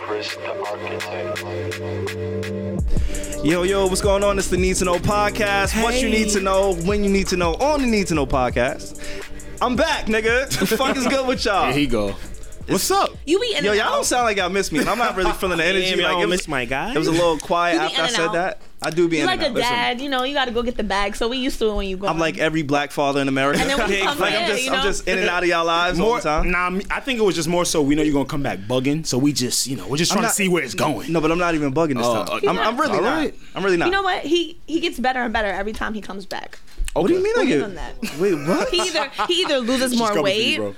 Chris the Architect. Yo, yo, what's going on? It's the Need to Know podcast. What you need to know, when you need to know, on the Need to Know podcast. I'm back, nigga. The fuck is good with y'all? Here he go. What's up? You be in Yo, y'all out. don't sound like y'all miss me. I'm not really feeling the energy. Damn, y'all like, it was, miss my guy. it was a little quiet after I said out. that. I do be You in like a out. Listen, dad, you know, you got to go get the bag. So we used to it when you go. I'm like every black father in America. And then when you come like I'm just, you I'm just in and out of y'all lives all the time. nah, I think it was just more so we know you're gonna come back bugging, so we just, you know, we're just trying not- to see where it's going. No, but I'm not even bugging this Oh, time. I'm, I'm really not. right. I'm really not. You know what? He he gets better and better every time he comes back. Oh, What do you mean? I We'll get- that. Wait, what? He either he either loses more coming for weight.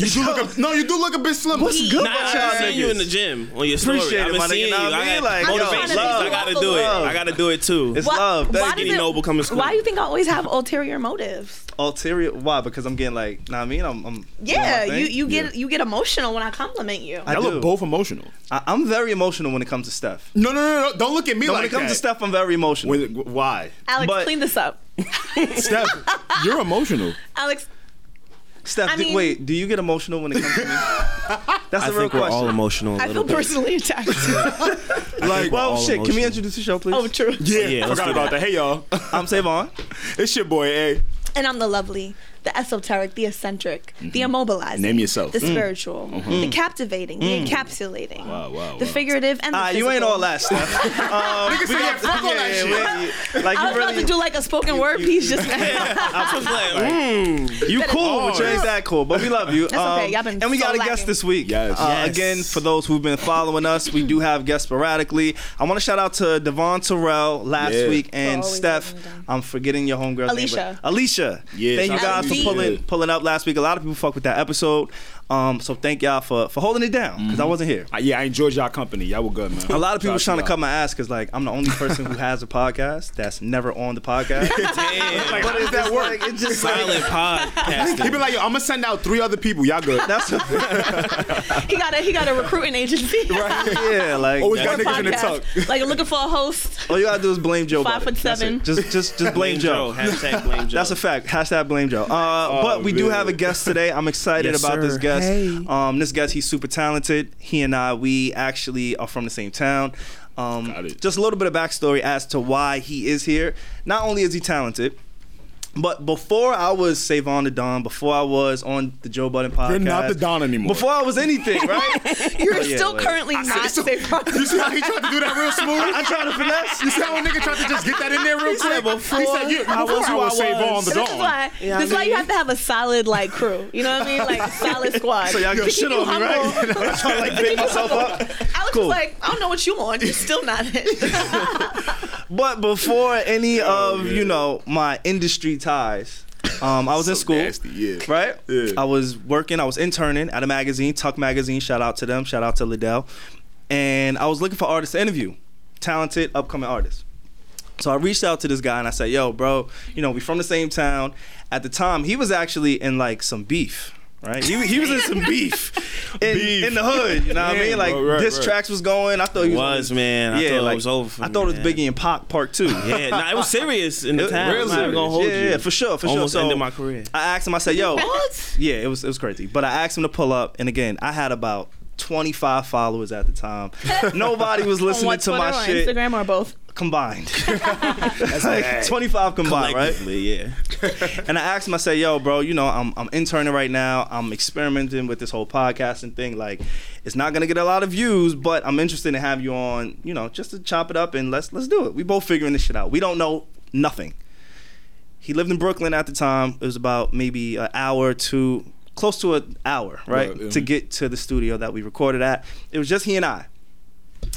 You, do look a, no, you do look a bit slim. What's good Nah, with y'all I've seen you in the gym on your story. Appreciate I've it, been my nigga. seeing you. I I mean, like, yo, motivation. love. I gotta do it. Love. I gotta do it too. It's Why- love. why Thank does you. it- Noble coming school. Why do you think I always have ulterior motives? Ulterior? Why? Because I'm getting like, nah, I mean, I'm, I'm Yeah, you you get you get emotional when I compliment you. I Y'all look both emotional. I, I'm very emotional when it comes to Steph. No, no, no, no. Don't look at me No, like when it comes that. to Steph, I'm very emotional. With- why? Alex, but- clean this up. Steph, you're emotional. Alex, Steph, I do- wait, do you get emotional when it comes to me? That's I a real think we're question. all emotional. a I little feel bit. personally attacked. Like, well, all shit, can we introduce the show, please? oh, true. yeah, Yeah, let's forgot about that. Hey, y'all. I'm Savon. it's your boy, A. And I'm the lovely, the esoteric, the eccentric, the immobilizing. Mm-hmm. Name yourself. The Mm. spiritual, the captivating, the encapsulating, Wow, wow, the figurative, and the Ah, you ain't all that, Steph. Um, Nigga said, yeah, fuck all that shit. like I was really, about to do like a spoken word piece just now. I was like, mm. you cool, but you ain't that cool. But we love you. Um, That's okay. Y'all been and we so got a lacking. guest this week. Yes. Uh, Yes. Again, for those who've been following us, we do have guests sporadically. I want to shout out to Devon Terrell last Yeah. week and Steph. letting me down. I'm forgetting your homegirl's Alicia. name. but- Alicia. Yeah, Thank you guys out for pulling pulling up last week. A lot of people fuck with that episode. Um, so thank y'all for for holding it down because I wasn't here. Uh, yeah, I enjoyed y'all company. Y'all were good, man. A lot of people Shout trying to cut my ass because like I'm the only person who has a podcast that's never on the podcast. Damn. but it's that work. It's just like, Silent podcasting. He be like, yo, I'm gonna send out three other people. Y'all good. that's a- he got a he got a recruiting agency. Right? Yeah, like Always got For niggas in the tuck. Like looking for a host. all you gotta do is blame Joe. Five about foot seven. Just just just blame, Joe. Hashtag blame Joe. That's a fact. Hashtag blame Joe. Uh, but we do have a guest today. I'm excited Yes, about this sir. Guest. Hey. Um, this guest, he's super talented. He and I, we actually are from the same town. Um, Got it. just a little bit of backstory as to why he is here. Not only is he talented, but before I was Savon the Don, before I was on the Joe Budden podcast, You're not the Don anymore. Before I was anything, right? You're Oh, yeah, still like- currently not So- safe. you see how he tried to do that real smooth? I try to finesse. You see how a nigga tried to just get that in there real quick? before he said, yeah, I before was I who was I was. on the This is dawn. why. Yeah, I this is why you have to have a solid like crew. You know what I mean? Like solid squad. So y'all To can shit you on me, right? humble. I'm trying to like pick myself up. Alex Cool. was like, I don't know what you want. You're still not it. But before any Oh, of man. you know my industry ties, um, I was in school, nasty, yeah. right? Yeah. I was working. I was interning at a magazine, Tuck Magazine. Shout out to them. Shout out to Liddell. And I was looking for artists to interview, talented upcoming artists. So I reached out to this guy and I said, "Yo, bro, you know we from the same town." At the time, he was actually in like some beef. Right, he, he was in some beef in, Beef. in the hood. You know what I mean? Like bro, right, diss right. tracks was going. I thought he was, was, man. I thought it was over for I me, thought it was man. Biggie and Pac Part Two. Yeah, nah, it was serious in the It- time. real I'm not even gonna hold serious. you. Yeah, yeah, for sure, for Almost sure. So ended my career. I asked him. I said, "Yo, What? Yeah, it was it was crazy. But I asked him to pull up, and again, I had about 25 followers at the time. Nobody was on listening what, to Twitter my or shit Instagram or both? Combined. like 25 combined, right? Yeah. And I asked him, I said, "Yo, bro, you know, I'm I'm interning right now. I'm experimenting with this whole podcasting thing. Like, it's not gonna get a lot of views, but I'm interested in have you on, you know, just to chop it up and let's let's do it. We both figuring this shit out. We don't know nothing. He lived in Brooklyn at the time. It was about maybe an hour to close to an hour, right, Right, yeah. to get to the studio that we recorded at. It was just he and I.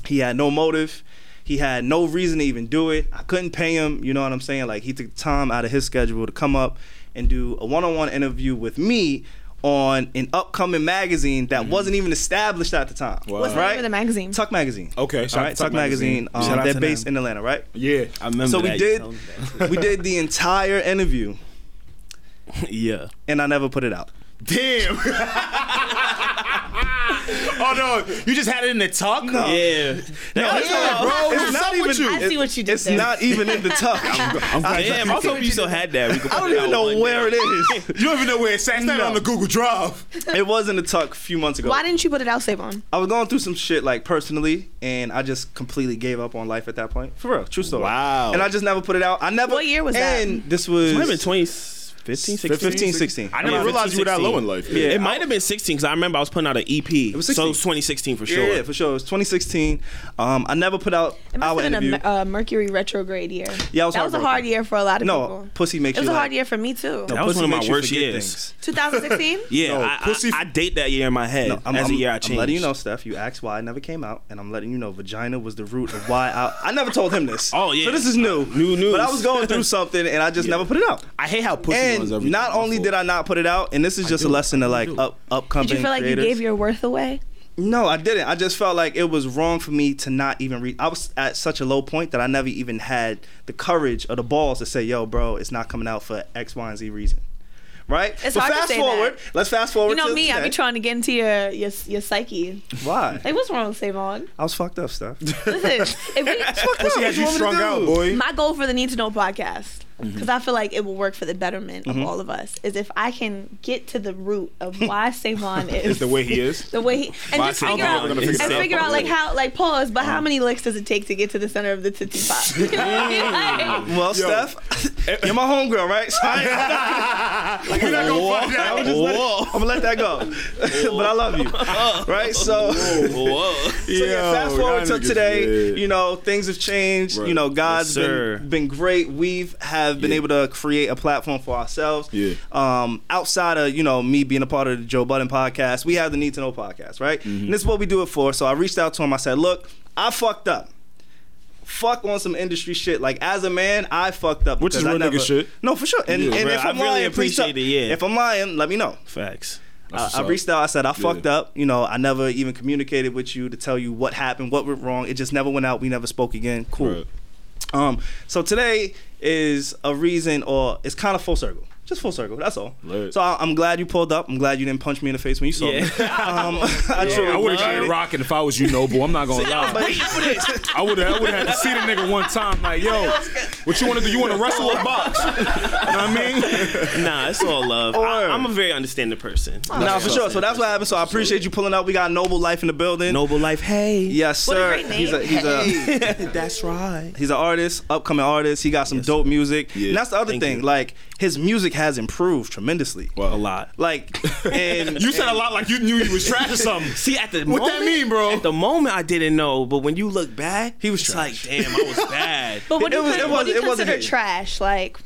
He had no motive. He had no reason to even do it. I couldn't pay him. You know what I'm saying? Like he took time out of his schedule to come up and do a one-on-one interview with me on an upcoming magazine that wasn't even established at the time. Wow. What's the Right? name of the magazine? Tuck Magazine. Okay, shout All out right, to Tuck, Tuck Magazine. Magazine. Um, they're based them. in Atlanta, right? Yeah. I remember So we did- You told me that. we did the entire interview, yeah. and I never put it out. Damn. oh no, you just had it in the tuck. No. Yeah. That- Yeah, bro. It's What's not up with even- you? I see what you did It's there. not even in the tuck. I'm I- glad Damn, I was hoping you still had that. We could I don't even know one where day. it is. You don't even know where it's at. It's not No. on the Google Drive. It was in the tuck a few months ago. Why didn't you put it out, Savon? I was going through some shit like personally, and I just completely gave up on life at that point. For real, true story. Wow. And I just never put it out. I never. What year was that? And this was It might have been 2015, 16. 15, 16. I never Yeah, realized you were that 15, low in life. Yeah. it might have been 16 because I remember I was putting out an EP. It was So 16. it was 2016 for sure. yeah, for sure. It was 2016. Um, I never put out It must our have been interview. a, uh, Mercury retrograde year. Yeah, I was that was a hard year for a lot of no, people. No, pussy makes It was you a like, hard year for me too. No, That was pussy one of my worst forget years. 2016. Yeah, No, I, pussy- I, I date that year in my head No, I'm, as I'm, a year I changed. I'm letting you know, Steph. You asked why I never came out, and I'm letting you know vagina was the root of why I. I never told him this. Oh, yeah. So this is new. New news. But I was going through something, and I just never put it out. I hate how pussy And runs everything. not only did I not put it out, and this is just a lesson to like up upcoming Did you feel like creators. you gave your worth away? No, I didn't. I just felt like it was wrong for me to not even read. I was at such a low point that I never even had the courage or the balls to say, "Yo, bro, it's not coming out for X, Y, and Z reason." Right? It's but hard to fast say forward. that. Let's fast forward. You know to me, I today. be trying to get into your your, your psyche. Why? Like, what's wrong, with Savon? I was fucked up, stuff. Listen, if we, Pussy What has you you want me to strung out, boy. my goal for the Need to Know podcast, Mm-hmm. because I feel like it will work for the betterment of all of us, is if I can get to the root of why Savon is It's the way he is. the way he and Why just Savon figure out gonna and figure out. like how like pause, but Uh-huh. how many licks does it take to get to the center of the titty pop? You know I mean? Like, Well, Steph, you're my homegirl, right? So I ain't- We're not gonna find I'm, out. just let, I'm gonna let that go, but I love you, right? So, Whoa. so yeah, fast forward to today. dead. You know, things have changed. Right. You know, God's Yes, been been great. We've have been Yeah. able to create a platform for ourselves. Yeah. Um, outside of you know me being a part of the Joe Budden podcast, we have the Need to Know podcast, right? Mm-hmm. And this is what we do it for. So I reached out to him. I said, look, I fucked up. Fuck on some industry shit. Like as a man, I fucked up. Which is because I real nigga never- shit. No, for sure. And, Yeah. and Bro, if I I'm really lying, please appreciate tell- it, yeah. If I'm lying, let me know. Facts. I, I reached out. I said I fucked up. You know, I never even communicated with you to tell you what happened, what went wrong. It just never went out. We never spoke again. Cool. Right. Um. So today is a reason, or it's kind of full circle. Just full circle. That's all. Lit. So I, I'm glad you pulled up. I'm glad you didn't punch me in the face when you saw me. Yeah. Um, I truly I would have appreciate been it. rocking if I was you, Noble. I'm not gonna lie. I would have. I would have had to see the nigga one time. Like, yo, what you want to do? You want to wrestle or box? you know what I mean? Nah, it's all love. Word. I, I'm a very understanding person. Nah, for sure. So that's what happened. So I appreciate you pulling up. We got Noble Lyfe in the building. Noble Lyfe. Hey. Yes, What a sir. great name. He's a he's a That's right. He's an artist, upcoming artist. He got some dope music. Yeah. And that's the other Thank thing. you. Like his music has improved tremendously. A lot. Like and You said a lot like you knew you was trash or something. See, at the What moment, that mean, bro? At the moment, I didn't know, but when you look back, He was it's trash. like, damn, I was bad. But what do It you, was- con- it what was- do you it wasn't consider trash? Like,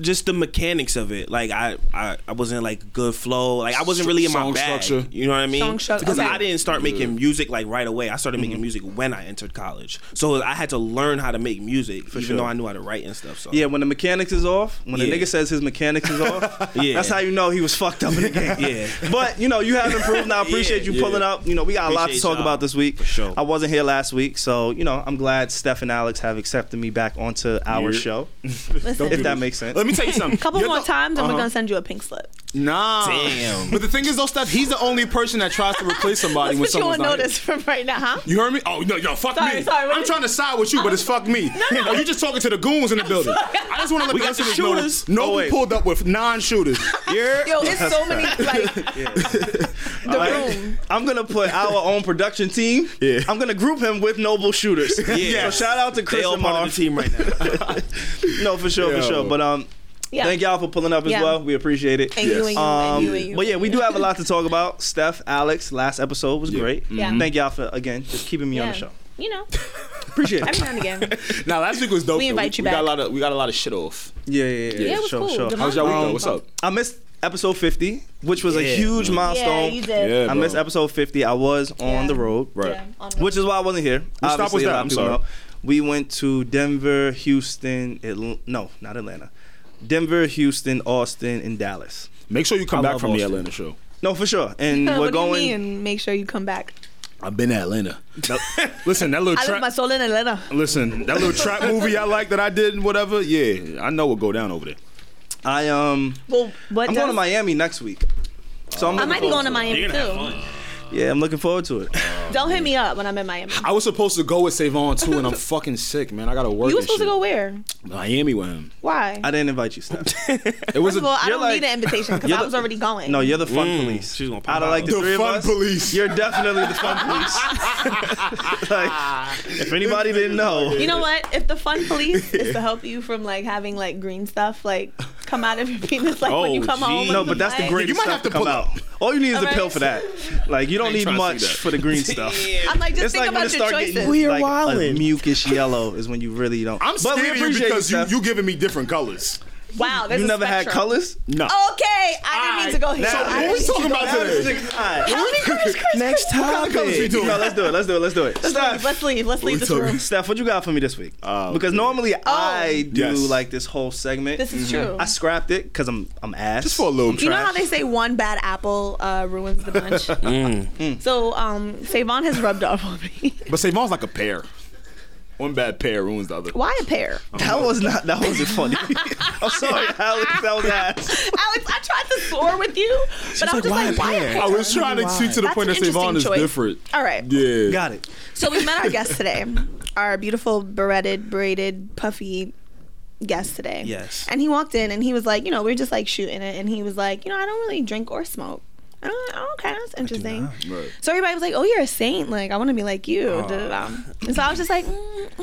just the mechanics of it. Like I, I, I wasn't like good flow. Like I wasn't really in my Song bag. structure. You know what I mean? Song structure, Because okay. I didn't start making music like right away. I started mm-hmm. making music when I entered college. So I had to learn how to make music, even sure. though I knew how to write and stuff. So yeah, when the mechanics is off, when the nigga says his mechanics is off, Yeah. that's how you know he was fucked up in the game. Yeah. But you know, you have improved. And I appreciate you Yeah. pulling up. You know, we got a lot to Appreciate talk y'all. about this week. For sure. I wasn't here last week, so you know, I'm glad Steph and Alex have accepted me back onto our Yeah. show. listen, If that makes sense. Let me tell you something. a couple You're more the- times, and we're Uh-huh. gonna send you a pink slip. Nah. Damn. But the thing is, though, Steph, he's the only person that tries to replace somebody when Let's put you someone's on not here. notice from right now, huh? You heard me? Oh no, no, fuck Sorry, me. sorry, I'm trying to side with you, but it's fuck me. No, no. you just talking to the goons in the building. I just want to let We the got rest of the us know. shooters. that Noble Oh, wait. pulled up with non-shooters. You're- Yo, it's so many like the room. I'm gonna put our own production team. Yeah. I'm gonna group him with noble shooters. Yeah. So shout out to they Chris all and part of the team right now. No, for sure, Yo. for sure. But um, Yeah. thank y'all for pulling up as Yeah. well. We appreciate it. And you and you Um, and you and you. but yeah, we do have a lot to talk about. Steph, Alex, last episode was great. Yeah. Thank y'all for again just keeping me on the show. You know, Appreciate it. every now and again. now last week was dope. We though. invite you we got back. a lot of we got a lot of shit off. Yeah, yeah, yeah. Yeah, it was sure, cool. sure. The How's y'all week Um, though? What's up? I missed episode 50, which was a Yeah. huge Yeah, milestone. you did. Yeah, I missed episode 50. I was on Yeah. the road, Right. Yeah, on the- which is why I wasn't here. What stop Obviously, was a that? lot of I'm people sorry. know. We went to Denver, Houston, Atl- no, not Atlanta. Denver, Houston, Austin, and Dallas. Make sure you come I back love from the Atlanta show. No, for sure. And we're what do you going. mean? Make sure you come back. I've been to Atlanta. listen, that little I left my soul in Atlanta. Listen, that little trap movie I like that I did and whatever. Yeah, I know what go down over there. I um, Well, what I'm going to Miami next week. So I'm I might be going to to. Miami You're gonna have too. Fun. Yeah, I'm looking forward to it. Don't hit me up when I'm in Miami. I was supposed to go with Savon too, and I'm fucking sick, man. I gotta work. You were and supposed to shit. go where? Miami with him. Why? I didn't invite you, Steph. It was First of all, a, I you're don't like- need an invitation because I was already going. No, you're the fun Mm, police. she's gonna pop out of like out. the, The three of fun us, police. You're definitely the fun police. like, if anybody didn't know, You know what? If the fun police is to help you from like having like green stuff like come out of your penis like when you Oh, come home. No, but that's the like- greatest You might have to to come pull out. All you need is a pill for that. Like you don't need trying to much that. for the green stuff. I'm like, just It's think like when about it your start choices. getting We're like a wildin'. mucus yellow is when you really don't. I'm but scared of you appreciate because you, Steph. you giving me different colors. Wow, there's You a never had colors. No. Okay, I didn't mean to go here. So I what we talking about today? there. How many colors, Chris? Next What kind of colors we doing? No, let's do it. Let's do it. Let's do it. Let's leave. Steph, Let's leave. Let's leave this room. Steph, what you got for me this week? Oh, because normally I do like this whole segment. This is true. I scrapped it because I'm I'm ass. Just for a little You know how they say one bad apple uh, ruins the bunch? Mm. So, um, Savon has rubbed off on me. But Savon's like a pear. One bad pair ruins the other. Why a pair? That was not. That wasn't funny. I'm sorry, Alex. That was ass. Alex, I tried to soar with you, but I'm like, just why like, a why a pear? pear? I was trying to see to the That's point an that Savon interesting is choice. different. All right. Yeah. Got it. So we met our guest today, our beautiful beretted, braided, puffy guest today. Yes. And he walked in and he was like, you know, we are just like shooting it, and he was like, you know, I don't really drink or smoke. And I'm like, oh, okay, that's interesting. Right. So everybody was like, oh, you're a saint. Like, I want to be like you. And so I was just like, mm,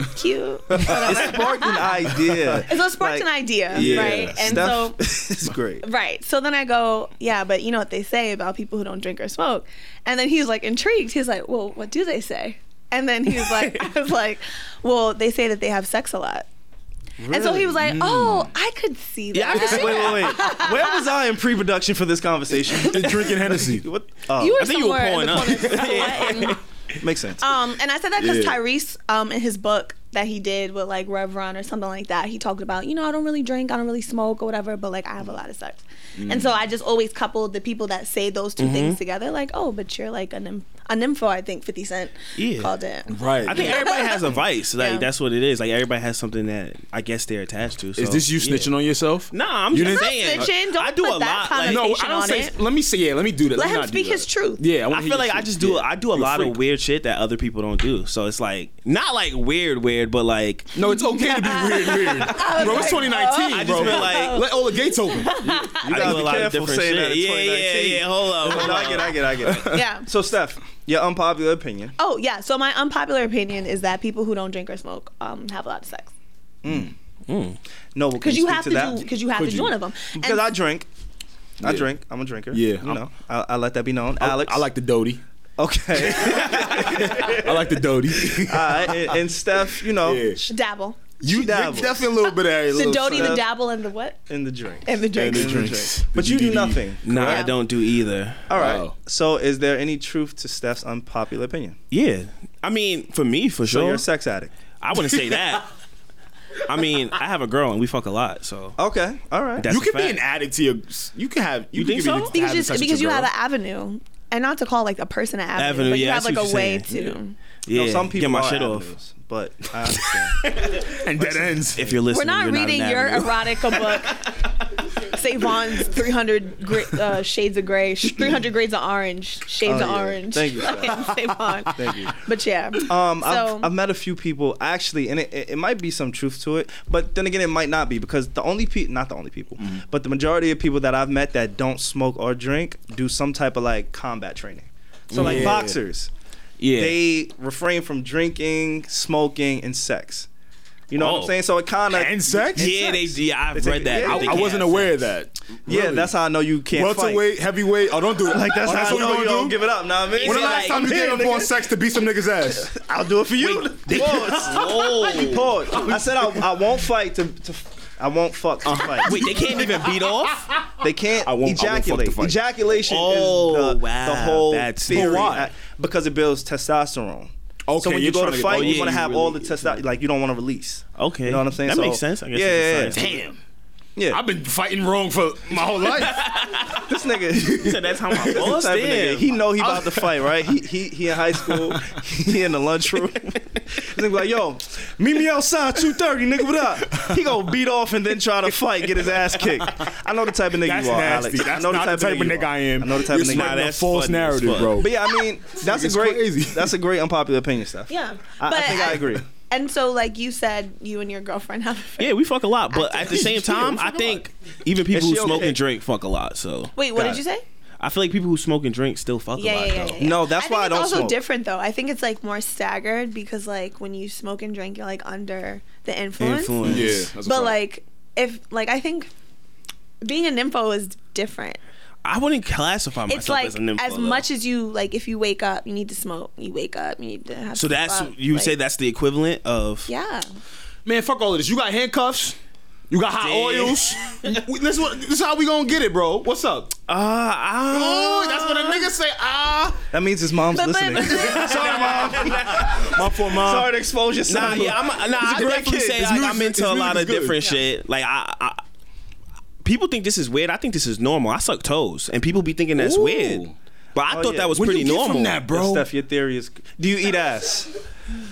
cute. It sparked an idea. So it sparked Like, an idea, Yeah. right? And so it's great. Right. So then I go, yeah, but you know what they say about people who don't drink or smoke. And then he was like intrigued. He's like, well, what do they say? And then he was like, I was like, well, they say that they have sex a lot. And so he was like, oh, I could see that. Yeah, I can see Wait, wait, wait. Where was I in pre-production for this conversation? Drinking Hennessy. What? Oh, You were I think you were somewhere in pulling up. corner makes sense. Um, and I said that because Yeah. Tyrese, um, in his book that he did with like Rev Run or something like that, he talked about, you know, I don't really drink, I don't really smoke or whatever, but like I have a lot of sex. And so I just always coupled the people that say those 2 things mm-hmm. together, like, oh, but you're like a, nymph- a nympho, I think 50 Cent Yeah. called it. Right. I think everybody has a vice. Like Yeah. that's what it is. Like everybody has something that I guess they're attached to. So, Is this you yeah. snitching on yourself? Nah, I'm You just didn't- saying. Snitching, don't I do put a that lot. Like, No, connotation I don't say. it. Let me say. Yeah, let me do that. Let me him not speak his truth. Yeah, I, I feel like your I just do Yeah. I do a lot of weird shit that other people don't do. So it's like not like weird weird, but like No, it's okay to be weird, weird. Bro, it's 2019, I just bro. feel like- Let all the gates open. I gotta do a lot of different shit. that yeah, yeah, yeah. Hold on. Hold No, on. I get, I get, I get. it. Yeah. So, Steph, your unpopular opinion. Oh yeah. So my unpopular opinion is that people who don't drink or smoke um, have a lot of sex Mm. Mm. No, because you have to, that? do because you have Could to do one of them. Because And- I drink. I Yeah. drink. I'm a drinker. Yeah, you I'm- know, I, I let that be known. Alex, I like the Doty. Okay, I like the Doty. all right, and, and Steph, you know, Yeah. dabble. You She dabbles. definitely a little bit of a The little doty, the stuff. dabble, and the what? in the drink. And the drink. And the In the drinks. drink. But you do nothing. Nah, I don't do either. All right. Wow. So, is there any truth to Steph's unpopular opinion? Yeah, I mean, for me, for So sure. you're a sex addict. I wouldn't say that. I mean, I have a girl and we fuck a lot, so Okay. All right. that's You a can be fact. an addict to your. You can have. You, You can think give so? your- Because, have just, sex with because you your have an avenue, and not to call like a person an avenue, Avenue, but you yeah, I have see like a you're way saying. to. Yeah, No, some people get my are shit off. but I understand. and dead ends. If you're listening, We're not you're reading an your erotica book. Savon's 300 gra- uh, shades of gray, 300 grades of orange, shades Oh, of yeah. orange. Thank you, Savon. Thank you. But yeah. Um, So- I've, I've met a few people actually, and it, it, it might be some truth to it, but then again, it might not be because the only people, not the only people, but the majority of people that I've met that don't smoke or drink do some type of like combat training. So like Yeah. boxers, Yeah, they refrain from drinking, smoking, and sex. You know what Oh. I'm saying? So it kind of And sex? yeah, they. Yeah, I've It's a- read that. yeah, I, I wasn't have aware of sex. that. Yeah, Really? that's how I know you can't welterweight, heavyweight. Oh, don't do it. Like that's, oh, how that's I what know you you gonna don't do. give it up. Now I mean, When the last like- time you gave up nigga. on sex to beat some niggas ass? I'll do it for you. Pause. Whoa. Pause. I said I, I won't fight to, to I won't fuck to fight. Wait, they can't even beat off. They can't I won't- I won't fuck ejaculate. the fight. Ejaculation Oh, is the, wow. the whole That's- theory. Why? uh, Because it builds testosterone. Okay, so when you you're go trying to to- fight, oh, you yeah, want to you have really all the get testosterone. Like you don't want to release. Okay, You know what I'm saying? That So- makes sense. I guess Yeah, it's yeah, a yeah. science. Damn. Yeah. I've been fighting wrong for my whole life. This nigga. He said that's how my boss type did. He know he about to fight, right? He he he in high school. He in the lunchroom. This nigga like, yo, meet me outside two thirty, nigga. What up? He go beat off and then try to fight, get his ass kicked. I know the type of nigga That's you are, nasty. Alex. I That's know not the type of you nigga. I am. I know the type You're of nigga. spreading you a false funny narrative, bro. But yeah, I mean, that's a great, crazy. that's a great unpopular opinion, Steph. Yeah. I, I think I agree. And so, like you said, you and your girlfriend have. A Yeah, we fuck a lot, but at the same time, I think even people who she smoke okay? and drink fuck a lot. So Wait, what Got did you say? I feel like people who smoke and drink still fuck Yeah, a lot. yeah, yeah, though. yeah, yeah. No, that's I why I think don't it's also smoke. different though. I think it's like more staggered because like when you smoke and drink, you're like under the influence. Influence. Yeah, that's a But fact. like if like I think being a nympho is different. I wouldn't classify myself It's like as a nympho. as though. much as you like if you wake up, you need to smoke. You wake up, you need to have So some that's fuck, you like- say that's the equivalent of Yeah. Man, fuck all of this. You got handcuffs. You got hot Damn. oils. This, this is how we gonna get it, bro. What's up? uh, I, Oh, that's what a nigga say. Ah, That means his mom's But, but, listening. sorry, mom. My fault, mom. Sorry to expose your Nah, son. yeah, I'm, nah, I great definitely kid. say His like, music- I'm into a lot of is good. different shit. Like I, I, people think this is weird. I think this is normal. I suck toes, and people be thinking that's Ooh. weird. But I Oh, thought yeah. that was Where'd pretty you get normal. from that, bro? Steph, your theory is. Do you eat ass?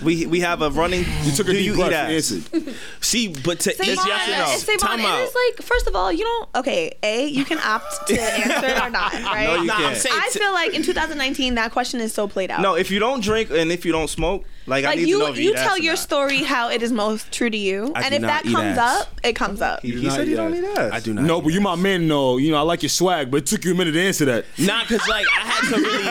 We we have a running. You took a do deep you breath. eat ass? answered. See, but to Savon, it's yes or no. Savon, Time it out. is like first of all, you don't. Okay, a you can opt to answer it or not, right? No, you Nah, I'm can't. saying I feel like in 2019 that question is so played out. No, if you don't drink and if you don't smoke, like, I need you, to know if you, you eat ass tell or your not. story how it is most true to you, I and do if not that eat comes ass. up, it comes up. He, do he said he eat don't ass. eat ass. I do not. No, but you my man. No, you know I like your swag, but it took you a minute to answer that. Not cause like I had to really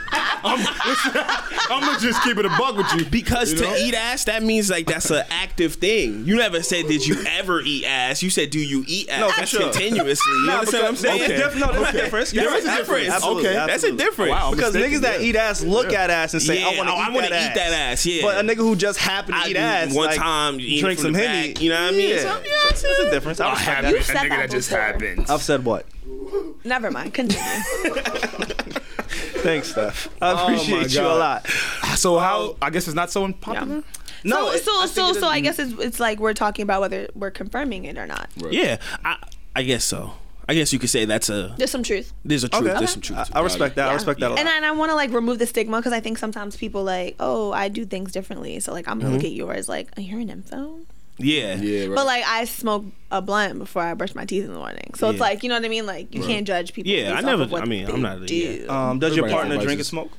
I'm gonna just keep it a bug with you. because You know? to eat ass that means like that's an active thing. You never said did you ever eat ass. You said do you eat ass No, for sure. continuously. You Nah, understand what I'm saying? Okay. Def- no, there's a difference. There a difference. Absolutely, Okay, that's a difference. Wow. Because mistaken, niggas that yeah. eat ass look at ass and say, Yeah, "I want to oh, I eat, wanna that, eat ass. that ass, yeah. But a nigga who just happened to I eat ass, one like, time, you drink some the henny. you know what I mean? Yeah, So, so, you know what I'm there's a difference. I I respect have a said nigga that that just happened. I've said what? Never mind. Continue. Thanks, Steph. I Oh appreciate you a lot. So how? I guess it's not so unpopular. No, so it- so I so so I guess it's, it's like we're talking about whether we're confirming it or not. Yeah, I, I guess so. I guess you could say that's a There's some truth. there's a truth. Okay. There's some truth. I, I respect that. I respect that a lot. And I, and I want to like remove the stigma because I think sometimes people like, oh, I do things differently. So like I'm gonna Mm-hmm. look at yours like, oh, you're an info. Yeah, Yeah, right. But like I smoke a blunt before I brush my teeth in the morning. So it's like you know what I mean. Like you can't judge people. Yeah, based I off never- of what I mean, I'm not a- do. yeah. um, does your partner drink and smoke?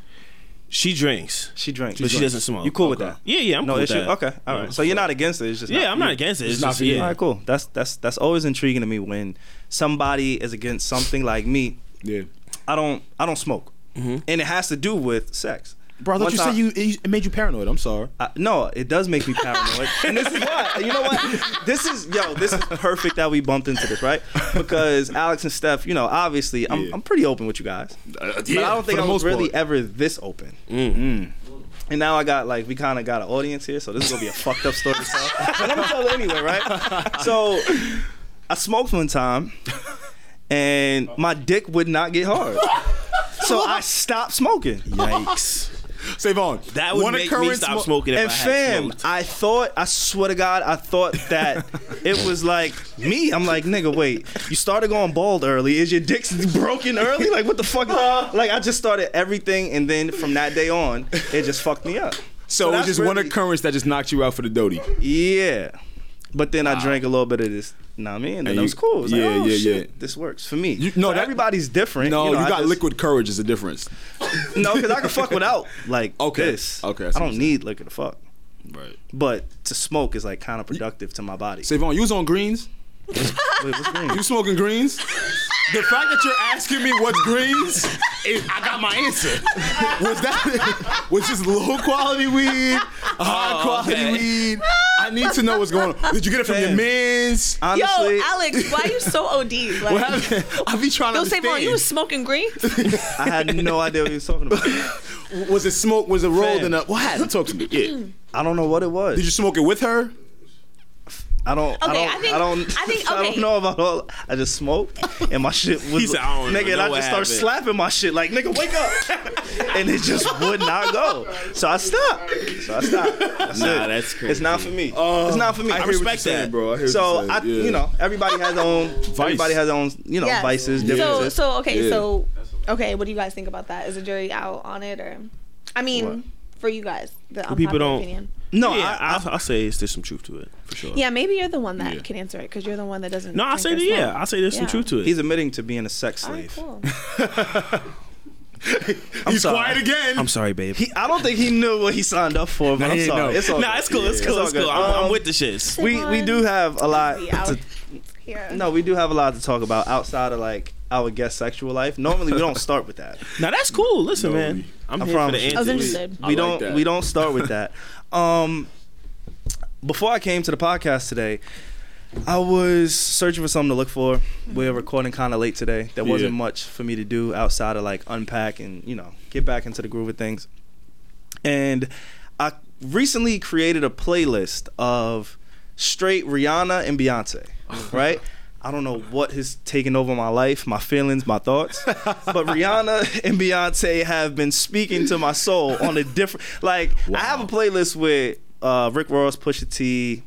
she drinks. She drinks. But she doesn't smoke. You cool with that? Yeah, yeah, I'm no cool with issue. that. Okay, all right. So you're not against it. It's just Yeah, not I'm not against it. It's, It's not just for you. yeah. All right, cool. That's that's that's always intriguing to me when somebody is against something like me. Yeah. I don't I don't smoke, Mm-hmm. and it has to do with sex. Bro, I thought One you time- said you it made you paranoid. I'm sorry. I, no, it does make me paranoid, and this is why. You know what? This is yo. This is perfect that we bumped into this, right? Because Alex and Steph, you know, obviously, I'm, Yeah. I'm pretty open with you guys, Uh, but I don't think I was really ever this open. Mm. And now I got like we kind of got an audience here, so this is gonna be a fucked up story to tell. But I'm gonna tell it anyway, right? So I smoked one time, and my dick would not get hard, so I stopped smoking. Yikes. Savon. That would One make me stop mo- smoking if and I had fam, smoked. I thought, I swear to God, I thought that it was like me. I'm like, nigga, wait, you started going bald early. Is your dick broken early? Like, what the fuck? Like, I just started everything, and then from that day on, it just fucked me up. So, it was just one occurrence that just knocked you out for the doty. Yeah. But then I drank a little bit of this. Know what I mean? And, And it was cool. It was yeah, like, oh, yeah, shit, yeah. This works for me. You- no, that- everybody's different. No, you, know, I got just- liquid courage is a difference. No, because I can fuck without like Okay. this. Okay, I I, don't need liquor to fuck. Right. But to smoke is like kind of productive to my body. Savon, you was on greens? Wait, what's green? You smoking greens? The fact that you're asking me what's greens, is, I got my answer. Was that was this low quality weed, a high Oh, quality okay. weed? I need to know what's going on. Did you get it from your Fam. mans? Honestly, Yo, Alex, why are you so OD? Like, What happened? I be trying to Yo, say, understand. you was smoking greens." I had no idea what he was talking about. was it smoke? Was it rolled Fam. in a? What happened? Talk to me. Yeah. I don't know what it was. Did you smoke it with her? I don't. I Okay, don't. I think- I don't. I think- I don't know about all. I just smoke, and my shit was. He said, "I don't nigga, and know I just start happened." slapping my shit like, nigga, wake up, and it just would not go. So I stopped. So I stopped. That's Nah, it. that's crazy. It's not for me. it's not for me. I, hear what respect you're saying, that. bro. I hear So what you're I, yeah. you know, everybody has their own. Everybody has their own, you know, Yes. vices, So so okay Yeah. so okay, what do you guys think about that? Is the jury out on it or? I mean, What? for you guys, the people don't- opinion. No, yeah, I, I, I'll say it's, there's some truth to it for sure. Yeah, maybe you're the one that Yeah. can answer it because you're the one that doesn't. No, I drink say or that. Yeah, smoke. I say there's some truth to it. he's admitting to being a sex All right, slave. cool. He's sorry. quiet again. I'm sorry, babe. He, I don't think he knew what he signed up for, but Nah, I'm he sorry. know. It's all Nah, it's cool. It's cool. all It's good. cool. I'm, I'm Um, with the shits. we we do have a lot to here. no we do have a lot to talk about outside of like our guest sexual life normally we don't start with that Now that's cool. Listen, No, man. I'm I here for the you. I was antics. interested. I we like don't that. we don't start with that um before i came to the podcast today i was searching for something to look for. We're recording kind of late today. There wasn't Yeah. much for me to do outside of like unpack and you know get back into the groove of things. And i recently created a playlist of straight rihanna and beyonce right I don't know what has taken over my life, my feelings, my thoughts, but Rihanna and Beyonce have been speaking to my soul on a different. Like I have a playlist with uh, Rick Ross, Pusha T,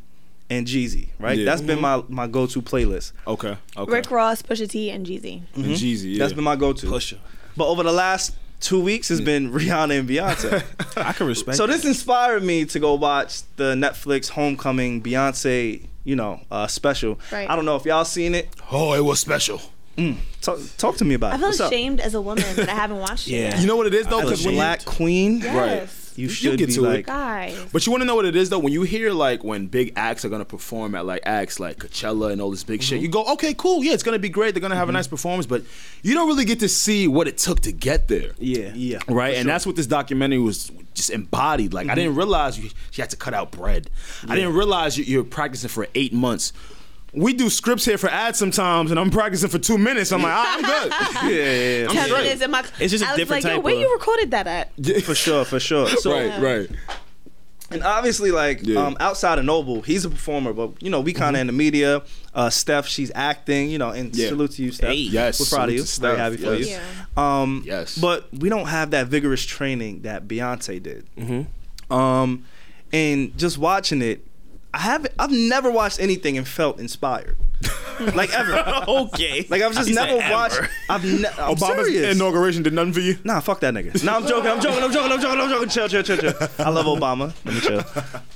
and Jeezy. Right, Yeah. that's been my my go to playlist. Okay. Okay. Rick Ross, Pusha T, and Jeezy. and Jeezy. Yeah. That's been my go to. Pusha. But over the last two weeks, has been Rihanna and Beyonce. I can respect. so that. this inspired me to go watch the Netflix Homecoming Beyonce, you know, uh, special. Right. I don't know if y'all seen it. oh, it was special. Talk, talk to me about I it. I feel What's up? ashamed as a woman that I haven't watched it. Yeah. yet. You know what it is though, because The when Black Queen. Yes. You You should get be to it. like, Guys. But you want to know what it is though? When you hear like when big acts are gonna perform at like acts like Coachella and all this big shit, mm-hmm. you go, okay, cool, yeah, it's gonna be great. They're gonna have a mm-hmm. nice performance, but you don't really get to see what it took to get there. yeah, yeah, Right, and that's what this documentary was just embodied. Like I mm-hmm. didn't realize you, you had to cut out bread. I didn't realize you, you're practicing for eight months. We do scripts here for ads sometimes, and I'm practicing for two minutes. I'm like, ah, I'm good. yeah, yeah, yeah. I'm Ten straight. minutes in my. It's just a I was different like, Yo, where of- you recorded that at? for sure, for sure. So, right, right. and obviously, like Yeah. um, outside of Noble, he's a performer, but you know, we kind of in the media. Uh, Steph, she's acting, you know, and Yeah. salute to you, Steph. Hey. Yes, we're proud of you. to Very Steph, happy for you. Yeah. Um, Yes. But we don't have that vigorous training that Beyonce did. Hmm. Um, and just watching it, I haven't. I've never watched anything and felt inspired, like ever. okay. Like I've just He said never ever. watched. I've ne- I'm Obama's serious. inauguration did nothing for you. Nah, fuck that nigga. Nah, I'm joking. I'm joking. I'm joking. I'm joking. I'm joking. Chill, chill, chill, chill. I love Obama. Let me chill.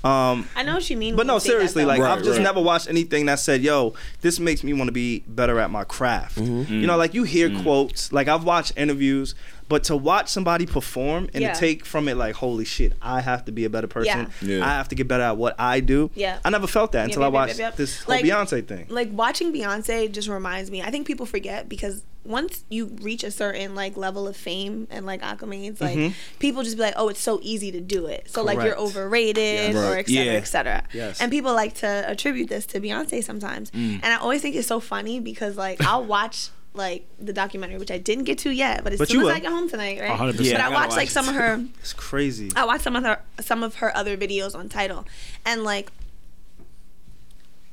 Um, I know what you mean. but when no, you say that, seriously, though. like Right, I've just right. never watched anything that said, "Yo, this makes me want to be better at my craft." You know, like you hear quotes. Like I've watched interviews, but to watch somebody perform and Yeah. to take from it, like, "Holy shit, I have to be a better person. Yeah. Yeah. I have to get better at what I do." Yeah. I never felt that until yep, I watched yep, yep. this whole Like- Beyonce thing. like watching Beyonce just reminds me. I think people forget because once you reach a certain like level of fame and like acclimates, like mm-hmm. people just be like, "Oh, it's so easy to do it." So like you're overrated Yes. or Right. et cetera, Yeah. et cetera. Yes. And people like to attribute this to Beyonce sometimes, mm. and I always think it's so funny because like I'll watch. Like the documentary, which I didn't get to yet, but as But soon as will. I get home tonight, right? 100%. But I I watched watch like it. some of her It's crazy. I watched some of her some of her other videos on Tidal and like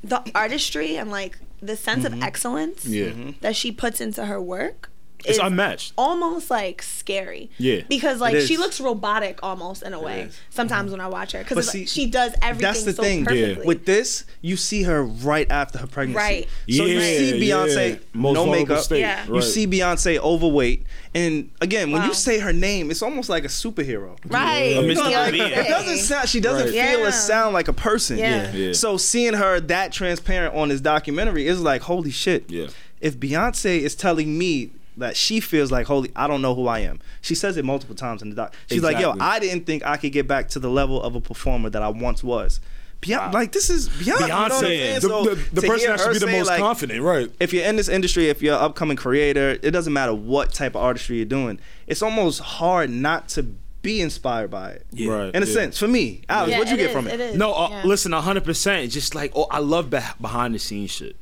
the artistry and like the sense Mm-hmm. of excellence Yeah. that she puts into her work It's unmatched. almost like scary. Yeah. Because like she looks robotic almost in a way. is. Sometimes mm-hmm. when I watch her because see, she does everything That's the so thing. perfectly. With this, you see her right after her pregnancy. Right. So you see Beyonce, yeah. Most no makeup. state. Yeah. You Right. see Beyonce overweight, and again, when Wow. you say her name, it's almost like a superhero. right. A Mr. like, Bean. it doesn't sound. She doesn't Right. feel Yeah. or sound like a person. Yeah. Yeah. So seeing her that transparent on this documentary is like, holy shit. Yeah. If Beyonce is telling me that she feels like, holy, I don't know who I am. She says it multiple times in the doc. She's like, yo, I didn't think I could get back to the level of a performer that I once was. Beyonce, like this is Beyonce. You know what I'm Beyonce, saying? the, So the, the to person hear that should be the most like, confident, right? if you're in this industry, if you're an upcoming creator, it doesn't matter what type of artistry you're doing. It's almost hard not to be inspired by it. Yeah. Right. In a yeah. sense, for me, Alex, Yeah, what'd you get is, from it? It is. No, uh, yeah. listen, hundred percent. Just like oh, I love beh behind the scenes shit.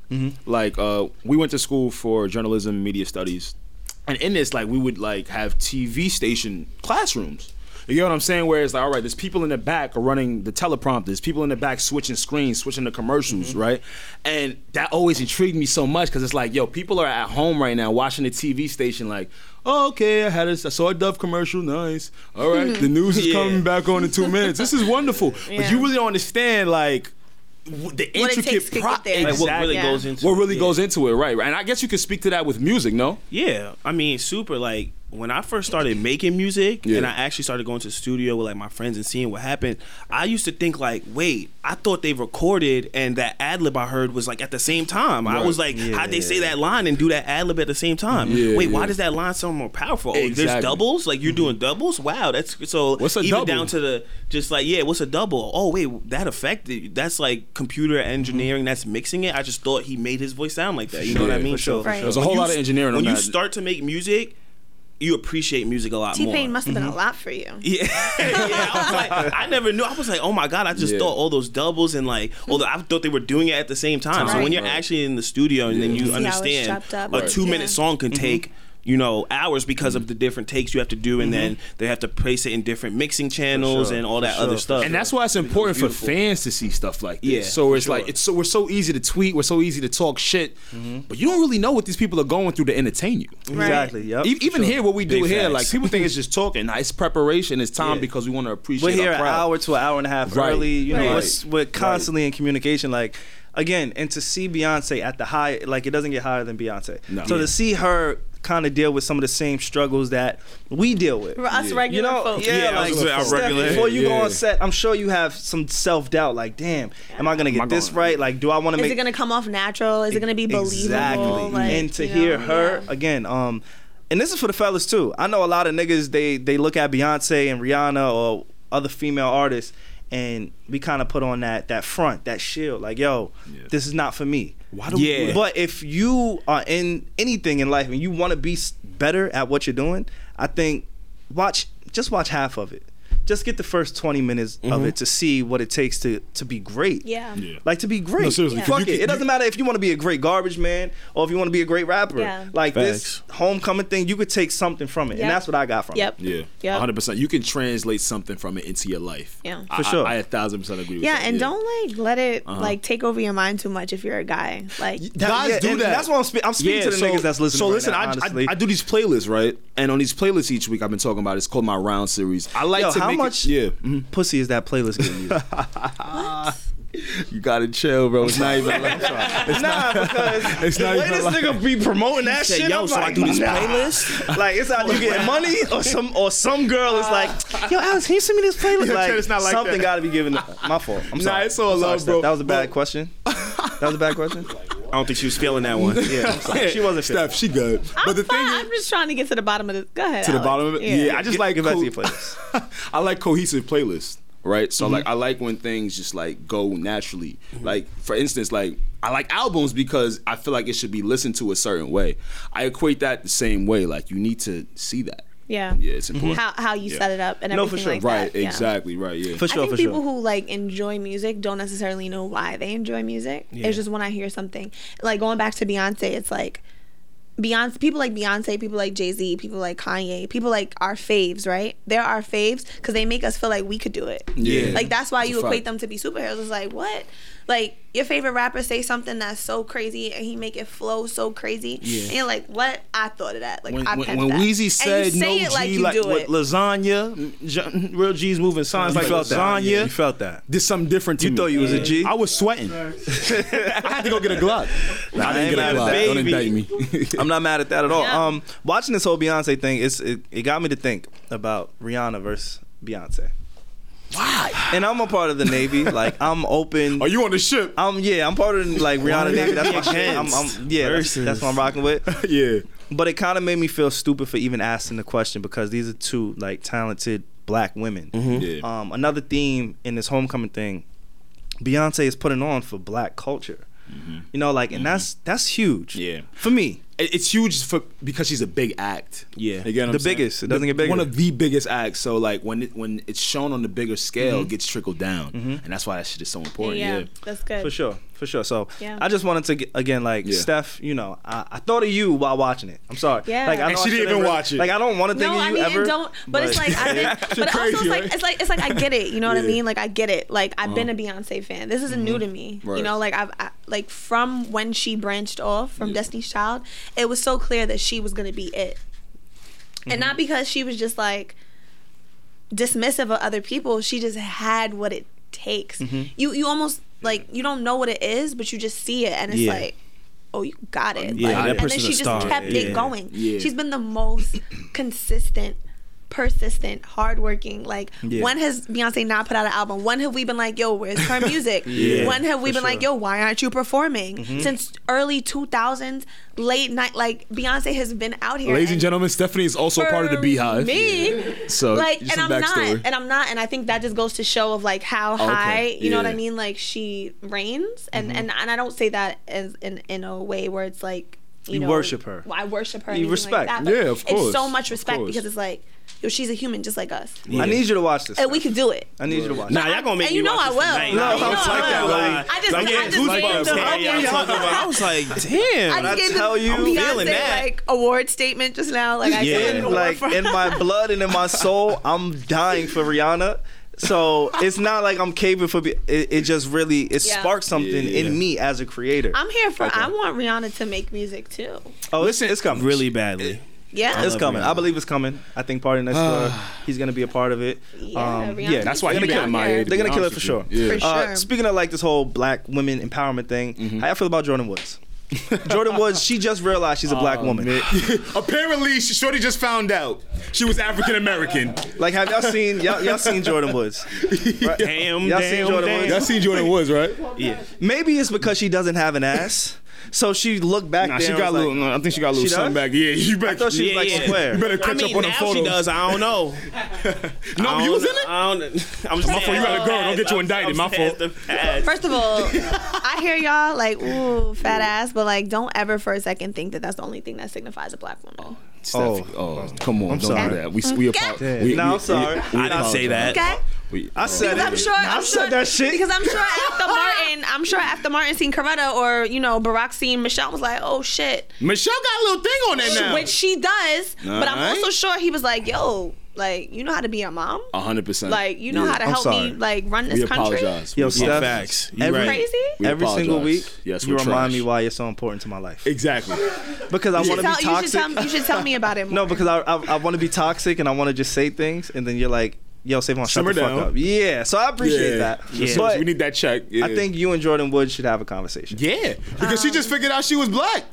Like uh, we went to school for journalism, media studies, and in this, like we would like have TV station classrooms. You know what I'm saying? Where it's like, all right, there's people in the back are running the teleprompters, people in the back switching screens, switching the commercials, Mm-hmm. right? And that always intrigued me so much because it's like, yo, people are at home right now watching the TV station, like, oh, okay, I had a, I saw a Dove commercial, nice. All right, the news is Yeah. coming back on in two minutes. This is wonderful, but you really don't understand, like. W- The What intricate takes to pro- get. Like what really Yeah. goes into what it, really yeah. goes into it, right? right? And I guess you could speak to that with music, no? Yeah, I mean, super. Like when I first started making music, Yeah. and I actually started going to the studio with like my friends and seeing what happened, I used to think like, wait, I thought they recorded and that ad lib I heard was like at the same time. I was like, how'd they say that line and do that ad lib at the same time? Yeah, wait, yeah. why does that line sound more powerful? Oh, Exactly. there's doubles. Like you're mm-hmm. doing doubles. Wow, that's so. What's a even double? down to the just like yeah, what's a double? Oh wait, that affected. That's like computer mm-hmm. engineering. That's mixing it. I just thought he made his voice sound like that. You know what I mean? for sure, So for Right. There's a whole you lot of engineering when on you that. start to make music, you appreciate music a lot T more. T Pain must have been Mm-hmm. a lot for you. yeah, yeah. I was like, I never knew. I was like, oh my god, I just Yeah. thought all those doubles and like, although I thought they were doing it at the same time. So when you're Right. actually in the studio and then Yeah. you See how it's understand up. a two minute Yeah. song can take. You know, hours because Mm-hmm. of the different takes you have to do, and then they have to place it in different mixing channels sure, and all for that sure, other stuff. and that's why it's important for fans to see stuff like this. Yeah, so for it's like it's so we're so easy to tweet, we're so easy to talk shit, but you don't really know what these people are going through to entertain you. Right. Exactly. Yep. E- Even sure. here, what we do Big here, facts. like people think it's just talking. Nah, it's preparation, it's time Yeah. because we want to appreciate. We're here our an crowd. hour to an hour and a half Right. early. You know, Right. we're, we're constantly in communication. Like again, and to see Beyonce at the high, like it doesn't get higher than Beyonce. No. So Yeah. to see her kind of deal with some of the same struggles that we deal with. Us Yeah. regular You know, folks. yeah, Yeah, like was gonna say, our Steph, regular- before you go on set, I'm sure you have some self doubt. Like, damn, am I gonna get I this gonna- right? Like, do I want to make? Is it gonna come off natural? Is it gonna be believable? Exactly. Like, and to hear know, her yeah. again, um, and this is for the fellas too. I know a lot of niggas they they look at Beyonce and Rihanna or other female artists, and we kind of put on that that front, that shield, like, yo, this is not for me. Why do we Yeah. do that? But if you are in anything in life and you want to be better at what you're doing, I think watch just watch half of it. Just get the first 20 minutes of it to see what it takes to to be great. Yeah. Yeah. Like to be great. No, seriously, Yeah. 'cause Fuck you it. can- It doesn't matter if you want to be a great garbage man or if you want to be a great rapper. Yeah. Like Facts. this homecoming thing, you could take something from it, Yep. and that's what I got from Yep. it. Yeah, Yep. 100. percent You can translate something from it into your life. Yeah. I- For sure. I, I a thousand percent agree. with you. Yeah, that. and don't like let it Uh-huh. like take over your mind too much if you're a guy. Like That- Guys yeah, do that. That's what I'm, spe- I'm speaking to the niggas that's listening. So right listen, now, I, honestly. I, I do these playlists, right? And on these playlists each week, I've been talking about. It's called my round series. I like Yo, to how much It, yeah, mhm. pussy is that playlist getting you? you gotta chill, bro. It's not even. Like, it's nah, because It's the not way even this like- nigga be promoting that said, shit, "Yo, I'm so I do this nah. playlist? like it's either you getting money or some or some girl is like, yo, Alex, can you send me this playlist? Yo, Like, it's not like something that. got to be given. My fault. I'm sorry. Nah, sorry. it's all I'm love, Steph. bro. That was a bad But- question. That was a bad question. I don't think she was feeling that one. Yeah, she wasn't. Steph, she good. I'm but the fine. thing I'm just trying to get to the bottom of this. Go ahead. to the bottom of it. Yeah, I just Get- like get back co- your playlist. I like cohesive playlists, right? So Mm-hmm. like I like when things just like go naturally. Like for instance, like I like albums because I feel like it should be listened to a certain way. I equate that the same way. Like you need to see that. Yeah. Yeah, it's important. How how you Yeah. set it up and everything No, for sure. like Right, that. yeah. exactly, right, yeah. For I sure, think for people sure. who like enjoy music don't necessarily know why they enjoy music. Yeah. It's just when I hear something like going back to Beyonce, it's like Beyonce, people like Beyonce, people like Jay Z, people like Kanye, people like our faves, right? They're our faves because they make us feel like we could do it. Yeah. Like that's why That's you a equate fact. them to be superheroes. It's like what? Like your favorite rapper say something that's so crazy and he make it flow so crazy. Yeah. And you're like, what? I thought of that. Like when I when, pepped when that. Weezy And said you no say G it like you like do with it. lasagna, real G's moving signs You like felt that. lasagna. You felt that. Did something different to You me. thought you was a G? I was sweating. I had to go get a Glock. Nah, I I didn't ain't get a mad at Glock. Don't indict me. I'm not mad at that at all. Yeah. Um, watching this whole Beyonce thing, it's it, it got me to think about Rihanna versus Beyonce. Why? And I'm a part of the Navy. Like I'm open. Are you on the ship? I'm yeah. I'm part of the, like Rihanna we Navy. gotta That's be my shit. I'm, against I'm yeah. That's, that's what I'm rocking with. yeah. But it kind of made me feel stupid for even asking the question because these are two like talented black women. Mm-hmm. Yeah. Um, another theme in this homecoming thing, Beyonce is putting on for black culture. Mm-hmm. You know, like, and mm-hmm. that's that's huge. Yeah. For me, It- It's huge for because she's a big act. Yeah. You get what The I'm saying? biggest. It doesn't The- get bigger. One of the biggest acts. So like when it, when it's shown on the bigger scale, Mm-hmm. it gets trickled down, and that's why that shit is so important. yeah, Yeah. that's good. for sure. For sure. So Yeah. I just wanted to get, again, like Yeah. Steph, you know, I, I thought of you while watching it. I'm sorry. Yeah. Like I And she I didn't even re- watch it. Like I don't want to think No, of I you mean, ever. don't. But, it's like, I think, but also crazy, it's like, right? it's like, it's like I get it. You know what I mean? Like I get it. Like I've been a Uh-huh. Beyonce fan. This isn't new to me. Right. You know, like I've I, like from when she branched off from Destiny's Child, it was so clear that she was gonna be it, Mm-hmm. and not because she was just like dismissive of other people. She just had what it takes. Mm-hmm. You you almost like you don't know what it is, but you just see it, and it's Yeah. like. Oh, you got it. Yeah, Like, that and then she just star. kept Yeah. it going. Yeah. She's been the most consistent, persistent, hardworking. Like, Yeah. when has Beyonce not put out an album? When have we been like, yo, where's her music? Yeah, when have we for been like, yo, why aren't you performing? Mm-hmm. Since early 2000s, late night, like, Beyonce has been out here. Ladies and and gentlemen, Stephanie is also part of the BeyHive. Me, So, like, and I'm some not, and I'm not, and I think that just goes to show of like how Okay, high, you know what I mean? Like she reigns, and Mm-hmm. and and I don't say that as in in a way where it's like you, You know, worship her. I worship her. You respect. Like that, Yeah, of course, It's so much respect because it's like, yo, she's a human just like us, I need you to watch this. and we Steph. could do it. I need you to watch. Nah, y'all gonna make And me you know watch I will. tonight. No, Nah, I'm I like that, will. like- I just- I'm I getting just gave goosebumps the hearing whole- talking about- I was like, damn. I I just gave tell the you- I'm feeling Beyonce that. like award statement just now. Like I Yeah. said, an award like in my blood and in my soul, I'm dying for Rihanna. So it's not like I'm caving for. Be- it, it just really it Yeah. sparked something Yeah. in me as a creator. I'm here for. I want Rihanna to make music too. oh, listen, it's coming. really badly. Yeah. It's coming. Rihanna. I believe it's coming. I think PartyNextDoor, he's gonna be a part of it. Yeah, Um, yeah, That's why They're gonna kill it. MIA. They're gonna kill it for sure. Yeah. For Uh, speaking of like this whole black women empowerment thing, Mm-hmm. how y'all feel about Jordyn Woods? Jordyn Woods, she just realized she's a black Oh, woman. Apparently, she- Shorty just found out she was African American. Like, have y'all seen y'all, y'all seen Jordyn Woods? Right? Damn, Y'all damn, seen Jordyn damn. Woods? Y'all seen Jordyn Woods, right? Yeah. Maybe it's because she doesn't have an ass. So she looked back Nah, there. she got a little. like, no, I think she got a little something does? back. Yeah, you I better. thought she was Yeah, like yeah. square. You better I catch mean, up on the now photos. she does. I don't know. No, I you was in it. I don't. I'm just My saying, fault, you got a girl. Don't get you indicted. I'm My saying fault. First of all, I hear y'all like, ooh, fat ass, but like, don't ever for a second think that that's the only thing that signifies a black woman. Oh, oh, come on! I'm don't sorry. do that. We we, Okay. apo- Yeah. we No, we- I'm sorry. we- we I didn't say that. Okay. We- I uh, said Because it. I'm sure, I I'm said sure, that shit. Because I'm sure after Martin, I'm sure after Martin seen Coretta or you know Barack seen Michelle was like, oh shit, Michelle got a little thing on there now. which she does. But I'm Alright. also sure he was like, yo, like you know how to be a mom, A hundred percent. like you know Yeah. how to I'm help sorry. me like run this We country. apologize. Yo, We Steph, apologize. Facts. You Every- right. Crazy. We Every single week. Yes, you we're remind me why you're so important to my life. Exactly. Because I want to tell, be you, should toxic. tell, you should tell me about it more. No, because I I, I want to be toxic and I want to just say things, and then you're like, "Yo, Savon, shut Simmer the fuck up." Yeah, so I appreciate Yeah. that. Yeah. But we need that check. Yeah. I think you and Jordyn Woods should have a conversation. Yeah, because she just figured out she was black.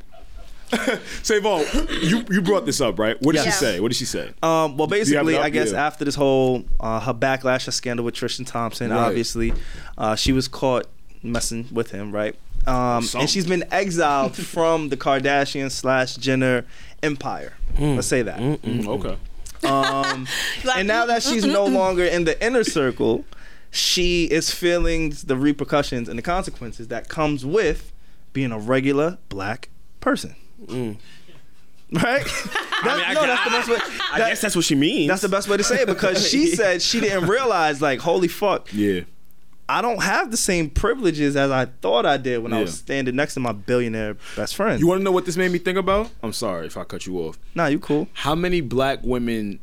Savon, you you brought this up, right? What did Yes. she say? What did she say? Um, well, you have basically, up? I guess Yeah. after this whole uh, her backlash, her scandal with Tristan Thompson, Right. obviously, uh, she was caught messing with him, right? Um, Something. and she's been exiled from the Kardashian slash Jenner empire. Let's say that. Mm, okay. Um, Like, and now that she's no longer in the inner circle, she is feeling the repercussions and the consequences that comes with being a regular black person. Right? I mean, no, gu- that's the best way. I guess that's what she means. that's the best way to say it because she said she didn't realize, like, holy fuck, Yeah. I don't have the same privileges as I thought I did when I was standing next to my billionaire best friend. You want to know what this made me think about? I'm sorry if I cut you off. nah, you cool. How many black women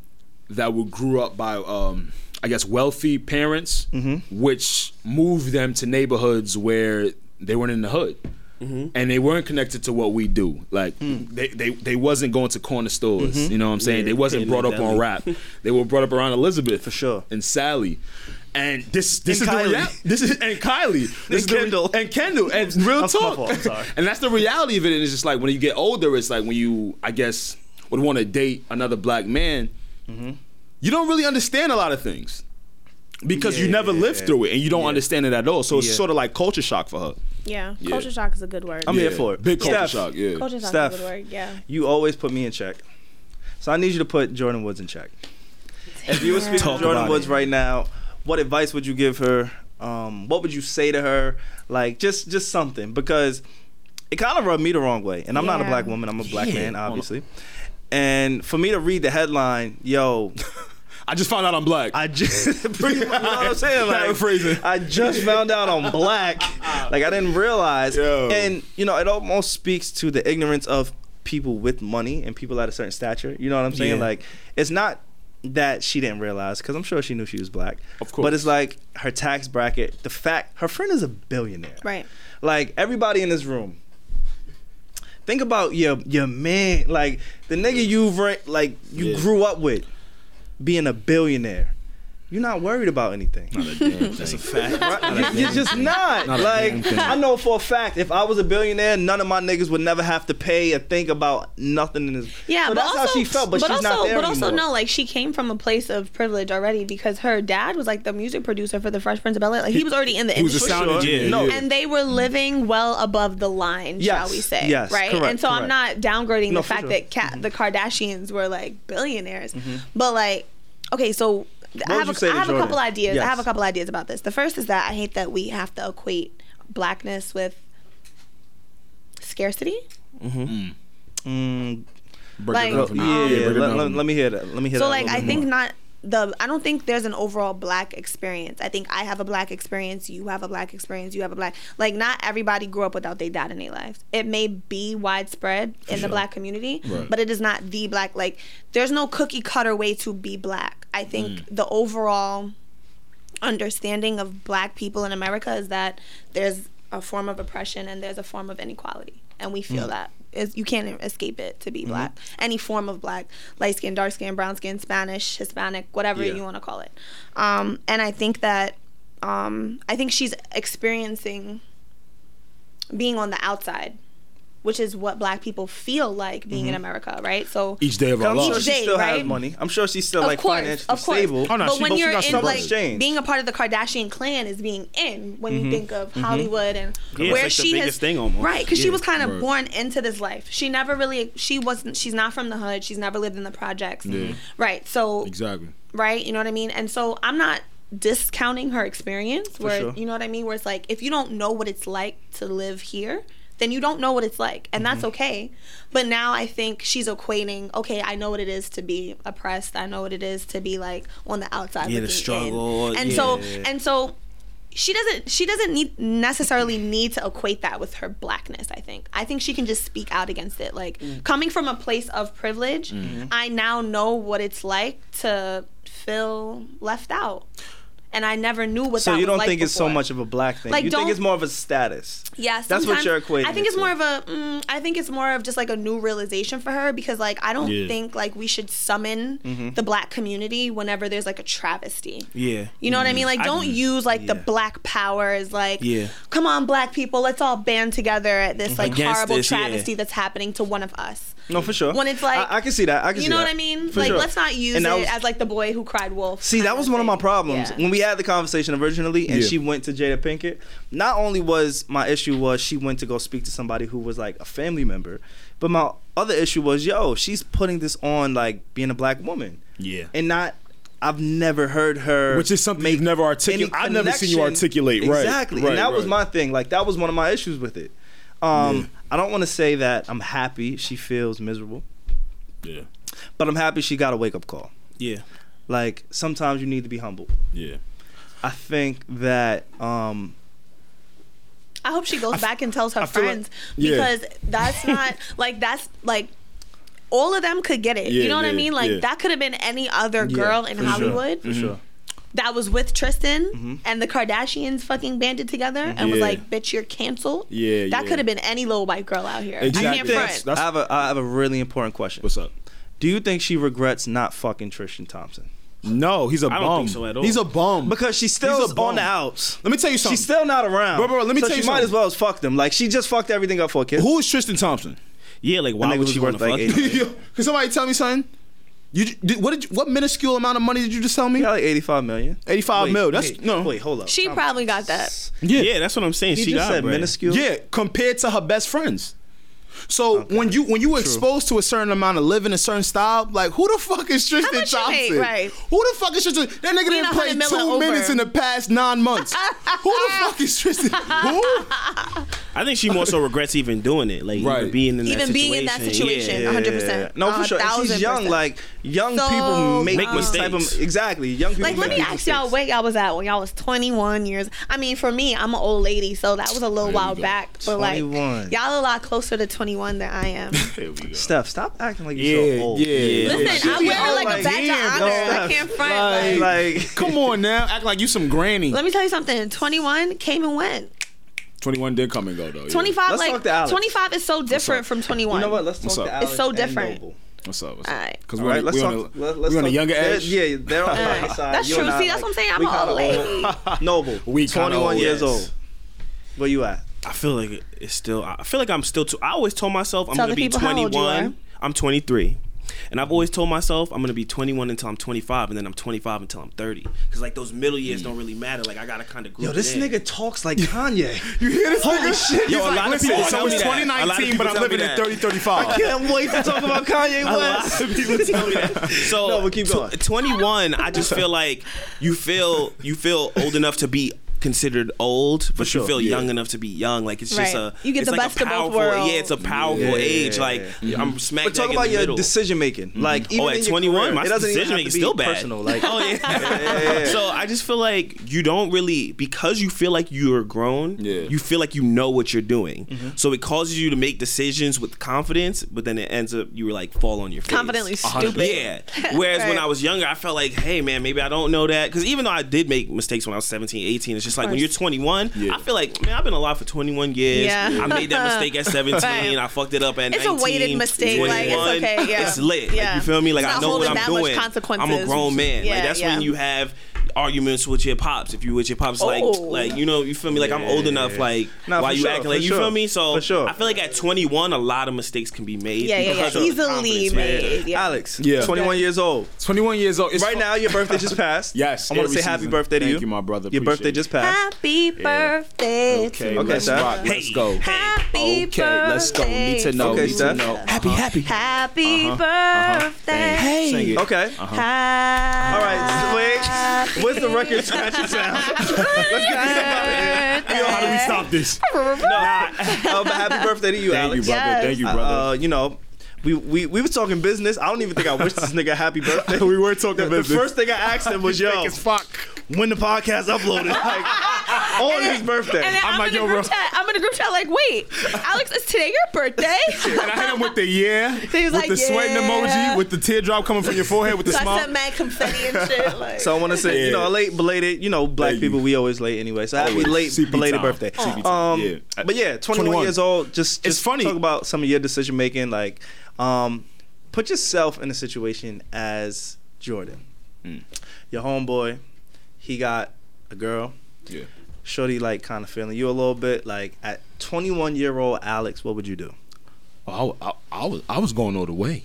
that were grew up by, um, I guess, wealthy parents, Mm-hmm. which moved them to neighborhoods where they weren't in the hood. Mm-hmm. And they weren't connected to what we do. Like Hmm. they, they they wasn't going to corner stores. Mm-hmm. You know what I'm saying? Yeah, they wasn't brought up on rap. they were brought up around Elizabeth For sure. and Sally. And this this And is Kylie. the rea- this is and Kylie this And is the re- Kendall. and Kendall and real That's talk. fault, I'm sorry. and that's the reality of it. And it's just like when you get older, it's like when you I guess would want to date another black man, Mm-hmm. you don't really understand a lot of things because you never lived Yeah. through it and you don't understand it at all. So it's Yeah. sort of like culture shock for her. yeah, Yeah. culture shock is a good word. I'm here for it. Big culture Steph. shock. Yeah. culture shock Steph. is a good word. Yeah. You always put me in check. So I need you to put Jordyn Woods in check. If you were speaking Talk to Jordyn Woods it. right now, what advice would you give her? Um, what would you say to her? Like just just something because it kind of rubbed me the wrong way. And I'm not a black woman. I'm a black Yeah. man, obviously. And for me to read the headline, yo, I just found out I'm black. I just pretty much you know what I'm saying. Like, Paraphrasing. I just found out I'm black. Like I didn't realize. Yo. And you know, it almost speaks to the ignorance of people with money and people at a certain stature. You know what I'm saying? Yeah. Like it's not that she didn't realize because I'm sure she knew she was black. Of course. But it's like her tax bracket. The fact her friend is a billionaire. Right. Like everybody in this room. Think about your your man, like the nigga you've like you Yeah. grew up with, being a billionaire. You're not worried about anything. That's a fact. Right? You're just not. Not like. I know for a fact, if I was a billionaire, none of my niggas would never have to pay or think about nothing in this. Yeah, so but that's also, how she felt, but, she's also, not there But also, anymore. no, like she came from a place of privilege already because her dad was like the music producer for the Fresh Prince of Bel Air. Like he was already in the he was a industry. sound sure. engineer. No, yeah. and they were living well above the line, shall we say? yes, right. correct, and so I'm not downgrading No, the fact sure. that Kat, mm-hmm. the Kardashians were like billionaires, mm-hmm. but like, okay, so. I would have, you a, say I have a couple ideas. I have a couple ideas about this. The first is that I hate that we have to equate blackness with scarcity. Mm, Break Like, it down yeah, Um, yeah. Let, let- me. let me hear that. Let me hear So that. So, like little I bit think more. not the I don't think there's an overall black experience. I think I have a black experience, you have a black experience, you have a black like not everybody grew up without their dad in their lives. It may be widespread in the black community, Right. but it is not the black like there's no cookie cutter way to be black. I think Mm. the overall understanding of black people in America is that there's a form of oppression and there's a form of inequality. And we Mm. feel that. Is you can't escape it to be Mm-hmm. black. Any form of black, light skin, dark skin, brown skin, Spanish, Hispanic, whatever Yeah. you want to call it. Um, and I think that um, I think she's experiencing being on the outside, which is what black people feel like being in America, right? So Each day of our I'm sure she Day, still has money. I'm sure she's still of like course, financially of course. stable. Oh, no, but she- when but she you're got in some like exchange. being a part of the Kardashian clan is being in when Mm-hmm. you think of Hollywood and Yeah, it's where like the she biggest has thing almost. right because she was kind of Right. born into this life. She never really she wasn't she's not from the hood. She's never lived in the projects. Yeah. Right. So Exactly. right? You know what I mean? And so I'm not discounting her experience where sure. you know what I mean where it's like if you don't know what it's like to live here then you don't know what it's like and Mm-hmm. that's okay but now i think she's equating okay i know what it is to be oppressed i know what it is to be like on the outside Yeah, the looking in. struggle, and so and so she doesn't she doesn't need necessarily need to equate that with her blackness i think i think she can just speak out against it like Mm. coming from a place of privilege Mm-hmm. i now know what it's like to feel left out and i never knew what So that you don't like think it's so much of a black thing. Like, you think don't- it's more of a status. Yeah, That's what sometimes- you're equating I think it's to. more of a. Mm, I think it's more of just like a new realization for her because like I don't Yeah. think like we should summon Mm-hmm. the black community whenever there's like a travesty. Yeah. You know what I mean? Like, don't use like the black power as like, Yeah. come on, black people, let's all band together at this like Against horrible this, yeah. travesty that's happening to one of us. No, for sure. When it's like- I, I can see that. I can see. You see know that. what I mean? For like, sure. let's not use And it as like the boy who cried wolf. See, that was of one of my problems Yeah. when we had the conversation originally, and Yeah. she went to Jada Pinkett. Not only was my issue was she went to go speak to somebody who was like a family member, but my other issue was yo, she's putting this on like being a black woman, Yeah. and not. I've never heard her, Which is something make you've never articulated. I've never seen you connection. articulate. Right. Exactly, Right, and that was my thing. Like that was one of my issues with it. Um, I don't want to say that I'm happy she feels miserable, Yeah. but I'm happy she got a wake up call. Yeah. Like sometimes you need to be humble. Yeah. I think that um, I hope she goes back and tells her I feel like- friends Yeah. because that's not like that's like all of them could get it. Yeah, you know what I mean? Like yeah. that could have been any other girl in for sure, Hollywood for sure. That was with Tristan mm-hmm. and the Kardashians fucking banded together and was like, "Bitch, you're canceled." Yeah, that yeah. could have been any little white girl out here. Exactly. I can't That's- front. that's- I have a I have a really important question. What's up? Do you think she regrets not fucking Tristan Thompson? No, he's a I bum. don't think so at all. He's a bum. Because she's still a bum. on the outs. Let me tell you something. She's still not around. Bro, bro, let me so tell you something. she might as well as fuck them. Like she just fucked everything up for a kid. Who is Tristan Thompson? Yeah, like why would she you worth want to like fuck? Can somebody tell me something? You did, what did you, what minuscule amount of money did you just tell me? He got like 85 million. 85 Wait, mil. That's wait, no. Wait, hold up. She Time- probably got that. Yeah. Yeah, that's what I'm saying. He she just got said bread. minuscule. Yeah, compared to her best friends. So when you when you were exposed to a certain amount of living, a certain style, like who the fuck is Tristan much you Thompson? make, right? Who the fuck is Tristan? That nigga didn't play 100 million two over. minutes in the past nine months. who the fuck is Tristan? Who? I think she more so regrets even doing it, like Right. even being in that Even situation. being in that situation. Yeah. 100%. No, for A sure. She's young. percent. Like young So, people make, Make these type of mistakes. exactly. Young people Like, let me these ask y'all mistakes. where y'all was at when y'all was 21 years. I mean, for me, I'm an old lady, so that was a little There while go. back. But like, y'all a lot closer to 21 than I am. There we go. Steph, stop acting like you're so old. yeah. yeah. Listen, I She wear it like, like, a badge damn, of honor. bro. I can't front. Like- Like, Like, Come on now, act like you some granny. let me tell you something. 21 came and went. 21 did come and go though. yeah. 25, Let's like talk 25 is so different from 21. you know what? Let's talk to? Alex It's so and different. Noble. What's up? What's up? Alright. Because we're, right, on, let's we talk. on, a, let- let's we on a younger they're- edge. Yeah, they're on the uh, Alright. side. That's You true. I, See, that's what I'm saying. I'm we an old lady. Noble, We 21 old, years yes. old. Where you at? I feel like it's still. I feel like I'm still. Too, I always told myself I'm Tell gonna be people how old you 21. I'm 23, and I've always told myself I'm gonna be 21 until I'm 25, and then I'm 25 until I'm 30. Because like those middle years don't really matter. Like I gotta kind of group. Yo, this it in. nigga talks like Kanye. You hear this Holy nigga? shit. Yo, Yo, a like, lot listen, people so tell it's me that. A lot of 2019, but I'm living in that. 30, 35. Can't wait to talk about Kanye A lot West. of people tell me that. So No, but keep tw- going. 21, I just feel like you feel you feel old enough to be considered old, but sure. you feel Yeah. young enough to be young. Like it's just a You get it's the like best a of both powerful, worlds. Yeah, it's a powerful Yeah. age. Like mm-hmm. I'm smack But talk about your middle. decision making. Mm-hmm. Like even Oh, at 21, career, my it doesn't decision have making to be still bad. personal. Like, oh yeah. yeah, yeah. So I just feel like you don't really because you feel like you're grown. Yeah. You feel like you know what you're doing. Mm-hmm. So it causes you to make decisions with confidence, but then it ends up you were like fall on your face. Confidently stupid. Yeah. Whereas when I was younger, I felt like, hey man, maybe I don't know that. Because even though I did make mistakes when I was 17, 18, it's just like when you're 21, Yeah. I feel like, man, I've been alive for 21 years. Yeah. I made that mistake at 17. Right. I fucked it up at It's a 19. weighted mistake, like, it's 21. okay, yeah. It's lit. Yeah. Like, you feel me? Like I know what I'm that much doing. I'm a grown man. Yeah, like that's yeah. when you have arguments with your pops. If you with your pops, like, Oh. like you know, you feel me? Like I'm old enough. Like Nah, why you sure, acting like you sure. feel me? So For sure. I feel like at 21, a lot of mistakes can be made. Yeah, yeah, yeah. because of Easily made. Yeah. Alex, Yeah. 21 years old. 21 years old. It's Right fu- now, your birthday just passed. Yes, I want to every say happy season. birthday to Thank you. you, my brother. Your birthday just passed. Happy birthday Okay, to Okay, let's. Steph. rock. Let's go. Happy Okay, let's go. Need to know. Okay, need to Steph. know. Happy, uh-huh. happy. Happy Uh-huh. uh-huh. birthday. Hey. Okay. Uh-huh. Happy All right. so Wait. Where's the record scratching sound? Let's get this up out of here. Yo, how do we stop this? Uh, but happy birthday to you, Thank you, brother. Yes. Thank you, Uh, brother. you know, we, we we were talking business. I don't even think I wished this nigga happy birthday. we were talking The, the first thing I asked him was, "Yo, as fuck. when the podcast uploaded?" Like on his birthday. And then I'm I'm, like, in yo, group bro. chat. I'm in the group chat like, wait, Alex, is today your birthday? And I hit him with the yeah, He was with like, the sweating emoji, with the teardrop coming from your forehead, with the so I smile. sent mad confetti and shit. Like, So I want to say, you know, late belated, you know, black Thank you. people, we always late anyway. So happy late CP belated time. birthday. CP Um, yeah. but yeah, 21, 21. years old. Just, It's just funny. Talk about some of your decision making. Like, um, put yourself in a situation as Jordyn, Mm. your homeboy. He got a girl. Yeah. Shorty like kind of feeling you a little bit. Like at 21 year old Alex, what would you do? Oh, I, I, I was I was going all the way.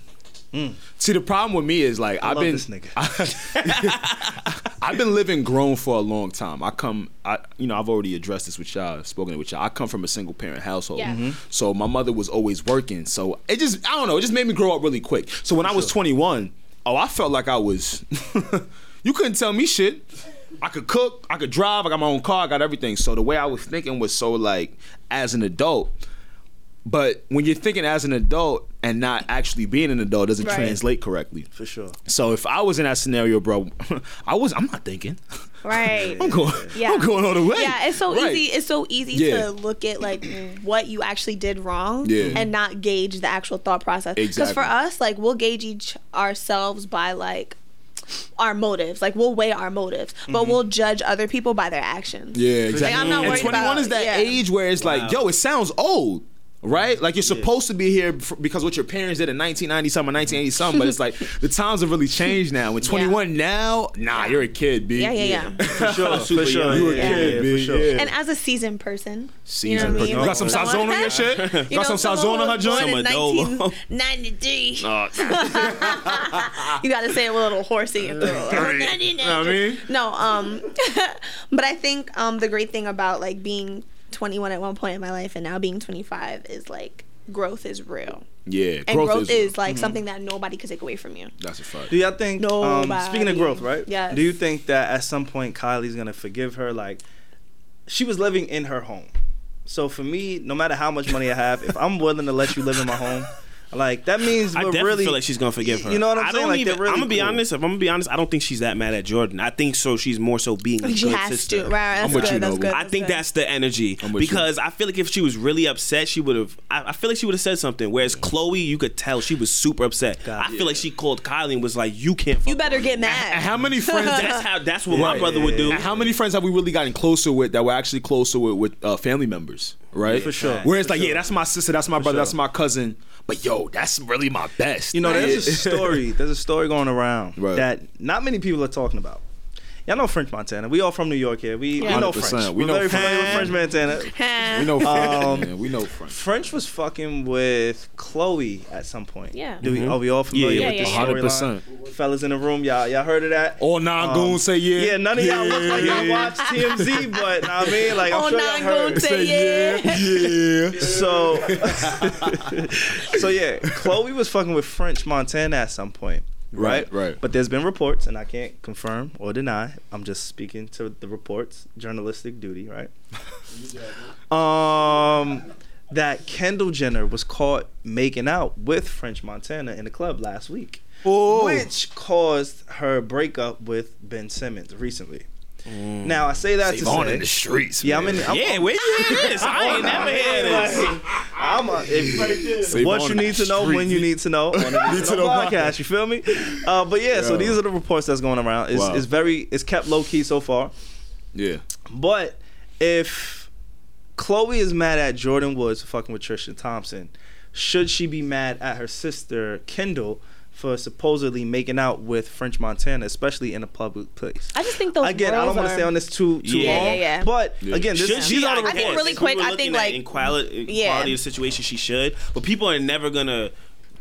Mm. See, the problem with me is like I have love been this nigga. I've been living grown for a long time. I come, I you know, I've already addressed this with y'all, spoken with y'all. I come from a single parent household, Yeah. Mhm. so my mother was always working. So it just, I don't know, it just made me grow up really quick. So when I was 21, oh, I felt like I was. you couldn't tell me shit. I could cook, I could drive, I got my own car, I got everything. So the way I was thinking was so like, as an adult. But when you're thinking as an adult and not actually being an adult, doesn't Right. translate correctly. For sure. So if I was in that scenario, bro, I was. I'm not thinking. right. I'm going. Yeah. I'm going all the way. Yeah, it's so Right. easy. It's so easy Yeah. to look at like what you actually did wrong Yeah. and not gauge the actual thought process. Because Exactly. for us, like we'll gauge each ourselves by like our motives. Like we'll weigh our motives, but we'll judge other people by their actions. Mm-hmm. Yeah, exactly. I'm not and 21 about- is that yeah. age where it's like, yo, it sounds old. Right, like you're supposed to be here f- because what your parents did in 1990 something, 1980 something, but it's like the times have really changed now. When 21 now, nah, you're a kid, b. Yeah, yeah, yeah. For sure. For sure. young. You a Yeah, kid, yeah, b. for sure. Yeah. And as a seasoned person, Seasoned you know what I mean? You got some Someone- sazon on your shit? You got know, some someone sazon on her joint? Some adobo. 1993. Uh, you got to say it with a little horsey and throw it. you know what I mean? No, um, but I think um the great thing about like being 21 at one point in my life and now being 25 is like growth is real, Yeah, and growth, is, real. like something that nobody could take away from you. That's a fact. Do y'all think? Um, speaking of growth, right? Yeah. Do you think that at some point Kylie's gonna forgive her? Like, she was living in her home, So for me, no matter how much money I have, if I'm willing to let you live in my home, like that means I we're definitely really feel like she's gonna forgive her. You know what I'm I saying? Don't Like, even, really I'm gonna be cool. honest. If I'm gonna be honest, I don't think she's that mad at Jordyn. I think so. She's more so being a She good has sister. to. Right, that's I'm with good. you, that's Noble. good. I that's think good. that's the energy I'm with you. because I feel like if she was really upset, she would have. I, I feel like she would have said something. Whereas Khloe, you could tell she was super upset. God, I feel like she called Kylie and was like, "You can't." You better with get And mad. how many friends? That's how. That's what my Right. brother would do. And how many friends have we really gotten closer with that were actually closer with, with uh, family members, right? For sure. Where it's For like, sure. yeah, that's my sister, that's my brother, that's my cousin, but yo, that's really my best. You know, Right? there's a story. There's a story going around Right. that not many people are talking about. Y'all know French Montana. We all from New York here. We, Yeah. we know French. We We're know very familiar with French. French Montana. we know French, Um, man. We know French. French was fucking with Khloe at some point. Yeah. Do we, are we all familiar Yeah, with yeah, the yeah. storyline? 100%. Fellas in the room, y'all y'all heard of that? All nine Um, goons say yeah. Yeah, none of y'all look like y'all watch TMZ, but know what I mean, like I'm Oh, sure y'all nine heard. goons say yeah. yeah. So, so yeah, Khloe was fucking with French Montana at some point, right? Right, right. But there's been reports, and I can't confirm or deny. I'm just speaking to the reports, journalistic duty, right? um, that Kendall Jenner was caught making out with French Montana in the club last week, Oh. which caused her breakup with Ben Simmons recently. Now I say that to Savon say, in the streets. yeah, I'm in. I'm, yeah, where you hear this? I ain't never hear this. I'm a, if, what you need to know when you need to know on the Need to Know podcast. You feel me? Uh, but yeah, so these are the reports that's going around. It's, Wow. it's very it's kept low key so far. Yeah. But if Khloe is mad at Jordyn Woods for fucking with Tristan Thompson, should she be mad at her sister Kendall for supposedly making out with French Montana, especially in a public place? I just think those Again, I don't want to are- stay on this too too Yeah, long. yeah, yeah. But Yeah. again, this, Should these she? are I I think really If we quick, I think, at like- in quality, Yeah. quality of situation, she should. But people are never gonna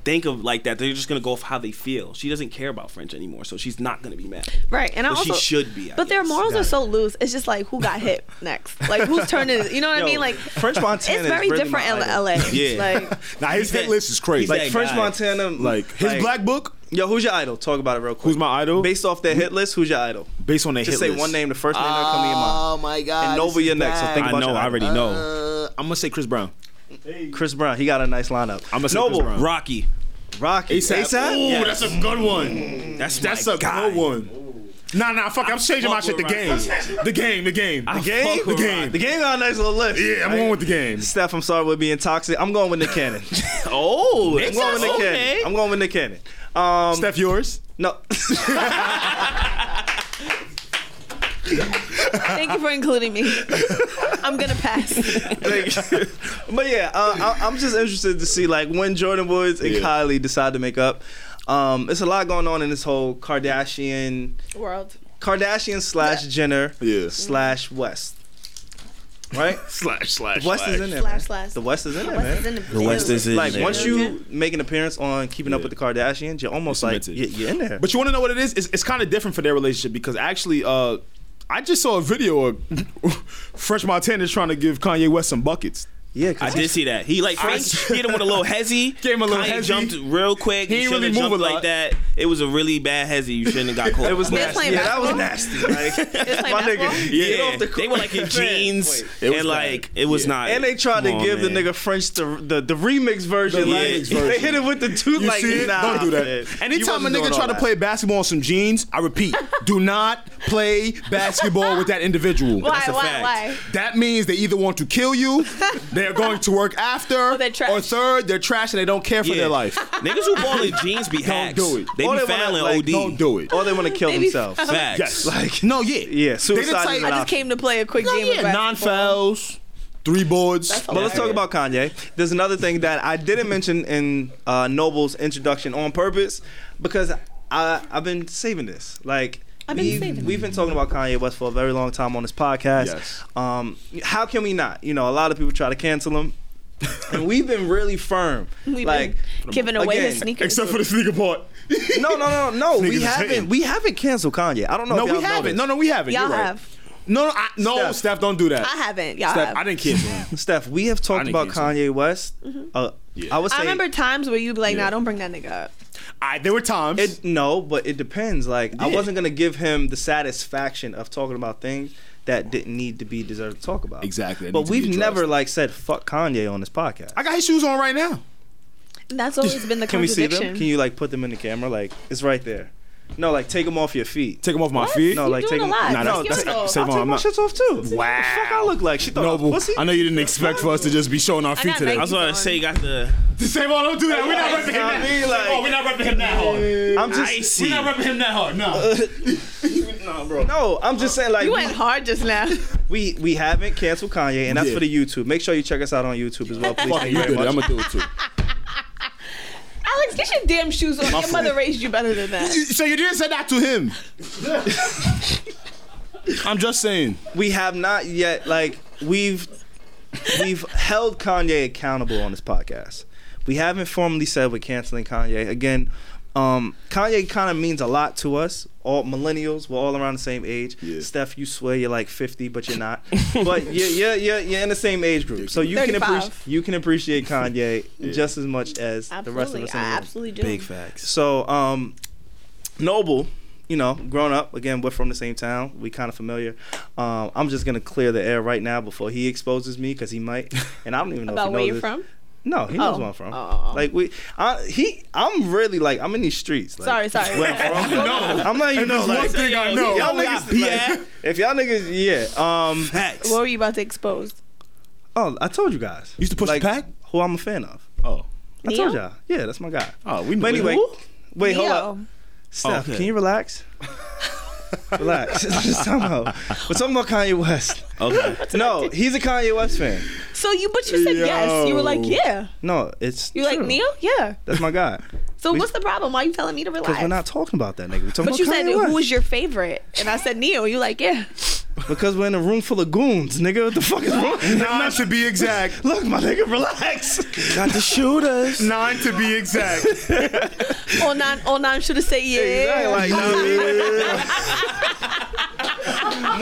think of like that. They're just gonna go off how they feel. She doesn't care about French anymore, so she's not gonna be mad. Right, and I But she also should be, I but their morals Got are it. so loose. It's just like who got hit next, like whose turn is it? You know what I mean? Like French Montana it's very is really different my in idol. LA. Yeah. like Now his hit list is crazy. Like French guy. Montana, like his like- black book, Yo, who's your idol? Talk about it real quick. who's my idol? Based off their hit list, who's your idol? Based on their Just hit say one name, the first name that come to your mind. Oh my god. And Nova, your is next, so bad. think I about know. your I already know. Uh, I'm gonna say Chris Brown. Chris Brown, he got a nice lineup. I'm gonna say Noble, Chris Brown. Rocky. Rocky, ASAP. Ooh, Yes. that's a good one. That's That's my a guy. good one. Nah, nah, fuck. I'm changing my shit. The with game, the game, the game, the game? the game. Rocky. The game got a nice little list. Yeah, I'm going with the game. Steph, I'm sorry we're being toxic. I'm going with Nick Cannon. Oh, I'm going with Nick okay. Cannon. I'm going with Nick Cannon. Um, Steph, yours? no. thank you for including me. I'm gonna pass. Like, but yeah, uh, I, I'm just interested to see like when Jordyn Woods and Yeah. Kylie decide to make up. Um, it's a lot going on in this whole Kardashian, World. Kardashian slash Jenner Yeah. slash West, right? Slash, slash, The West is in there, Slash, slash. The West is in there, man. in the, The West is in like there. once you make an appearance on Keeping Up with the Kardashians, you're almost like cemented. you're, you're in there. But you want to know what it is? It's, it's kind of different for their relationship because actually, uh, I just saw a video of French Montana trying to give Kanye West some buckets. Yeah, I 'cause did see that. He like French hit him with a little hezzy. Gave him a little Kanye hezzy. jumped real quick. He He, really have move jumped a lot. like that. It was a really bad hezzy. You shouldn't have got caught. It was nasty. playing Yeah, that was nasty. Like, playing my nigga, basketball? get Yeah, off the they were like in jeans, Wait. It was and bad. like it was Yeah. not. And they tried to on, give the nigga French the the, the remix version. The like, remix They hit it with the tooth. You like, see nah, Don't do that. Anytime a nigga try to play basketball in some jeans, I repeat, do not play basketball with that individual. Why? a Why? fact. Why? That means they either want to kill you, they're going to work after, they're trash. or third, they're trash and they don't care for Yeah. their life. Niggas who ball in jeans be hacks. Don't do it. They Or be they wanna, fouling like, OD. Don't do it. or they want to kill They themselves. fouling. Facts. Yes. Like, No, yeah. yeah, They suicide the is type- an I just option. came to play a quick No, game yeah, non fouls, three boards. But let's talk about Kanye. There's another thing that I didn't mention in uh, Noble's introduction on purpose because I I've been saving this. Like I've been we've, saving we've been talking about Kanye West for a very long time on this podcast. Yes. Um, how can we not? You know, a lot of people try to cancel him, and we've been really firm. We've like been giving away again, his sneakers. Except for the sneaker part. no, no, no, no. we haven't hating. we haven't canceled Kanye. I don't know. No, if we y'all haven't. this. No, no, we haven't. Y'all You're right. have. No, no, I, no, Steph. Steph. don't do that. I haven't. Y'all Steph, have. I didn't cancel him. Steph, we have talked about cancel Kanye West Mm-hmm. uh, I would say I remember times where you'd be like, Yeah. "Nah, don't bring that nigga up." I, there were times. It no, but it depends. Like I wasn't gonna give him the satisfaction of talking about things that didn't need to be deserved to talk about. Exactly, But needs to be we've never like said fuck Kanye on this podcast. I got his shoes on right now. That's always been the Can we see contradiction. them? Can you like put them in the camera? Like it's right there. No, like take them off your feet. Take them off my What? feet. No, You like doing take a them. lot. Nah, no, that's- take- that's- I'll say take mom, my I'm- shits off too. Wow. What the fuck I look like? She thought I Noble. was pussy. I know you didn't expect for us to just be showing our feet got today. I was Nikes gonna say you got the. Say, well, don't do that. We're oh, not repping him I that mean, like- Oh, we're not repping him that hard. I'm just Icy. We're not repping him that hard. No. no, bro. No, I'm just saying like You went hard just now. we we haven't canceled Kanye, and that's Yeah. for the YouTube. Make sure you check us out on YouTube as well, please. Fuck it, Thank you you did very it. I'm gonna do it too. Alex, get your damn shoes on. Your mother raised you better than that. So you didn't say that to him. I'm just saying. We have not yet like we've we've held Kanye accountable on this podcast. We haven't formally said we're canceling Kanye again. Um, Kanye kind of means a lot to us. All millennials, we're all around the same age. Yeah. Steph, you swear you're like 50, but you're not. but you're, you're, you're, you're in the same age group, so you can appreciate you can appreciate Kanye just as much as the rest of Absolutely, us. in I absolutely do. Big facts. So, um, Noble, you know, grown up again, we're from the same town. We kind of familiar. Um, I'm just gonna clear the air right now before he exposes me because he might, and I don't even know About if he where knows you're this. from? No, he knows Oh. where I'm from. Oh. Like we, I, he, I'm really like I'm in these streets. Like, Sorry, sorry. Where I'm from. No. I'm not even there's like, one thing I know. Y'all Oh, niggas, got like, if y'all niggas, yeah. Um, Facts. What were you about to expose? oh, I told you guys. You used to push like, the pack? Who I'm a fan of. Oh. I Neo? told y'all. Yeah, that's my guy. Oh, we know. But anyway, Who? wait, hold up. Steph, Okay. can you relax? relax. Just talking about. We're talking about Kanye West. Okay. No, he's a Kanye West fan. So you, but you said yes. You were like, yeah. No, it's You like true. Neo? Yeah. That's my guy. So We- what's the problem? Why are you telling me to relax? Because we're not talking about that nigga. We're talking But you about said West. who was your favorite, and I said Neo. You like, yeah. Because we're in a room full of goons, nigga. What the fuck is wrong? Nine to be exact. Look, my nigga, relax. Got the shooters. Nine to be exact. All nine, all nine should have said yeah. Exactly, like, nah,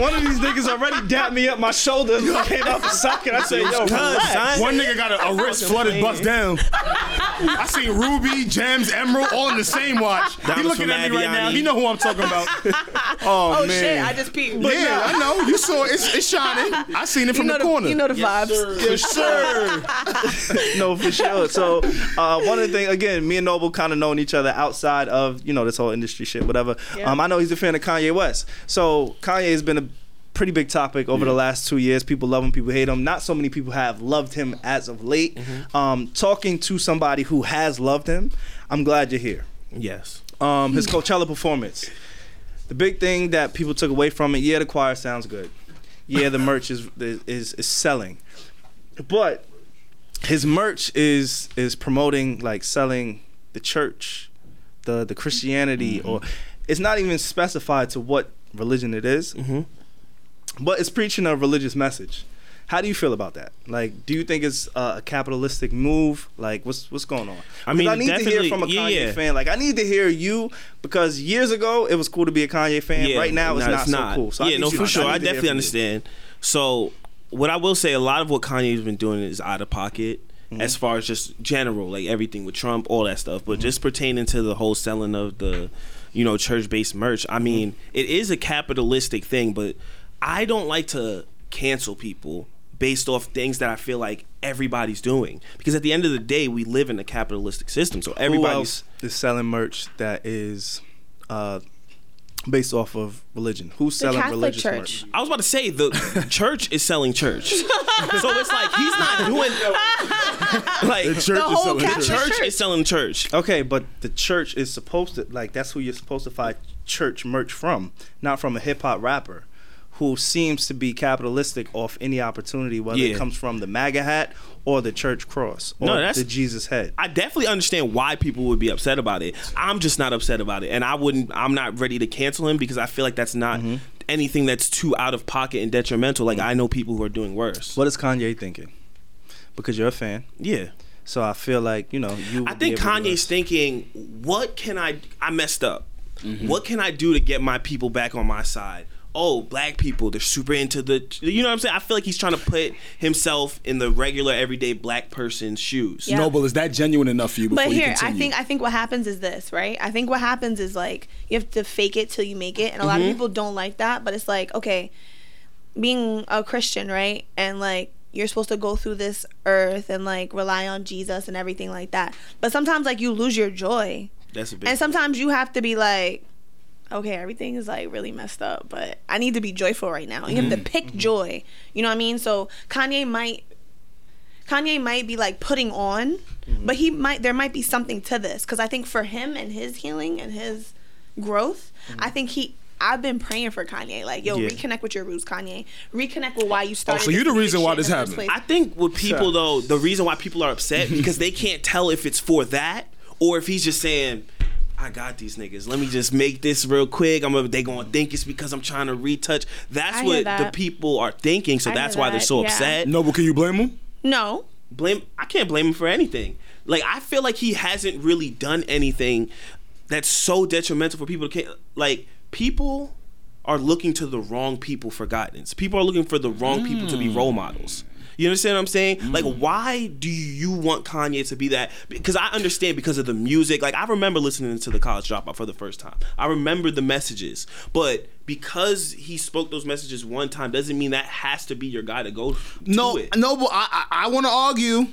One of these niggas already dapped me up my shoulder. Came out the socket. I said, yo, Cuz, relax. One nigga got a, a wrist flooded bust down. I seen Ruby, Gems, Emerald all in the same watch. he looking at me right now. Aviani. He know who I'm talking about. Oh, Oh man. shit! I just peed. yeah, I know. You saw it. It's, it's shining. I seen it You from know the the, corner. you know the vibes. Yes, sir. no, for sure. So uh, one of the things, again, me and Noble kind of known each other outside of you know this whole industry shit, whatever. Yeah. Um, I know he's a fan of Kanye West. So Kanye has been a pretty big topic over the last two years. People love him, people hate him. Not so many people have loved him as of late. Um, talking to somebody who has loved him, I'm glad you're here. Yes. Um, his Coachella performance. The big thing that people took away from it, yeah, the choir sounds good. Yeah, the merch is is is selling. But his merch is is promoting like selling the church, the the Christianity or it's not even specified to what religion it is, But it's preaching a religious message. How do you feel about that? Like, do you think it's uh, a capitalistic move? Like, what's what's going on? I mean, I need to hear from a yeah, Kanye yeah. fan. Like, I need to hear you because years ago it was cool to be a Kanye fan. right now it's no, not, so cool. So yeah, no, for sure. need I, definitely from you. understand. So, what I will say, a lot of what Kanye's been doing is out of pocket. Mm-hmm. As far as just general, like everything with Trump, all that stuff, Mm-hmm. but just pertaining to the whole selling of the, you know, church-based merch. Mm-hmm. I mean, it is a capitalistic thing, but I don't like to cancel people based off things that I feel like everybody's doing. Because at the end of the day, we live in a capitalistic system, so Who everybody's else is selling merch that is uh, based off of religion? Who's selling Catholic religious Church. merch? I was about to say the church is selling church, so it's like he's not doing like The church The is whole selling church. church, church. is selling church. Okay, but the church is supposed to like that's who you're supposed to find church merch from, not from a hip hop rapper who seems to be capitalistic off any opportunity, whether Yeah. it comes from the MAGA hat or the church cross or No, that's- the Jesus head. I definitely understand why people would be upset about it. I'm just not upset about it, and I wouldn't. I'm not ready to cancel him because I feel like that's not Mm-hmm. anything that's too out of pocket and detrimental. Like I know people who are doing worse. What is Kanye thinking? Because you're a fan, Yeah. so I feel like you know you. I think Kanye's thinking, what can I? I messed up. Mm-hmm. What can I do to get my people back on my side? Oh, black people, they're super into the, you know what I'm saying? I feel like he's trying to put himself in the regular, everyday black person's shoes. Yeah. Noble, is that genuine enough for you? Before But you here, I think I think what happens is this, right? I think what happens is like you have to fake it till you make it, and a lot Mm-hmm. of people don't like that. But it's like, okay, being a Christian, right, and like you're supposed to go through this earth and like rely on Jesus and everything like that. But sometimes like you lose your joy, That's a big and sometimes you have to be like, okay, everything is like really messed up, but I need to be joyful right now. You have Mm-hmm. to pick joy. You know what I mean? So Kanye might Kanye might be like putting on, Mm-hmm. but he might there might be something to this because I think for him and his healing and his growth, I think he. I've been praying for Kanye, like yo, Yeah. reconnect with your roots, Kanye. Reconnect with why you started. Oh, so you this the reason why this the happened. I think with people though, the reason why people are upset because they can't tell if it's for that or if he's just saying, "I got these niggas. Let me just make this real quick. I'm gonna, they gonna think it's because I'm trying to retouch." That's I hear what the people are thinking. So I that's hear why they're so yeah. upset. Noble, can you blame him? no, Blame. I can't blame him for anything. Like I feel like he hasn't really done anything that's so detrimental for people to can't like people are looking to the wrong people for guidance. People are looking for the wrong people to be hmm. role models. You understand what I'm saying? Mm-hmm. Like, why do you want Kanye to be that? Because I understand because of the music. Like, I remember listening to the College Dropout for the first time. I remember the messages, but because he spoke those messages one time doesn't mean that has to be your guy to go. No, to it. Noble, I I, I want to argue.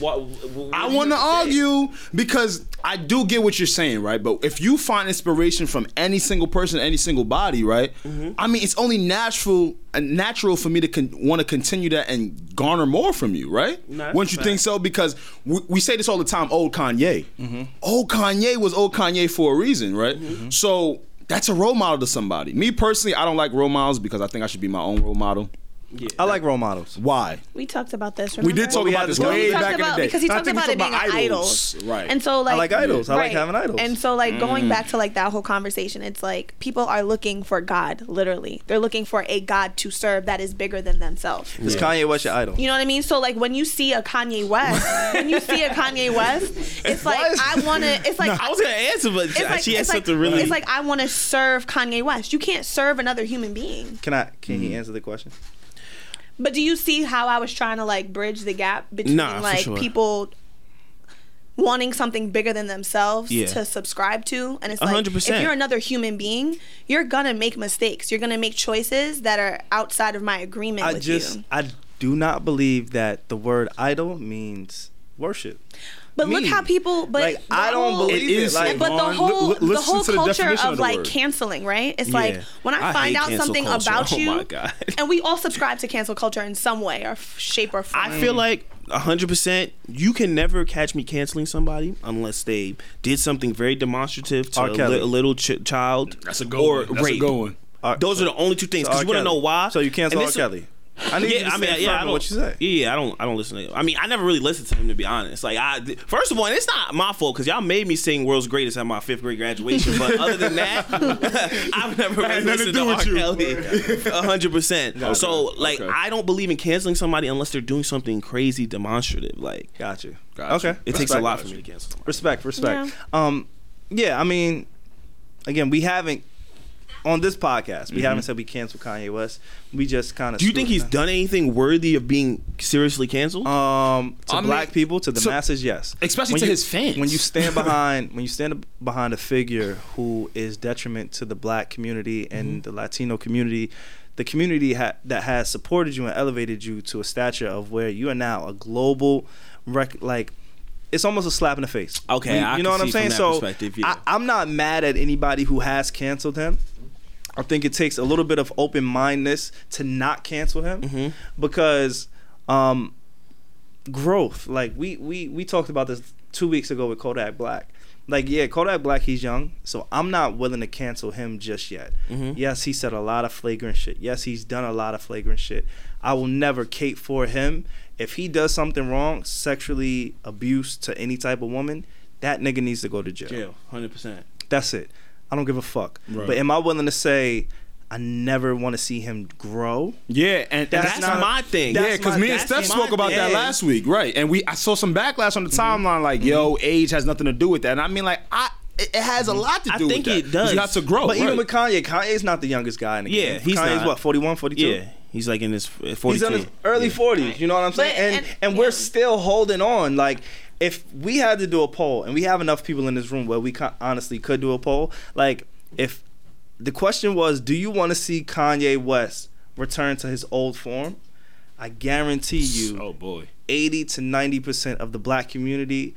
What, what, I want to argue because I do get what you're saying, right? But if you find inspiration from any single person, any single body, right? Mm-hmm. I mean, it's only natural, uh, natural for me to con- want to continue that and garner more from you, right? No, Wouldn't you a think so? Because we, we say this all the time. Old Kanye, Mm-hmm. old Kanye was old Kanye for a reason, right? Mm-hmm. So that's a role model to somebody. Me personally, I don't like role models because I think I should be my own role model. Yeah, I like role models. Why? we talked about this. We did remember? talk we about had this this way he talked back in the day. because he talked about it being talked an idols, right? And so like I like idols. I like having idols. And so like Mm. going back to like that whole conversation, it's like people are looking for God, literally. They're looking for a God to serve that is bigger than themselves. Is Kanye West your idol? You know what I mean? So like when you see a Kanye West, when you see a Kanye West, it's like I want to. It's like I was gonna answer, but It's like, she has it's like, something really. It's like I want to serve Kanye West. You can't serve another human being. Can I? Can Mm. he answer the question? But do you see how I was trying to like bridge the gap between Nah, for like sure. people wanting something bigger than themselves Yeah. to subscribe to and it's A like hundred if percent. you're another human being you're gonna make mistakes you're gonna make choices that are outside of my agreement I with just you I do not believe that the word idol means worship. But look how people but Like, I don't whole- believe It it. is Like, but the Vaughn, whole li- the whole to the culture definition of, of the like word. canceling, right? It's like when I, I find out something culture. about Oh you, my God. and we all subscribe to cancel culture in some way or f- shape or form. I feel like hundred percent. You can never catch me canceling somebody unless they did something very demonstrative to R. a, Kelly. li- a little ch- child. That's a good or one. That's rape. a good one. Those are the only two things. Because R. you want to know why? So you cancel R. this- Kelly. I need you Yeah, to I mean, stand yeah, firm I in don't. what you say. Yeah, I don't. I don't listen to. I mean, I never really listened to him to be honest. Like, I first of all, and it's not my fault because y'all made me sing "World's Greatest" at my fifth grade graduation. But other than that, I've never really listened to to R. you. Kelly. A hundred percent. So, like, Okay. I don't believe in canceling somebody unless they're doing something crazy demonstrative. Like, Got you. Okay. it takes a Respect. lot for me to cancel. Somebody. Respect, respect. Um, yeah, I mean, again, we haven't on this podcast. We haven't said we canceled Kanye West. We just kind of. Mm-hmm. Do you think he's done anything worthy of being seriously canceled? Um, to I mean, black people, to the so- masses, yes. Especially When to you- his fans. When you stand behind, when you stand behind a figure who is detriment to the black community and Mm-hmm. the Latino community, the community ha- that has supported you and elevated you to a stature of where you are now a global, rec- like. It's almost a slap in the face. Okay, you, I you know can what I'm saying. from that So yeah. I, I'm not mad at anybody who has canceled him. I think it takes a little bit of open mindedness to not cancel him Mm-hmm. because um, growth. Like we we we talked about this two weeks ago with Kodak Black. Like yeah, Kodak Black, he's young, so I'm not willing to cancel him just yet. Mm-hmm. Yes, he said a lot of flagrant shit. Yes, he's done a lot of flagrant shit. I will never cape for him. If he does something wrong, sexually abuse to any type of woman, that nigga needs to go to jail. Jail, hundred percent. That's it. I don't give a fuck. Right. But am I willing to say I never want to see him grow? Yeah, and That's That's, not- my thing. yeah, because me and Steph my spoke about that last week, right? And we I saw some backlash on the mm-hmm. timeline, like, yo, mm-hmm. age has nothing to do with that. And I mean, like, I it, it has a mm-hmm. lot to do I do think with that. it 'Cause does. You have to grow. But even with Kanye, Kanye's not the youngest guy in the Yeah, game. he's Kanye's not. what 41, 42? Yeah, he's like in his forty He's in his early forties. You know what I'm saying? But- and and- and, yeah. we're still holding on. Like if we had to do a poll, and we have enough people in this room where we co- honestly could do a poll. Like if the question was, do you want to see Kanye West return to his old form? I guarantee you, oh boy. 80 to 90 percent of the black community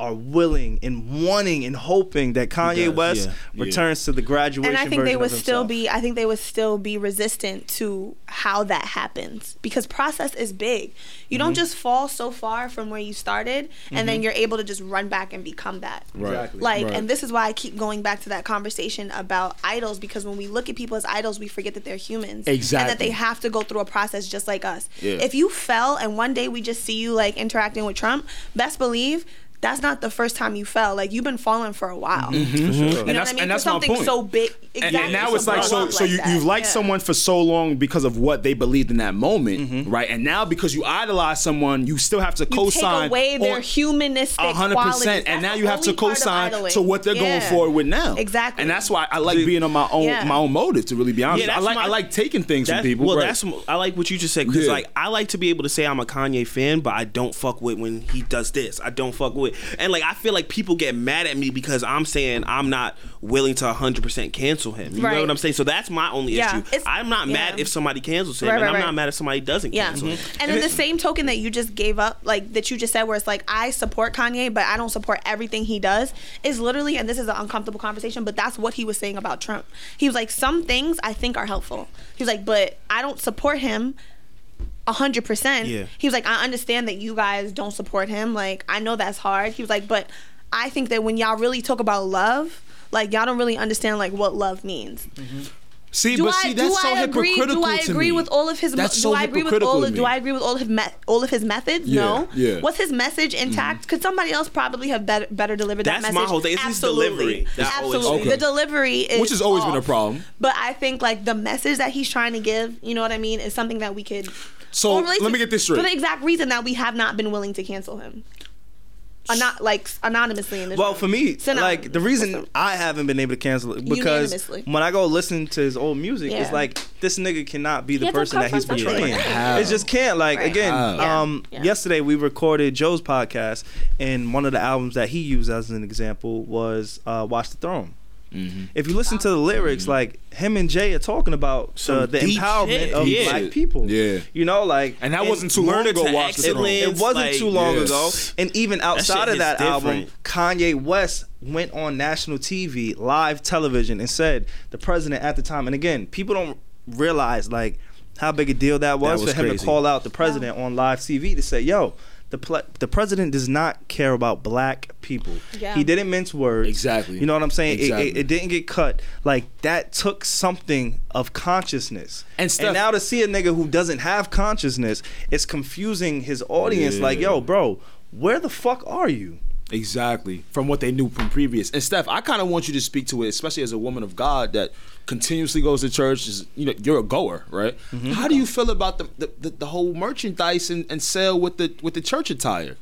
are willing and wanting and hoping that Kanye does, West yeah. Yeah. returns to the graduation and I think they would still be I think they would still be resistant to how that happens because process is big. You Mm-hmm. don't just fall so far from where you started and then you're able to just run back and become that. Right. Exactly. Like Right. and this is why I keep going back to that conversation about idols because when we look at people as idols we forget that they're humans Exactly. and that they have to go through a process just like us. Yeah. If you fell and one day we just see you like interacting with Trump, best believe that's not the first time you fell. Like you've been falling for a while. Mm-hmm. Mm-hmm. You know And what that's- I mean? and For that's my something point. so big. And, Exactly. and now it's like blow so up so you, that. you've liked Yeah. someone for so long because of what they believed in that moment, mm-hmm. right? And now because you idolize someone, you still have to You co-sign take away their humanistic a hundred qualities. percent, and now you have to only co-sign to what they're going Yeah. forward with now. Exactly. and that's why I like being on my own Yeah. my own motive. To really be honest, Yeah, I like my- I like taking things from people. well, right. that's I like what you just said because Yeah. like I like to be able to say I'm a Kanye fan, but I don't fuck with when he does this. I don't fuck with, and like I feel like people get mad at me because I'm saying I'm not willing to 100 percent cancel him. You Right. know what I'm saying? So that's my only Yeah, issue. it's- I'm not mad yeah. if somebody cancels him, Right, and right, I'm not mad if somebody doesn't Yeah. cancel him. Mm-hmm. And in the same token that you just gave up, like that you just said, where it's like, I support Kanye, but I don't support everything he does, is literally, and this is an uncomfortable conversation, but that's what he was saying about Trump. He was like, some things I think are helpful. He was like, but I don't support him. A hundred percent. Yeah. He was like, I understand that you guys don't support him. Like, I know that's hard. He was like, but I think that when y'all really talk about love, like y'all don't really understand like what love means. See, Do but I see, that's so I agree? hypocritical Do I to agree me. with all of his? That's do so I agree with hypocritical all to of? me. Do I agree with all of his me- all of his methods? Yeah, no. yeah. Mm-hmm. Was his message intact? Could somebody else probably have better better delivered that message? That's message? my whole thing. It's his Absolutely. delivery. That's always- Absolutely. Okay. The delivery is Which has always been a problem. But I think like the message that he's trying to give, you know what I mean, is something that we could. So, let me get this straight. For the exact reason that we have not been willing to cancel him. Not like anonymously in this. Well, room. for me, Synonymous. like the reason I haven't been able to cancel it because when I go listen to his old music, it's like this nigga cannot be the Yeah, person that he's portraying. like. It just can't. Like Right. again, How? um, Yeah. yesterday we recorded Joe's podcast, and one of the albums that he used as an example was uh, "Watch the Throne." Mm-hmm. If you listen to the lyrics, like him and Jay are talking about Some uh, the empowerment shit. of Yeah. black people. Yeah. you know, like And that wasn't too long ago. to the Throne. It wasn't like, too long yes. ago. And even outside shit of that hits album. Kanye West went on national TV, live television, and said the president at the time. And again, people don't realize like how big a deal that was, was for him crazy. to call out the president on live TV to say, "Yo." The, ple- the president does not care about black people. Yeah. He didn't mince words. Exactly. You know what I'm saying? It- Exactly. It, it didn't get cut. Like that took something of consciousness. And Steph- and now to see a nigga who doesn't have consciousness, it's confusing his audience. Like, yo, bro, where the fuck are you? Exactly. From what they knew from previous. And Steph, I kind of want you to speak to it, especially as a woman of God that continuously goes to church. Is you know, you're a goer, right? Mm-hmm. How do you feel about the the, the, the whole merchandise and, and sale with the with the church attire?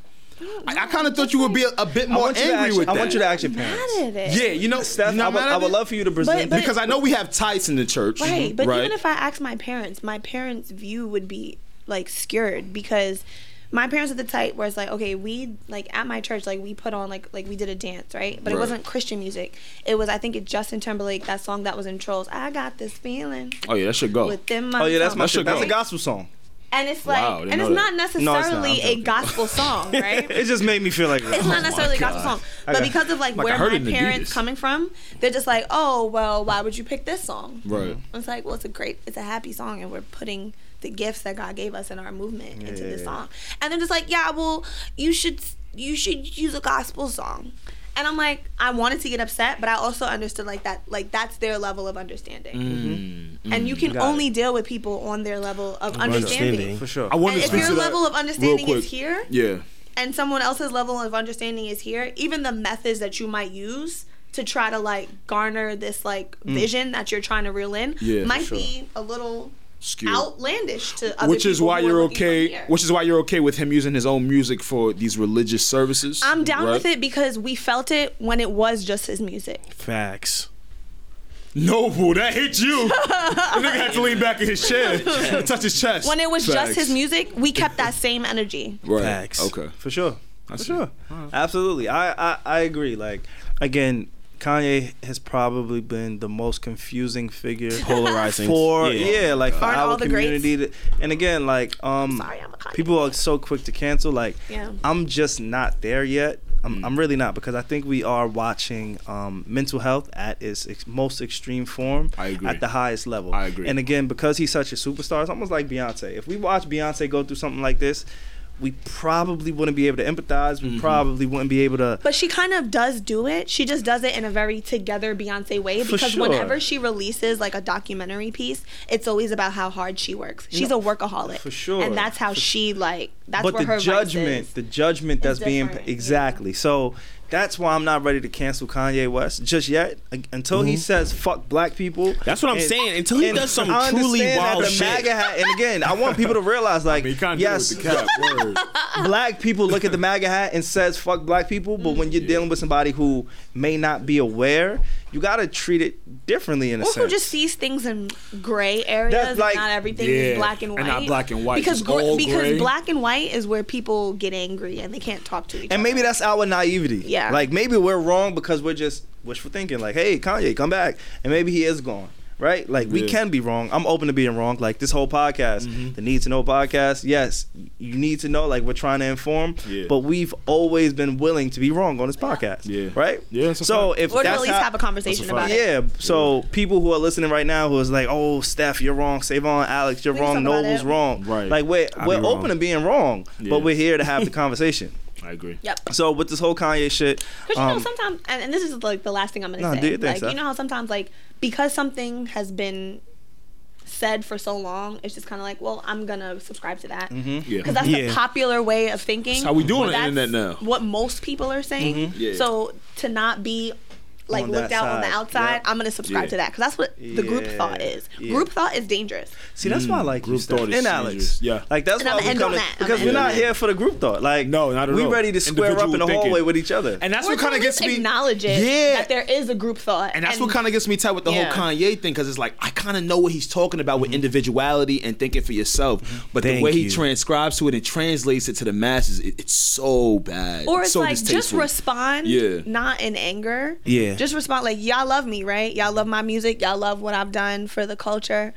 I, I kind of thought you would be a, a bit more want you to angry ask, with I that. want you to ask your parents. Mad at it. Yeah, you know, Steph, you know I would, I would love for you to present. but- because I know we have tights in the church, Right, but right? even if I ask my parents, my parents' view would be like scared because my parents are the type where it's like, okay, we like at my church, like we put on like like we did a dance, right? But it wasn't Christian music. It was I think it's Justin Timberlake that song that was in Trolls. I got this feeling oh yeah, that should go. within my. oh yeah, that's my That should shit. That's a gospel song. And it's like, Wow, and it's that. not No, it's not. necessarily a gospel song, right? It just made me feel like It's not necessarily a gospel song, but Okay. because of like Like, where my parents coming from, they're just like, oh well, why would you pick this song? right. It's like, well, it's a great, it's a happy song, and we're putting the gifts that God gave us in our movement into this song. And they're just like, yeah, well, you should, you should use a gospel song. And I'm like, I wanted to get upset, but I also understood like that, like that's their level of understanding. Mm-hmm. And you can Got it. only deal with people on their level of understanding. understanding. for sure. I want And to if your to level of understanding is here, Yeah. and someone else's level of understanding is here, even the methods that you might use to try to like garner this like vision that you're trying to reel in Mm. Yeah, might sure. be a little Skewed. outlandish to other Which is why you're okay. Which is why you're okay with him using his own music for these religious services. I'm down right? with it because we felt it when it was just his music. Facts. Noble, that hit you. the nigga had to lean back in his chair, touch his chest. When it was just his music, we kept that same energy. Right. Facts. Okay. for sure. For see. sure. Absolutely. I, I I agree. Like again, Kanye has probably been the most confusing figure Polarizing. for Yeah. yeah, like for Aren't our all the community. To, and again, like um Sorry, I'm a people are so quick to cancel like Yeah. I'm just not there yet. I'm, Mm. I'm really not because I think we are watching um, mental health at its ex- most extreme form I agree. at the highest level. I agree. And again, because he's such a superstar, it's almost like Beyonce. If we watch Beyonce go through something like this, we probably wouldn't be able to empathize. Mm-hmm. We probably wouldn't be able to. But she kind of does do it. She just does it in a very together Beyonce way For because sure. whenever she releases like a documentary piece, it's always about how hard she works. She's know, a workaholic. for sure. And that's how For- she like that's but where the her vice judgment, is. the judgment that's being different, exactly. So that's why I'm not ready to cancel Kanye West just yet. U- Until he says "fuck black people." Mm-hmm. That's what I'm And- saying. Until he does some I truly understand that wild the shit. MAGA hat, and again, I want people to realize, like, He kind of yes, with the cap. Word. black people look at the MAGA hat and says "fuck black people," but when you're dealing with somebody who may not be aware, you gotta treat it differently in a or sense. who just sees things in gray areas. That's like- not everything Yeah, is black and white. and not black and white, Because gr- because gray. black and white is where people get angry and they can't talk to each other. and maybe that's our naivety. Yeah. Like maybe we're wrong because we're just wishful thinking. Like, hey, Kanye, come back, and maybe he is gone. Right? Like we Yeah. can be wrong. I'm open to being wrong. Like this whole podcast, Mm-hmm. the Need to Know podcast. Yes, you need to know. Like we're trying to inform, Yeah. but we've always been willing to be wrong on this podcast. Yeah. Right. Yeah, So fact. if or to that's at least how- have a conversation That's a about it. yeah. So people who are listening right now who is like, "Oh, Steph, you're wrong. Savon, Alex, you're We wrong. Noble's wrong." Right. Like we're I we're open wrong. to being wrong, Yeah. but we're here to have the conversation. I agree. Yep. So with this whole Kanye shit, Because you know um, sometimes, and, and this is like the last thing I'm gonna No, say. do your thing, like Steph. you know how sometimes like because something has been said for so long, it's just kind of like, well, I'm gonna subscribe to that Mm-hmm. Yeah. because that's Yeah. the popular way of thinking. That's how we do on Or the internet now. What most people are saying. Yeah. So to not be like On looked that out on the outside, yep. I'm gonna subscribe Yeah. to that because that's what the group thought is. yeah. Group thought is dangerous. see that's why I mm. like Group Steph. thought is and dangerous. Alex. Yeah. like that's And why I'ma we end come on that. because we're not here for the group thought. Like No, not at all. we all. ready to square up in the hallway with each other. And that's what kind of gets me. acknowledge it Yeah. that there is a group thought, And that's what kind of gets me tight with the whole Kanye thing, because it's like I kind of know what he's talking about with mm-hmm. individuality and thinking for yourself, mm-hmm. but the way he transcribes to it and translates it to the masses, it's so bad. Or It's it's so like just respond, Yeah. not in anger. Yeah. Just respond like y'all love me, right? Y'all love my music. Y'all love what I've done for the culture.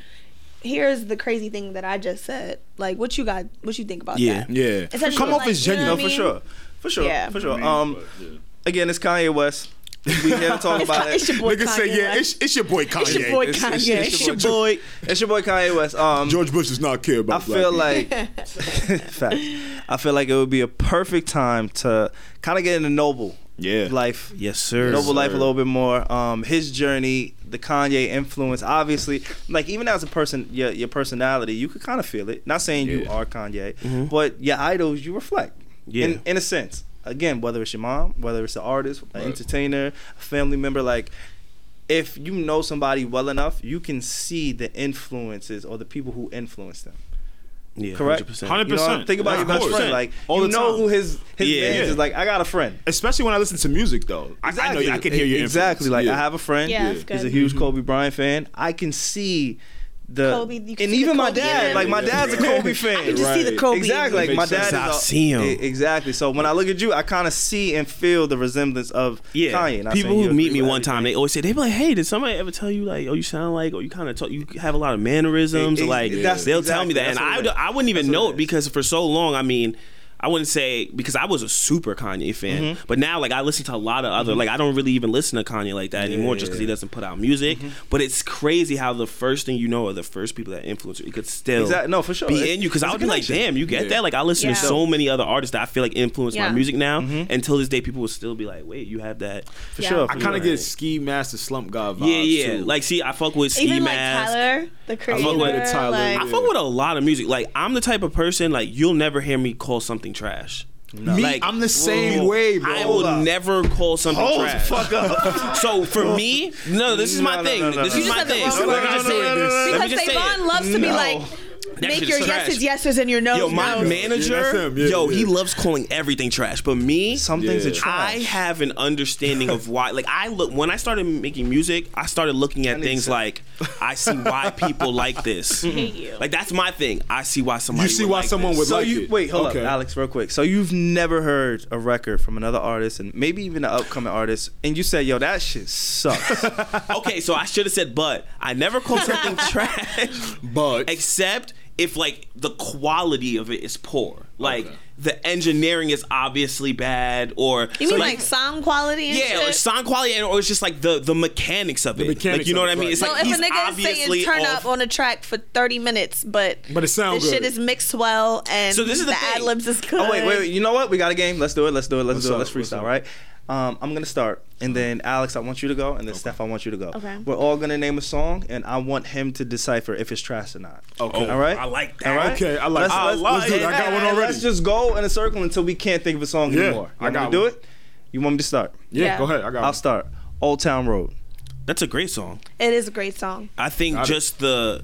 Here's the crazy thing that I just said. Like, what you got? What you think about Yeah. that? Yeah, Instead of come being off like, as you know genuine what for mean? sure, for sure, Yeah. for sure. Um, again, it's Kanye West. We here to talk It's, about it's it. your boy Niggas Kanye say, yeah, it's, it's your boy Kanye. It's your boy It's- it's- Kanye. it's It's your your boy. It's your boy Kanye West. Um, George Bush does not care I about. I feel people. like, fact. I feel like it would be a perfect time to kind of get into Noble Yeah. Lyfe. Yes, sir. Noble Lyfe a little bit more. Um, his journey, the Kanye influence, obviously, like even as a person, your your personality, you could kind of feel it. Not saying you are Kanye, but your idols, you reflect. Yeah. In, in a sense. Again, whether it's your mom, whether it's an artist, an Right. entertainer, a family member, like if you know somebody well enough, you can see the influences or the people who influence them. Yeah, Correct. 100%. Hundred You know, percent. think about your best friend. Like All you know time. who his his Yeah. fans Yeah. is. Like I got a friend. Especially when I listen to music, though. I- I, know I can hear you. exactly. influence. Like Yeah. I have a friend. Yeah, that's He's a good. huge mm-hmm. Kobe Bryant fan. I can see the Kobe, you can and even the my Kobe in dad. Like my dad's a Kobe fan. I can just see the Kobe. Exactly. Like my sense. dad I is. a- see him. Exactly. So when I look at you, I kind of see and feel the resemblance of Yeah, Kanye. Not people who meet me one time, they always say they be like, "Hey, did somebody ever tell you like, oh, you sound like, or you kind of talk, you have a lot of mannerisms, Ex- or like that's- they'll tell me that, and that's what I. I wouldn't even know it it is. because for so long, I mean. I wouldn't say because I was a super Kanye fan, Mm-hmm. but now like I listen to a lot of other like I don't really even listen to Kanye like that anymore just because he Yeah. Mm-hmm. doesn't put out music. But it's crazy how the first thing you know are the first people that influence you. It could still Exact- no, for sure. be It's- in you because I would be like, damn, you get Yeah. that? Like I listen Yeah. to so many other artists that I feel like influence Yeah. my music now. Mm-hmm. Until this day, people will still be like, wait, you have that. for Yeah. sure. I kind of get Ski Mask the Slump God vibes. Yeah, yeah. Too. Like, see, I fuck with Ski Even like Mask. Tyler, the creator. I fuck with Tyler, like, I fuck with a lot of music. Like, I'm the type of person like you'll never hear me call something trash. Me, Like, I'm the same way, bro. I will never call something Hold the trash. fuck up. So for me, no, this is my No, no, thing. no, no, this is my thing. said So the let me just say it. Because just Savon loves to be like, That make your is yeses yeses and your no Yo, my no's. manager, Yeah, him. Yeah, yo, yeah. he loves calling everything trash. But me, Some things Yeah. are trash. I have an understanding of why. Like I look when I started making music, I started looking at things to- like I see why people like this. hate you. Like that's my thing. I see why somebody. You see would why like someone this. would So like you it. wait, hold Okay. up, Alex, real quick. So you've never heard a record from another artist, and maybe even an upcoming artist, and you said, "Yo, that shit sucks." okay, so I should have said, but I never call something trash, But except if like the quality of it is poor. Like Okay. the engineering is obviously bad, or You mean like, sound quality and yeah, or sound quality, and- or it's just like the the mechanics of it. mechanics like you know what I mean? right. It's so like if he's a nigga is saying turn off. up on a track for 30 minutes, but But it sound the shit is mixed well and So this is the the thing. ad libs is good. oh wait, wait, wait. You know what? We got a game. Let's do it. Let's do it. Let's What's do it. up? Let's What's freestyle, up? right? Um, I'm gonna start, and then Alex, I want you to go, and then Steph, I want you to go. Okay. We're all gonna name a song, and I want him to decipher if it's trash or not. Okay. All right. I like that. All right. Okay, I like Let's, that. let's, Let's do it. I got one already. Let's just go in a circle until we can't think of a song Yeah, anymore. You I want got me to do one. it? You want me to start? yeah, Yeah. go ahead. I got. I'll one. start. Old Town Road. That's a great song. It is a great song. I think Got it. just the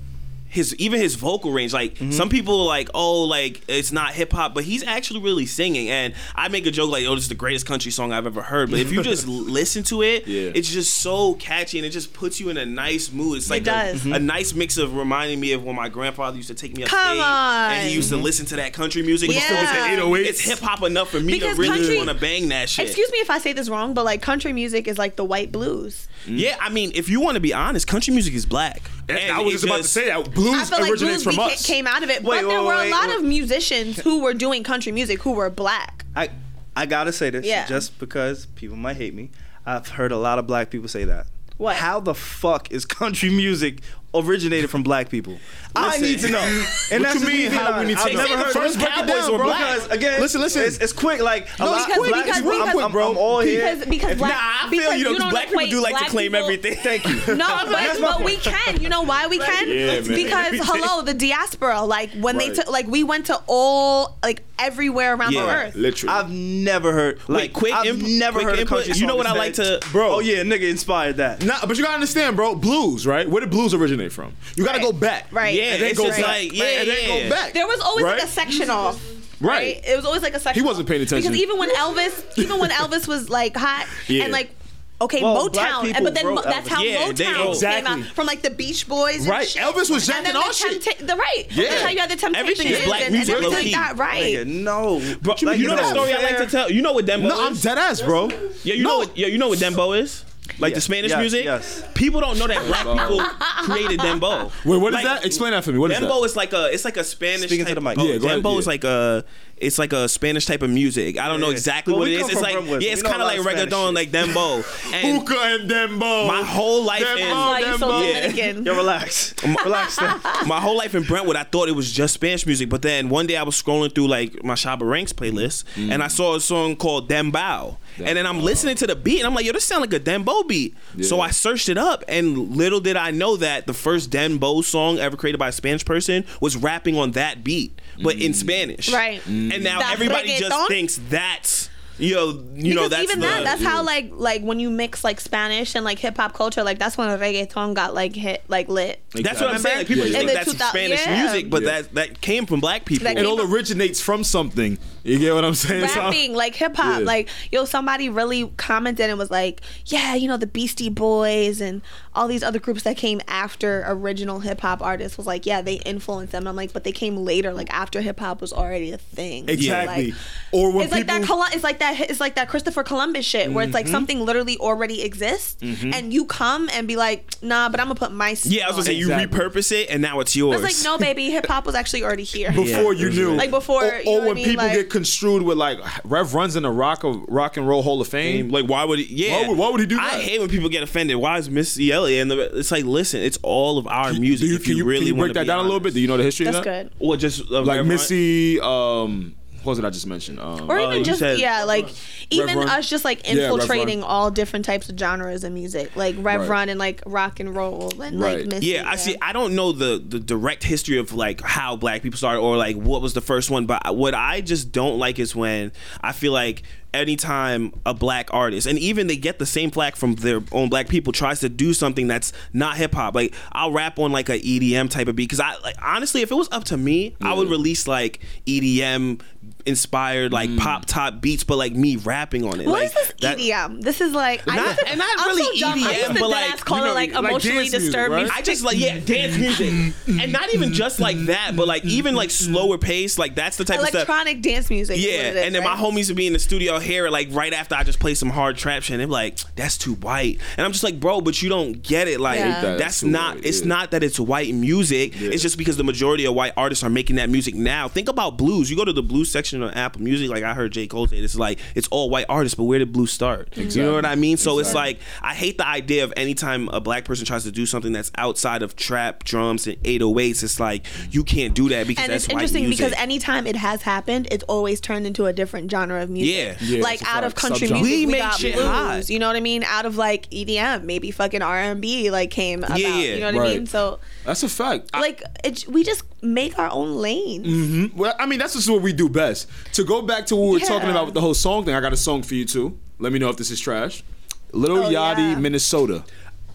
his even his vocal range like Mm-hmm. some people are like oh like it's not hip hop but he's actually really singing and I make a joke like oh this is the greatest country song I've ever heard but if you just listen to it Yeah. it's just so catchy and it just puts you in a nice mood it's like does. A, a nice mix of reminding me of when my grandfather used to take me upstate Come on. and he used to listen to that country music Yeah. Still with the Yeah. 808s. it's hip hop enough for me Because to really want to bang that shit Excuse me if I say this wrong, but like country music is like the white blues. Mm. yeah I mean if you want to be honest country music is black And And I was just about to say that blues I feel like originates blues from beca- us. came out of it, Wait, but there wait, were a wait, lot wait. of musicians who were doing country music who were black. I I gotta say this Yeah. just because people might hate me. I've heard a lot of black people say that. What? How the fuck is country music originated from black people? I need to know. And What that's you mean, me how we need to I've know? never heard First break break it it down, down, bro. black. Because again, Listen, listen. It's, it's quick. Like a No, lot it's of black because- people. I'm, because- I'm, I'm all here. Because because If- black, Nah, I feel because you know, 'cause don't black people do like to claim people- everything. Thank you. No, That's but, but we can. You know why we can? Yeah, man. Because hello, the diaspora. Like when they took, like we went to all like everywhere around the Yeah. earth. Literally. I've never heard. Like, Wait, quick I've input- never quick heard input. a country You know what I like to- Bro. Oh yeah, nigga inspired that. Nah, but you gotta understand, bro. Blues, right? Where did blues originate from? You gotta Right. go back. Right. Yeah, And then go just back. like yeah, and then yeah. go back. There was always Right? like a section off. Right. It was always like a section. He wasn't paying attention. Because even when Elvis, even when Elvis was like hot Yeah. and like. Okay, Well, Motown, and but then Mo- that's Elvis. how Yeah, they Motown wrote- came out from like the Beach Boys. And Right. shit. Elvis was And jacking all shit. Tempta- the right. Yeah. That's how you had the Temptations Everything is black and, music, and everything like that. Right. Nigga, no. Bro, Like, you know the it's story I like to tell. You know what Dembow No, I'm is? dead ass, bro. Yeah, you No. know what? Yeah, you know what Dembow is. Like the Spanish yes, music. yes. People don't know that black people created Dembow. Wait, what is Like, that? Explain that for me. What is Dembow that? is like a it's like a Spanish Speaking to the mic. Yeah, go ahead, Dembow yeah. is like a it's like a Spanish type of music. I don't know exactly Well, what it is. It's like yeah, it's kind of like Spanish reggaeton, shit. like Dembow. And Hookah and Dembow. my whole life Dembow, in That's why you so Dembow. Dominican. Yo, relax. relax. Steph. my whole life in Brentwood, I thought it was just Spanish music. But then one day I was scrolling through like my Shabba Ranks playlist, mm. and I saw a song called Dembow. And then I'm listening to the beat, and I'm like, yo, this sound like a Dembow beat. So I searched it up, and little did I know that the first Dembow song ever created by a Spanish person was rapping on that beat, but in mm. Spanish. Right. And mm. now That everybody just reggaeton? thinks that's you know you know that's even the, that, that's how mm. like like when you mix like Spanish and like hip hop culture, like that's when reggaeton got like hit like lit. That's what I'm saying. Like, people Yeah, just yeah. think the that's 2000 Spanish yeah. music, but Yeah. that that came from black people. That It came all from- originates from something. You get what I'm saying? So- rapping like hip hop Yeah. like yo somebody really commented and was like yeah you know the beastie boys and all these other groups that came after original hip hop artists was like yeah they influenced them i'm like but they came later like after hip hop was already a thing Exactly. Like, or when it's like that Colu- it's like that it's like that Christopher Columbus shit where it's like mm-hmm. something literally already exists mm-hmm. and you come and be like nah but I'm gonna put my Yeah, I was gonna say it." you Exactly. repurpose it and now it's yours. it's like no baby hip hop was actually already here before you knew, Like, before, or, you know or what I when mean? people Like- get construed with like Rev Run's in the rock of rock and roll Hall of Fame. Like why would he? Yeah, Why would- why would he do that? I hate when people get offended. Why is Missy Elliott? And the, it's like, listen, it's all of our music. Do you, if can you, really can you wanna break that be down a little bit? Do you know the history that's of that? good Or just uh, Like Reverend- Missy, um, what was it I just mentioned? Um, Or Uh, even you just said- yeah, like even Run. us just like infiltrating Run. all different types of genres of music, like Rev Right. Run and like rock and roll and Right. like Missy, Yeah, I see. I don't know the the direct history of like how black people started or like what was the first one, but what I just don't like is when I feel like anytime a black artist and even they get the same flack from their own black people tries to do something that's not hip hop. Like I'll rap on like a EDM type of beat because I like honestly, if it was up to me, I would release like EDM inspired like mm. pop top beats, but like me rapping on it. What like, is this that- EDM? This is like I Not- used to, and not I'm really so dumb. I EDM, used to but, like, call you know, it like like emotionally dance music, disturbed right? I just like yeah, dance music, and not even just like that, but like even like slower pace, like that's the type of stuff. electronic dance music. Yeah, it is, and then right? my homies would be in the studio here, like right after I just play some hard trap shit. And they're like, "That's too white," and I'm just like, "Bro, but you don't get it. Like, Yeah. That. that's That's not. white, It's yeah. not that it's white music. It's just because the majority of white artists are making that music now. Think about blues. You go to the blues section of Apple Music. Like I heard J Cole say, it's like it's all white artists, but where did blue start? You know what I mean? So it's like I hate the idea of anytime a black person tries to do something that's outside of trap, drums, and 808s. It's like you can't do that because and that's it's white interesting music. because anytime it has happened, it's always turned into a different genre of music. Yeah. Yeah, like out of fact. country Subgenre. music, We we, make got shit blues. hot. You know what I mean? Out of like EDM, maybe fucking R and B like came about. Yeah, You know what I mean? So That's a fact. Like it, we just make our own lane. Mm-hmm. well, I mean, that's just what we do best. To go back to what we were talking about with the whole song thing, I got a song for you too. Let me know if this is trash. Little Oh, Yachty, yeah. Minnesota.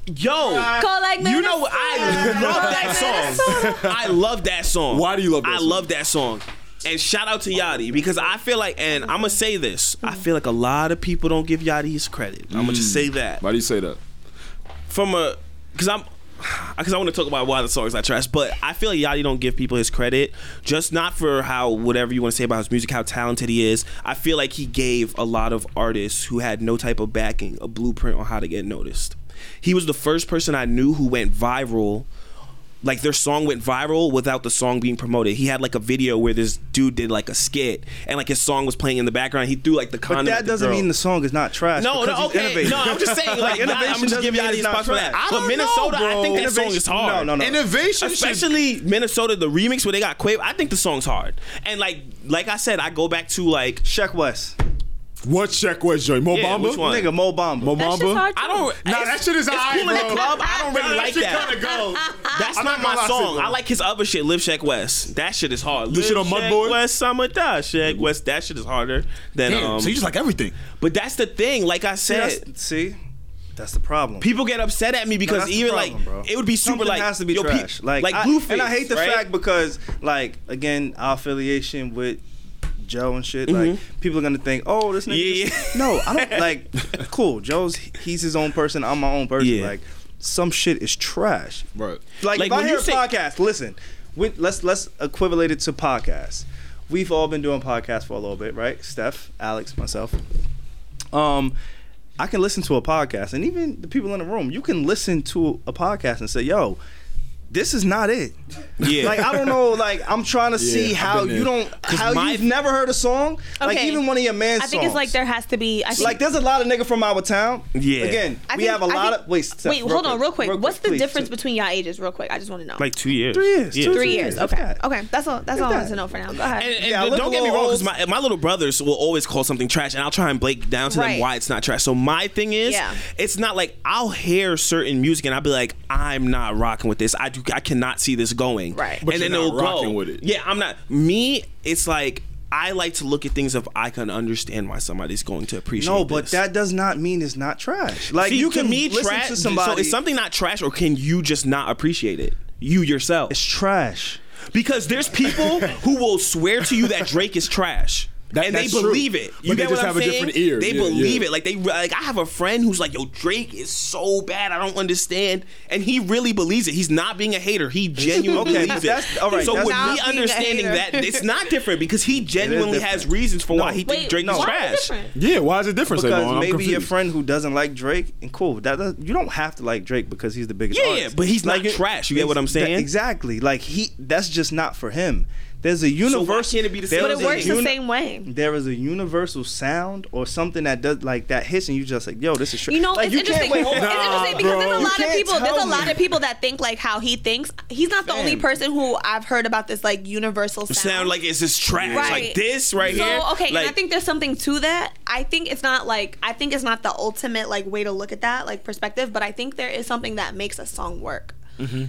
Yo, Call like you know what? I love that song. I love that song. Why do you love that I song? love that song. And shout out to Yachty because I feel like, and I'm gonna say this, I feel like a lot of people don't give Yachty his credit. I'm gonna just say that Why do you say that? from a, because I'm, because I want to talk about why the song's not trash, but I feel like Yachty don't give people his credit, just not for how whatever you want to say about his music, how talented he is. I feel like he gave a lot of artists who had no type of backing a blueprint on how to get noticed. He was the first person I knew who went viral. Like their song went viral without the song being promoted. He had like a video where this dude did like a skit and like his song was playing in the background. He threw like the But condom. at that doesn't girl. mean the song is not trash. No, no, okay. innovative. No, I'm just saying, like, innovation I'm just doesn't giving mean y'all it's these not spots for that. trash. I But Minnesota, I think that Innovation- song is hard. No, no, no. Innovation should- Especially Minnesota, the remix where they got Quavo. I think the song's hard. And like, like I said, I go back to like, Sheck Wes. What check was Joy? Mo Yeah, Bamba? which one? Nigga, Mo Bamba. Mo That shit's Bamba? hard I don't. Nah, that shit is it's alright, cool in the club. I don't really Nah, like shit that. kinda go. That's I'm not not my gonna lie to song. you. I like his other shit, Live Sheck Wes. That shit is hard. The Live shit on Shack Mudboy? West, Summer Die, Sheck Wes. That shit is harder than. Damn, um, so you just like everything. but that's the thing. Like I See, said, that's, see, that's the problem. people get upset at me because that's the even problem, like bro. it would be super Something like has to be yo, pe- trash. like like I, Blueface, and I hate the right? fact because like again our affiliation with Joe and shit. Like people are gonna think, oh, this nigga. Mm-hmm. Yeah, No, I don't like. Cool, Joe's he's his own person. I'm my own person. Yeah. Like some shit is trash. Right. Like, Like, if I when hear you a say- podcast, listen. We, let's let's equivalent it to podcasts. We've all been doing podcasts for a little bit, right? Steph, Alex, myself. Um, I can listen to a podcast, and even the people in the room, you can listen to a podcast and say, "Yo, this is not it." Yeah. Like I don't know. Like I'm trying to see how you don't how my- you've never heard a song. Like Okay. even one of your man's I think it's like there has to be. I think, Like there's a lot of nigga from our town. Yeah. Again, I we think- have a I lot think- of wait. Steph, wait, hold on, real quick. What's the please. difference between y'all ages, real quick? I just want to know. like two years. Three years, Yeah. two, three three years. years, Okay, okay. That's all. That's If all I want to know for now. Go ahead. And, and Yeah, don't get me wrong, because my, my little brothers will always call something trash, and I'll try and break down to them why it's not trash. So my thing is, Yeah. it's not like I'll hear certain music and I'll be like, I'm not rocking with this. I do, I cannot see this going. Right. But and you're then not it'll rocking go. with it. Yeah, I'm not. Me, it's like I like to look at things if I can understand why somebody's going to appreciate. It. No, but this. that does not mean it's not trash. Like See, you to can me, listen trash. to somebody. So is something not trash, or can you just not appreciate it? You yourself. it's trash. Because there's people who will swear to you that Drake is trash. That- and they that's true. believe it. You But they get just what I'm a saying? different ear. They Yeah, believe yeah. it. Like they like I have a friend who's like, "Yo, Drake is so bad. I don't understand." And he really believes it. He's not being a hater. He genuinely Okay, believes it. that's- all right, So that's- with Not me understanding that, it's not different because he genuinely has reasons for why No. he thinks Drake no. is trash. is? Yeah, why is it different? Because Savon? Maybe your friend who doesn't like Drake, and cool. That does, you don't have to like Drake because he's the biggest. Yeah, artist. but he's not Like, it- trash. You get what I'm saying? Exactly. Like he, that's just not for him. There's a So why universal. can't it be the same? But is it a works the uni- same way. There is a universal sound or something that does like that hits and you just like, yo, this is straight. You know, like, it's you interesting. Can't, wait, hold it's on. interesting because there's a lot of people. There's a lot me. of people that think like how he thinks. He's not the only person who I've heard about this like universal sound. Sound like it's this trash. Right. Like this right so, here. okay, like, and I think there's something to that. I think it's not like I think it's not the ultimate like way to look at that like perspective, but I think there is something that makes a song work.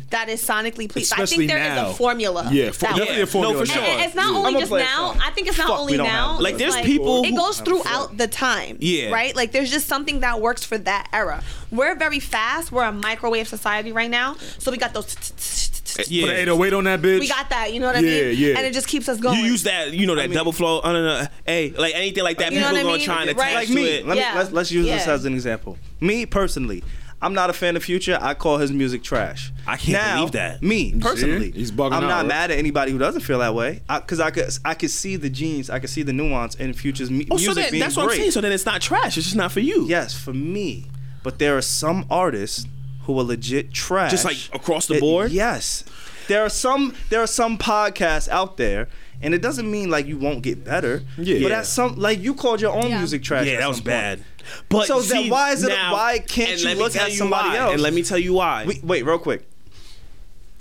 That is sonically pleasing. I Especially think there is now. a formula. Yeah, for, that definitely a formula. No, for sure. And it's not Yeah. only just now. I think it's not Fuck, only now. one. Like, it's there's people It goes throughout the time. Yeah. Right. Like there's just something that works for that era. We're very fast. We're a microwave society right now. So we got those. yeah. Put an 808 on that bitch. We got that. You know what I Yeah, mean? yeah. And it just keeps us going. You use that, you know, that double flow. Uh, no, no, hey, like anything like that, You people what I gonna mean? try and Right. attach like to me. it. Let me, let's, let's use this as an example. Me personally, I'm not a fan of Future. I call his music trash. I can't now, believe that. Me personally, He's bugging I'm out, not right? mad at anybody who doesn't feel that way because I, could I could see the genes, I could see the nuance in Future's mu- Oh, music so that, being that's what I'm great. saying. So then it's not trash. It's just not for you. Yes, for me. But there are some artists who are legit trash. Just like across the It- board? yes. There are some there are some podcasts out there and it doesn't mean like you won't get better. Yeah. But that's some like you called your own Yeah. music trash. Yeah, that was some point. bad. But So see, then why is it- now- why can't you look at you somebody why, else? And let me tell you why. We, wait, real quick.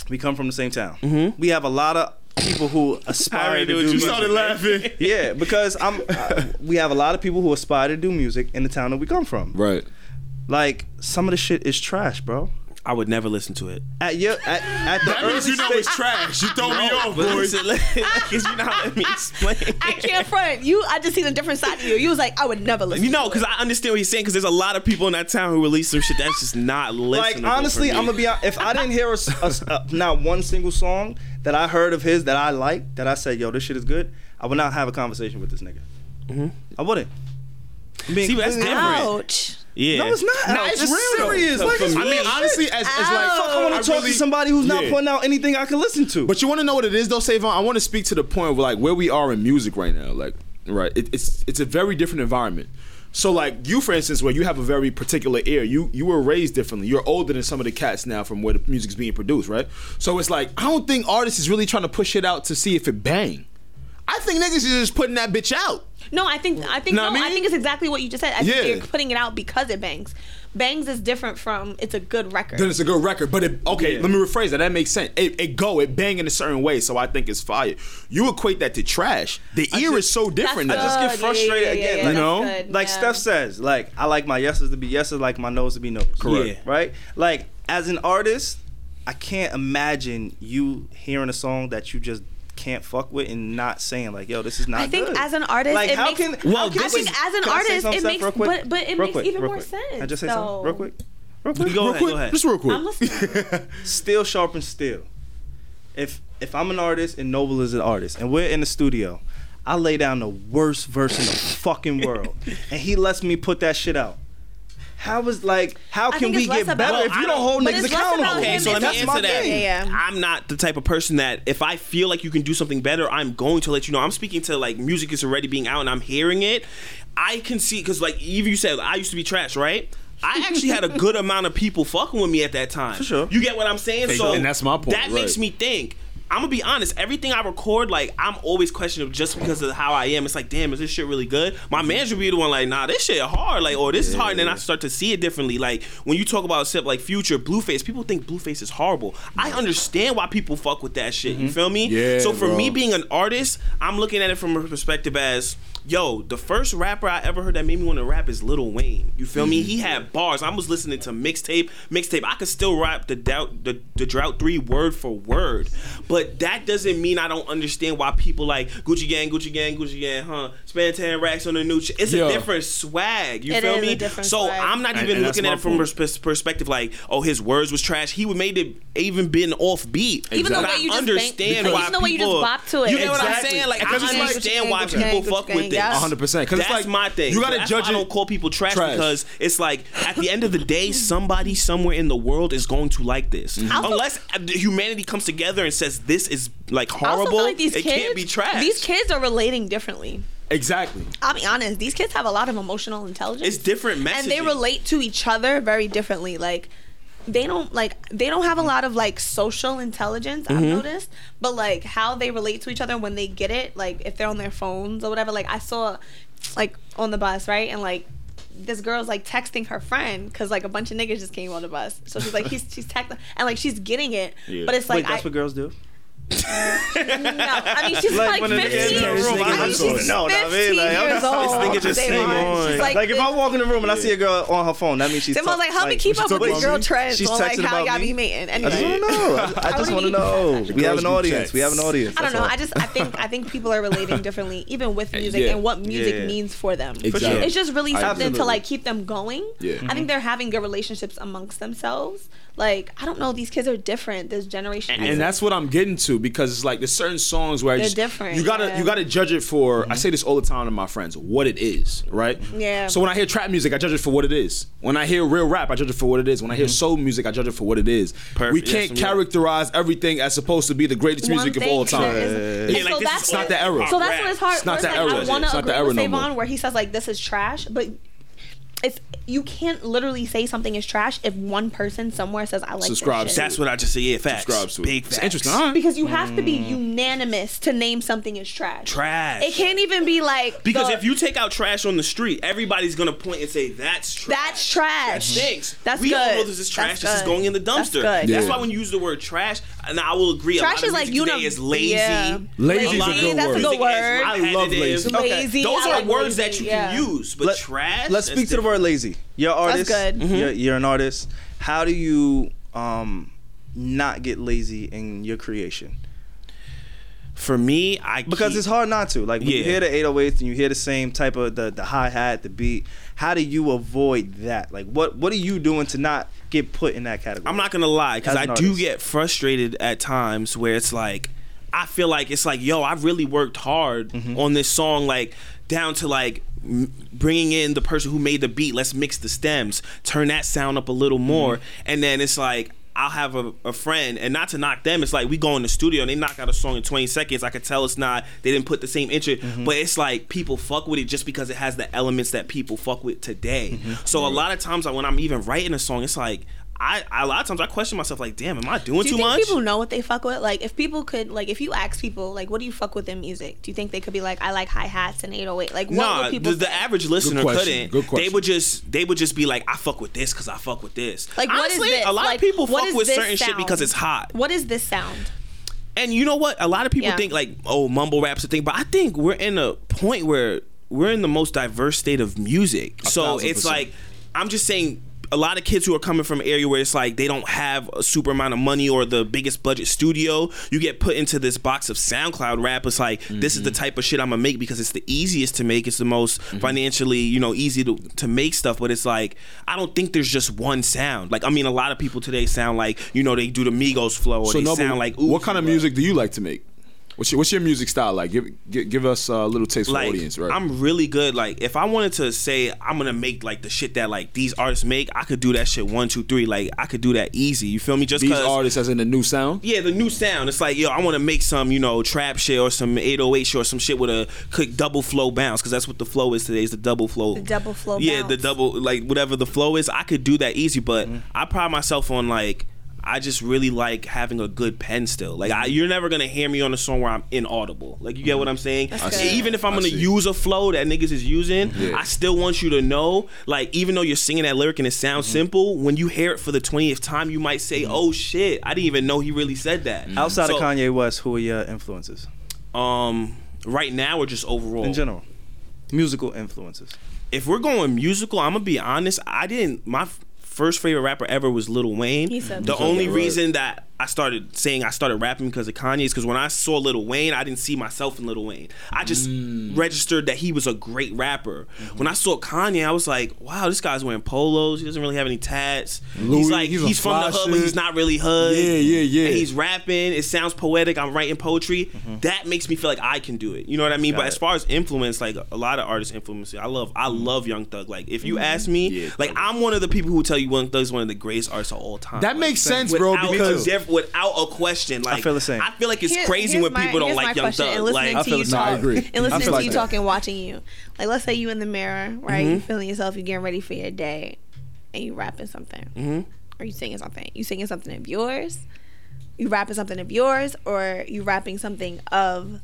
We come from the same town. Mm-hmm. We have a lot of people who aspire to do music. You music. started laughing. Yeah, because I'm. Uh, we have a lot of people who aspire to do music in the town that we come from. Right. Like some of the shit is trash, bro. I would never listen to it. At your at, at the That means early you know stage- it's trash. You throw me off, But boys. listen, because you're not letting me explain. I can't front you. I just seen a different side of you. You was like, I would never listen. You know, because. I understand what he's saying. Because there's a lot of people in that town who release some shit that's just not like honestly, for me. I'm gonna be hon- if I didn't hear a, s- a s- uh, not one single song that I heard of his that I liked that I said, yo, this shit is good. I would not have a conversation with this nigga. I wouldn't. Being See, that's different. Ouch. Yeah. No, it's not. Nah, It's, it's real, serious. Like, it's me- I mean, honestly, as, as like, Fuck, I want to talk really- to somebody who's not Yeah. putting out anything I can listen to. But you want to know what it is, though, Savon? I want to speak to the point of like where we are in music right now. Like, right, it, it's it's a very different environment. So, like you, for instance, where you have a very particular ear, you you were raised differently. You're older than some of the cats now from where the music's being produced, right? So it's like I don't think artists is really trying to push it out to see if it bang. I think niggas is just putting that bitch out. No, I think I think Know no, what I I, mean? think it's exactly what you just said. I Yeah. think you're putting it out because it bangs. Bangs is different from it's a good record. Then it's a good record. But it, okay, let me rephrase that. That makes sense. It, it go, it bang in a certain way, so I think it's fire. You equate that to trash. The ear is so different That's now. just get frustrated Yeah, yeah, yeah, again, yeah, like, you know? good, like yeah. Steph says, like I like my yeses to be yeses, like my nose to be nose. Correct. Yeah. Right? Like as an artist, I can't imagine you hearing a song that you just can't fuck with and not saying like, "Yo, this is not." I think good. as an artist, like it how makes- can Well, how can this I is- as an can I say artist, it makes, real quick? but but it Real makes quick, even more quick. sense. Can I just say so. something real quick? Real quick. Go real ahead, quick, go ahead. just real quick. I'm listening. Steel sharpens steel. If if I'm an artist and Noble is an artist and we're in the studio, I lay down the worst verse in the fucking world, and he lets me put that shit out. How is like how I can we it's less get about- better if you don't don't- hold niggas it's less about accountable? Okay, so let me answer that. Yeah, yeah. I'm not the type of person that if I feel like you can do something better, I'm going to let you know. I'm speaking to like music is already being out and I'm hearing it. I can see because like even you said I used to be trash, right? I actually had a good amount of people fucking with me at that time. For sure. You get what I'm saying? Okay, so and that's my point, That makes me think. I'm gonna be honest. Everything I record, like I'm always questioning just because of how I am. It's like, damn, is this shit really good? My mm-hmm. manager be the one like, nah, this shit hard, like, or this is hard. And then I start to see it differently. Like when you talk about sip like Future, Blueface, people think Blueface is horrible. I mm-hmm. understand why people fuck with that shit. You mm-hmm. feel me? Yeah, So for bro. me being an artist, I'm looking at it from a perspective as. Yo, the first rapper I ever heard that made me want to rap is Lil Wayne. You feel me? He had bars. I was listening to mixtape, mixtape. I could still rap the doubt, the, the drought three word for word, but that doesn't mean I don't understand why people like Gucci Gang, Gucci Gang, Gucci Gang, huh? Spend ten racks on the new. Ch- it's Yeah. a different swag. You It feel is a me? different so swag. I'm not even and that's looking at it from a pers- perspective like, oh, his words was trash. He would made it even been off beat. Even the way you just understand bang- why even the way you just people- bop to it. You get what I'm saying? Like I understand why people fuck with gang, this. yeah. 100%. Because That's it's like my thing. You gotta That's judge why I don't call people trash, Trash. because it's like at the end of the day, somebody somewhere in the world is going to like this. Mm-hmm. Unless uh, humanity comes together and says this is like horrible, like these it kids, can't be trash. These kids are relating differently. exactly. I'll be honest. These kids have a lot of emotional intelligence. It's different messages. and they relate to each other very differently. Like they don't like they don't have a lot of like social intelligence I've mm-hmm. noticed. But like how they relate to each other when they get it like if they're on their phones or whatever. Like I saw like on the bus right? And like this girl's like texting her friend because like a bunch of niggas just came on the bus. So she's like he's she's texting and like she's getting it. Yeah. but it's like Wait, that's I, what girls do. No I mean she's like, when a nigga 15 in the room, I I mean, just she's wanna know, know what I mean? 15 Like, I'm years not- old This nigga just Davon. sing on. Like, if I walk in the room and I see a girl on her phone, that means she's. Simone was talk- like, help me keep up with talking these about girl me? trends She's on like texting how about y'all me? be mating. I just Anyway. want to know. I, I just want to know. We have an audience. We have an audience. I don't know. I just I think I think people are relating differently, even with music and what music means for them. It's just really something to like keep them going. I think mm-hmm. they're having good relationships amongst themselves. Like I don't know, these kids are different. This generation, and that's what I'm getting to because it's like there's certain songs where I They're just different, you gotta yeah. you gotta judge it for. I say this all the time to my friends, what it is, right? Yeah. So when I hear trap music, I judge it for what it is. When I hear real rap, I judge it for what it is. When I hear soul music, I judge it for what it is. Perfect. We can't yeah. characterize everything as supposed to be the greatest One music of all time. is- Yeah, and like, so this that's is not the era. So that's what it's hard. It's not the like, era. I want It's to not the era with no more. Where he says like this is trash, but it's you can't literally say something is trash if one person somewhere says I like Subscribes this to shit. That's what I just said. Yeah, facts. Subscribes to it. Big It's interesting. All right. because you have to be mm. unanimous to name something as trash. Trash. It can't even be like Because the- if you take out trash on the street, everybody's gonna point and say that's trash. That's trash. That stinks. That's we all know this is trash. That's this is going in the That's dumpster. good. That's Yeah. why when you use the word trash, and I will agree, a trash lot of is like music you know today is lazy. Yeah. Lazy A is lot a good that's a word. good word. I love lazy. Okay. Lazy. Those I are like words lazy, that you yeah. can use, but Let- trash. Let's that's speak to the word lazy. You're an artist. good. Mm-hmm. You're, you're an artist. How do you um not get lazy in your creation? For me, I Because keep- it's hard not to. Like when you hear the 808s and you hear the same type of the the hi hat, the beat. How do you avoid that? Like what what are you doing to not get put in that category? I'm not gonna lie, because I do get frustrated at times where it's like, I feel like it's like, yo, I really worked hard Mm-hmm. on this song, like down to like m- bringing in the person who made the beat. Let's mix the stems, turn that sound up a little more, Mm-hmm. and then it's like. I'll have a, a friend, and not to knock them, it's like we go in the studio and they knock out a song in 20 seconds. I could tell it's not, they didn't put the same intro, Mm-hmm. but it's like people fuck with it just because it has the elements that people fuck with today. Mm-hmm. So a lot of times, like, when I'm even writing a song, it's like, I, I a lot of times I question myself like, damn, am I doing Do you too think much? people know what they fuck with? Like, if people could, like, if you ask people, like, what do you fuck with in music? Do you think they could be like, I like hi hats and 808? Like, what Nah, would people the, the average listener question, couldn't. good They would just they would just be like, I fuck with this because I fuck with this. Like, what is Honestly, this? a lot Like, of people fuck with this certain shit because it's hot. What is this sound? And you know what? A lot of people Yeah. think like, oh, mumble rap's a thing, but I think we're in a point where we're in the most diverse state of music. so it's percent. like, I'm just saying. A lot of kids who are coming from an area where it's like they don't have a super amount of money or the biggest budget studio, you get put into this box of SoundCloud rap. It's like this is the Mm-hmm. type of shit I'm gonna make because it's the easiest to make. It's the most financially, you know, easy to, to make stuff. But it's like I don't think there's just one sound. Like I mean, a lot of people today sound like you know they do the Migos flow or So they no, sound like what kind of music do you like to make? What's your, what's your music style like? Give give, give us a little taste for like the audience, right? I'm really good. Like if I wanted to say I'm gonna make like the shit that like these artists make, I could do that shit one, two, three. Like I could do that easy. You feel me? Just These because artists, as in the new sound. yeah, the new sound. It's like, yo, I want to make some, you know, trap shit or some 808 shit or some shit with a quick double flow bounce because that's what the flow is today. Is the double flow. The double flow Yeah, the double like whatever the flow is. I could do that easy, but Mm-hmm. I pride myself on like. I just really like having a good pen still. Like I, you're never gonna hear me on a song where I'm inaudible. Like you get what I'm saying? Even if I'm I gonna see. use a flow that niggas is using, Yeah. I still want you to know, like even though you're singing that lyric and it sounds Mm-hmm. simple, when you hear it for the 20th time, you might say, "Oh shit, I didn't even know he really said that." Outside So, of Kanye West, who are your influences um, right now or just overall? in general? Musical influences. If we're going musical, I'm gonna be honest. I didn't. My f- first favorite rapper ever was Lil Wayne. He said the only reason that I started saying I started rapping because of Kanye's because when I saw Lil Wayne, I didn't see myself in Lil Wayne. I just Mm. registered that he was a great rapper. Mm-hmm. When I saw Kanye, I was like, wow, this guy's wearing polos. He doesn't really have any tats. Louis, he's like he's he's, from the hood, but he's not really hood. Yeah, yeah, yeah. And he's rapping. It sounds poetic. I'm writing poetry. That makes me feel like I can do it. You know what I mean? Got but it. as far as influence, like a lot of artists influence me. I love I love Young Thug. Like if you ask me, Yeah, like I'm one of the people who tell you Young Thug is one of the greatest artists of all time. That Like, makes sense, bro. Because without a question, like I feel the same. I feel like it's Here- crazy here's when my- people don't here's my like Young question, Thug. And listening Like to feel you the same. talk, I agree. and I listening feel to like you that. talk and watching you, like let's say you in the mirror, right? Mm-hmm. You feeling yourself, you getting ready for your day, and you rapping something. Mm-hmm. are you singing something? You singing something of yours? You rapping something of yours, or you rapping something of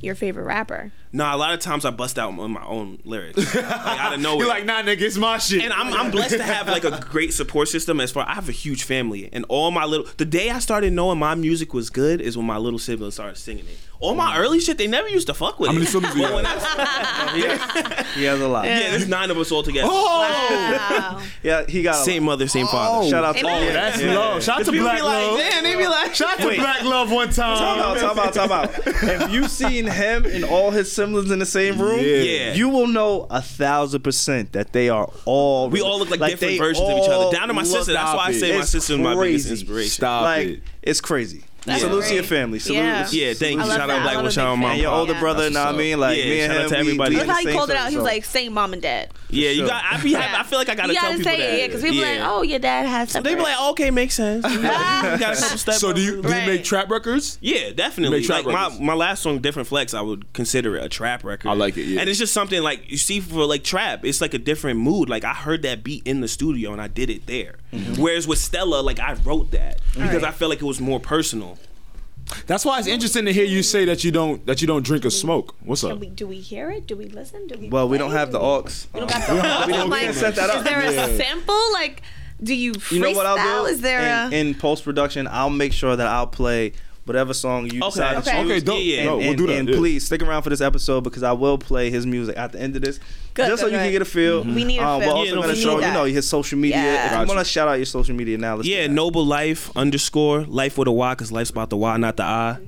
your favorite rapper? No, a lot of times I bust out on my own lyrics, like out of nowhere. You're like, nah, nigga, it's my shit. and I'm, I'm blessed to have like a great support system as far I have a huge family and all my little the day I started knowing my music was good is when my little siblings started singing it. All my mm. early shit they never used to fuck with How it. many siblings do you have? I- He has a lot. yeah, there's nine of us all together. oh, Wow. Yeah, he got Same lot. mother, same father. Oh, Shout out to Amen. yeah, that's yeah, love. Shout out to Black be like, Love. damn, they be like, Shout out to Black Love one time. Talk about, talk about, talk about. If you seen him and all his siblings in the same room, Yeah. Yeah. you will know a thousand percent that they are all. We all look like, different versions of each other. Down to my sister. That's why I say my It's sister is my biggest crazy. inspiration. Stop like it. it's crazy. That's Salute to your family. Salute, Yeah. Yeah, thank you. Shout out Black I Will, love shout out big And your older brother, That's know what I mean? Like Yeah, me and shout out him, to everybody. we I in love the how he called it out. He was like, "Same mom and dad." Yeah, you got. I be. I feel like I gotta You tell gotta people say that. yeah, because people Yeah. like, "Oh, your dad has." They be like, okay, makes sense. You got a couple steps. So do you do you make trap records? Yeah, definitely. Like my, my last song, Different Flex, I would consider it a trap record. I like it, yeah. And it's just something like you see for like trap, it's like a different mood. Like I heard that beat in the studio and I did it there. Mm-hmm. Whereas with Stella, like I wrote that because Alright. I felt like it was more personal. That's why it's interesting to hear you say that you don't that you don't drink or smoke. What's Can up? we, do we hear it? Do we listen? Do we? Well, we don't have the aux. We don't got the. aux. we don't- like, set that up. Is there a Yeah. sample? Like, do you freestyle? You know what I'll do? Is there in, a? in post production? I'll make sure that I'll play whatever song you Okay. decide to Okay. choose. Okay, dope. Yeah, yeah. And, No, we'll and- do that, and yeah. please stick around for this episode because I will play his music at the end of this, Good, just so good, you can get a feel. We need a Um, feel. We're Yeah, also no, going to show need you know that. his social media. Yeah. If you want to shout out your social media now, let's do Yeah, that. Noble Lyfe underscore life with a Y because life's about the Y, not the I.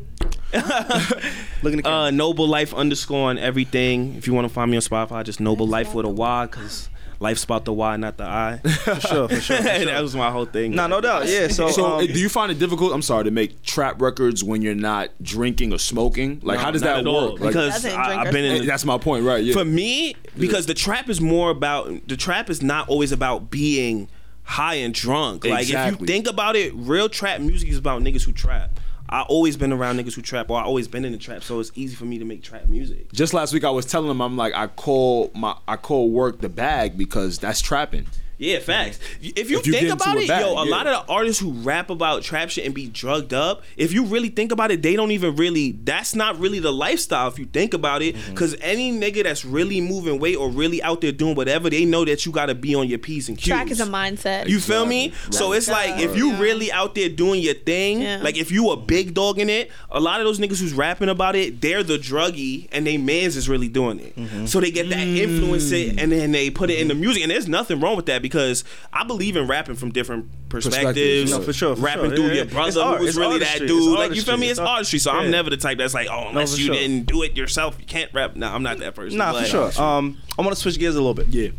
Looking at the camera. Uh, Noble Lyfe underscore on everything. If you want to find me on Spotify, just Noble Life with a Y because life's about the Y, not the I. for sure, for sure. For sure. that was my whole thing. no, no doubt. Yeah. So, So, um, do you find it difficult? I'm sorry to make trap records when you're not drinking or smoking. Like, No, how does not that at work? Like, because Doesn't I, drink I've been in. the- that's my point, right? Yeah. For me, because the trap is more about the trap is not always about being high and drunk. Like if you think about it, real trap music is about niggas who trap. I always been around niggas who trap, or I always been in the trap, so it's easy for me to make trap music. Just last week, I was telling them, I'm like, I call my, I call work the bag because that's trapping. Yeah, facts. If you, If you think about it, bag, yo, a yeah. lot of the artists who rap about trap shit and be drugged up, if you really think about it, they don't even really. That's not really the lifestyle. If you think about it, Mm-hmm. because any nigga that's really moving weight or really out there doing whatever, they know that you got to be on your p's and q's. Track is a mindset. You feel me? So it's like if you Yeah. really out there doing your thing, Yeah. like if you a big dog in it, a lot of those niggas who's rapping about it, they're the druggy and they mans is really doing it. Mm-hmm. So they get that influence it and then they put it in the music. And there's nothing wrong with that because I believe in rapping from different perspectives. No, for sure, for rapping sure. through Yeah, your brother It's art- who was really artistry. that dude. Like you feel me? It's artistry. So yeah. I'm never the type that's like, oh, unless for you sure. didn't do it yourself, you can't rap. No, I'm not that person. Nah, But- for sure. Um, I want to switch gears a little bit. Yeah.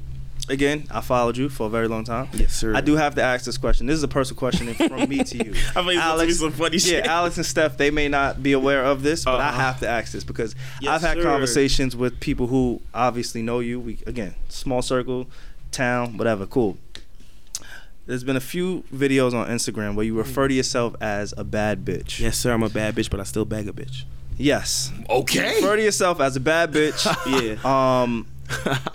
Again, I followed you for a very long time. Yes, sir. I do have to ask this question. This is a personal question from me to you. I thought you was gonna tell me some funny shit. Yeah, Alex and Steph, they may not be aware of this, but I Uh-huh. have to ask this because Yes, I've had sir. conversations with people who obviously know you. We again, small circle, town, whatever. Cool. There's been a few videos on Instagram where you refer to yourself as a bad bitch. Yes, sir. I'm a bad bitch, but I still bag a bitch. Yes. Okay. Refer to yourself as a bad bitch. Yeah. Um,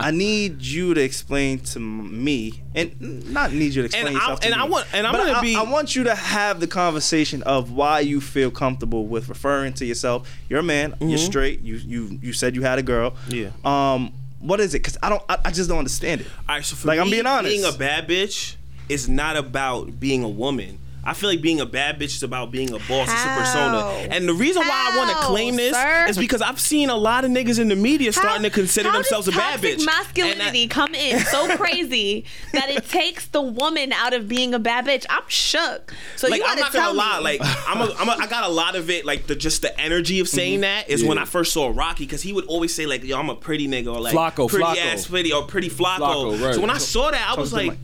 I need you to explain to me, and not need you to explain And I- yourself to and me, I want- and I'm but gonna I, be- I want you to have the conversation of why you feel comfortable with referring to yourself. You're a man. You're Mhm. straight. You you you said you had a girl. Yeah. Um, what is it? Because I don't. I, I just don't understand it. All right, so for Like, I'm me, being honest. being a bad bitch is not about being a woman. I feel like being a bad bitch is about being a boss. It's a persona. And the reason why I want to claim this sir? is because I've seen a lot of niggas in the media starting to consider how themselves a bad bitch. masculinity And come in so crazy that it takes the woman out of being a bad bitch. I'm shook. So like you I'm gotta not tell gonna lie, like I'm a, I'm a, I got a lot of it, like the just the energy of mm-hmm. saying that is when I first saw Rocky because he would always say like, "Yo, I'm a pretty nigga," or like Flacko, pretty Flacko. ass pretty or pretty Flacko. Flacko, right. So when I saw that, I was to the like.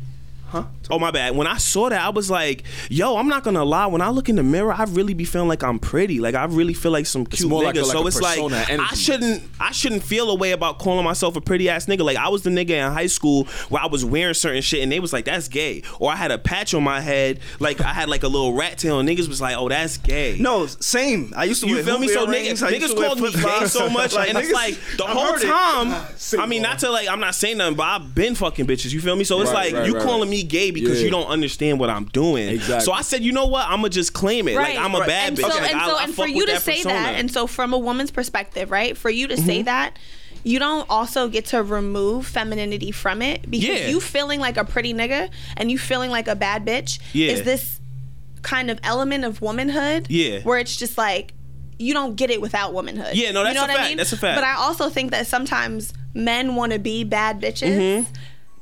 Huh? Oh my bad. When I saw that, I was like, "Yo, I'm not gonna lie. When I look in the mirror, I really be feeling like I'm pretty. Like I really feel like some cute nigga. like a- like so it's like persona, I shouldn't I shouldn't feel a way about calling myself a pretty ass nigga. Like I was the nigga in high school where I was wearing certain shit and they was like, "That's gay," or I had a patch on my head, like I had like a little rat tail, and niggas was like, "Oh, that's gay." No, same. I used to You wear feel me? So niggas, niggas called me gay so much, Like, and it's like the I whole it. time. I mean, not to like, I'm not saying nothing, but I've been fucking bitches. You feel me? So it's Right, like right, you right, calling right. Me gay because Yeah. you don't understand what I'm doing. Exactly. So I said, you know what? I'm gonna just claim it. Right. Like I'm a bad and bitch. So, Like, and I- so, I and fuck for you with to that say persona. that, and so from a woman's perspective, right? For you to say Mm-hmm. that, you don't also get to remove femininity from it because Yeah. you feeling like a pretty nigga and you feeling like a bad bitch Yeah. is this kind of element of womanhood. Yeah. Where it's just like you don't get it without womanhood. Yeah, no, you that's know a what I fact. mean? That's a fact. But I also think that sometimes men want to be bad bitches. Mm-hmm.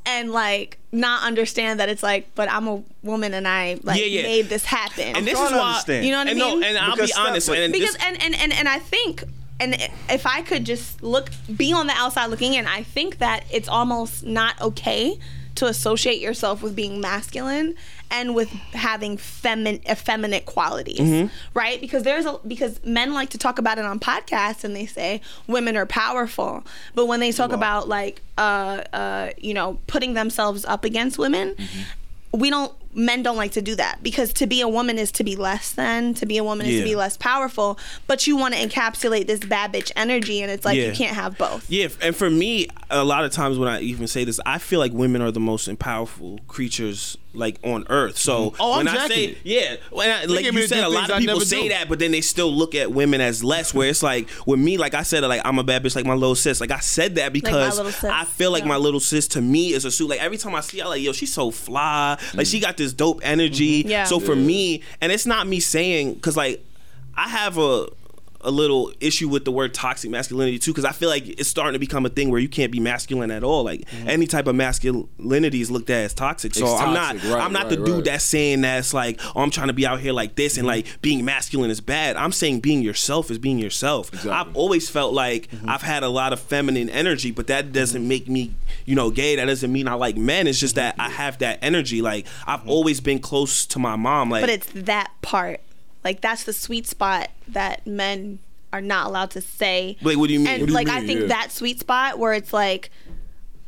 And like not understand that it's like, but I'm a woman and I like Yeah, yeah. made this happen. and this is to why understand. You know what I mean? No, and I'll Because be stuff honest. like- and because this- and, and and and I think and if I could just look be on the outside looking in, I think that it's almost not okay to associate yourself with being masculine and with having femin- effeminate qualities, Mm-hmm. right? Because there's a because men like to talk about it on podcasts and they say women are powerful, but when they talk about like uh uh you know putting themselves up against women, Mm-hmm. we don't men don't like to do that because to be a woman is to be less than to be a woman is Yeah. to be less powerful but you want to encapsulate this bad bitch energy and it's like Yeah. you can't have both Yeah, and for me, a lot of times when I even say this, I feel like women are the most powerful creatures like on earth. So mm-hmm. Oh, I'm when I jacking say it. yeah, when I, like you said, a lot of people say do. that, but then they still look at women as less. Where it's like with me, like I said, like I'm a bad bitch, like my little sis. Like I said that because little sis, I feel like yeah. my little sis to me is a suit. Like every time I see her, like yo, she's so fly. Like mm. she got this dope energy. Mm-hmm. Yeah. So for me, and it's not me saying because like I have a a little issue with the word toxic masculinity too because I feel like it's starting to become a thing where you can't be masculine at all. Like mm-hmm. any type of masculinity is looked at as toxic. So It's I'm not right, I'm not right, the dude right. that's saying that's like oh I'm trying to be out here like this and mm-hmm. like being masculine is bad. I'm saying being yourself is being yourself. Exactly. I've always felt like mm-hmm. I've had a lot of feminine energy, but that doesn't make me you know gay. That doesn't mean I like men. It's just that I have that energy. Like I've always been close to my mom. Like but it's that part like that's the sweet spot that men are not allowed to say Like what do you mean? and do you like i think Yeah. that sweet spot where it's like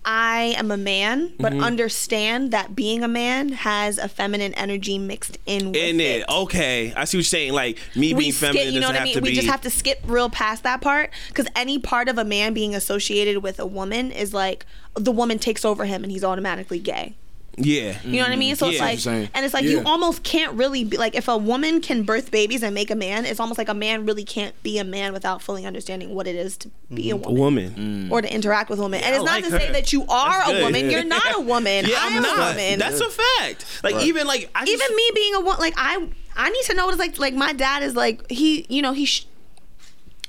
I am a man, but Mm-hmm. understand that being a man has a feminine energy mixed in with in it. Okay, I see what you're saying. Like me we being skip, feminine you know doesn't what I have mean? to We be. just have to skip real past that part because any part of a man being associated with a woman is like the woman takes over him and he's automatically gay. Yeah. You know what I mean? So it's like, What and it's like Yeah. you almost can't really be like if a woman can birth babies and make a man, it's almost like a man really can't be a man without fully understanding what it is to be a mm-hmm. A woman. woman. Or to interact with women, and it's I not like to say that you are a good. woman. You're not a woman. Yeah, I I'm not. a woman. That's a fact. Like Right. even like I just, even me being a woman, like I, I need to know what it's like. Like my dad is like he, you know, he sh-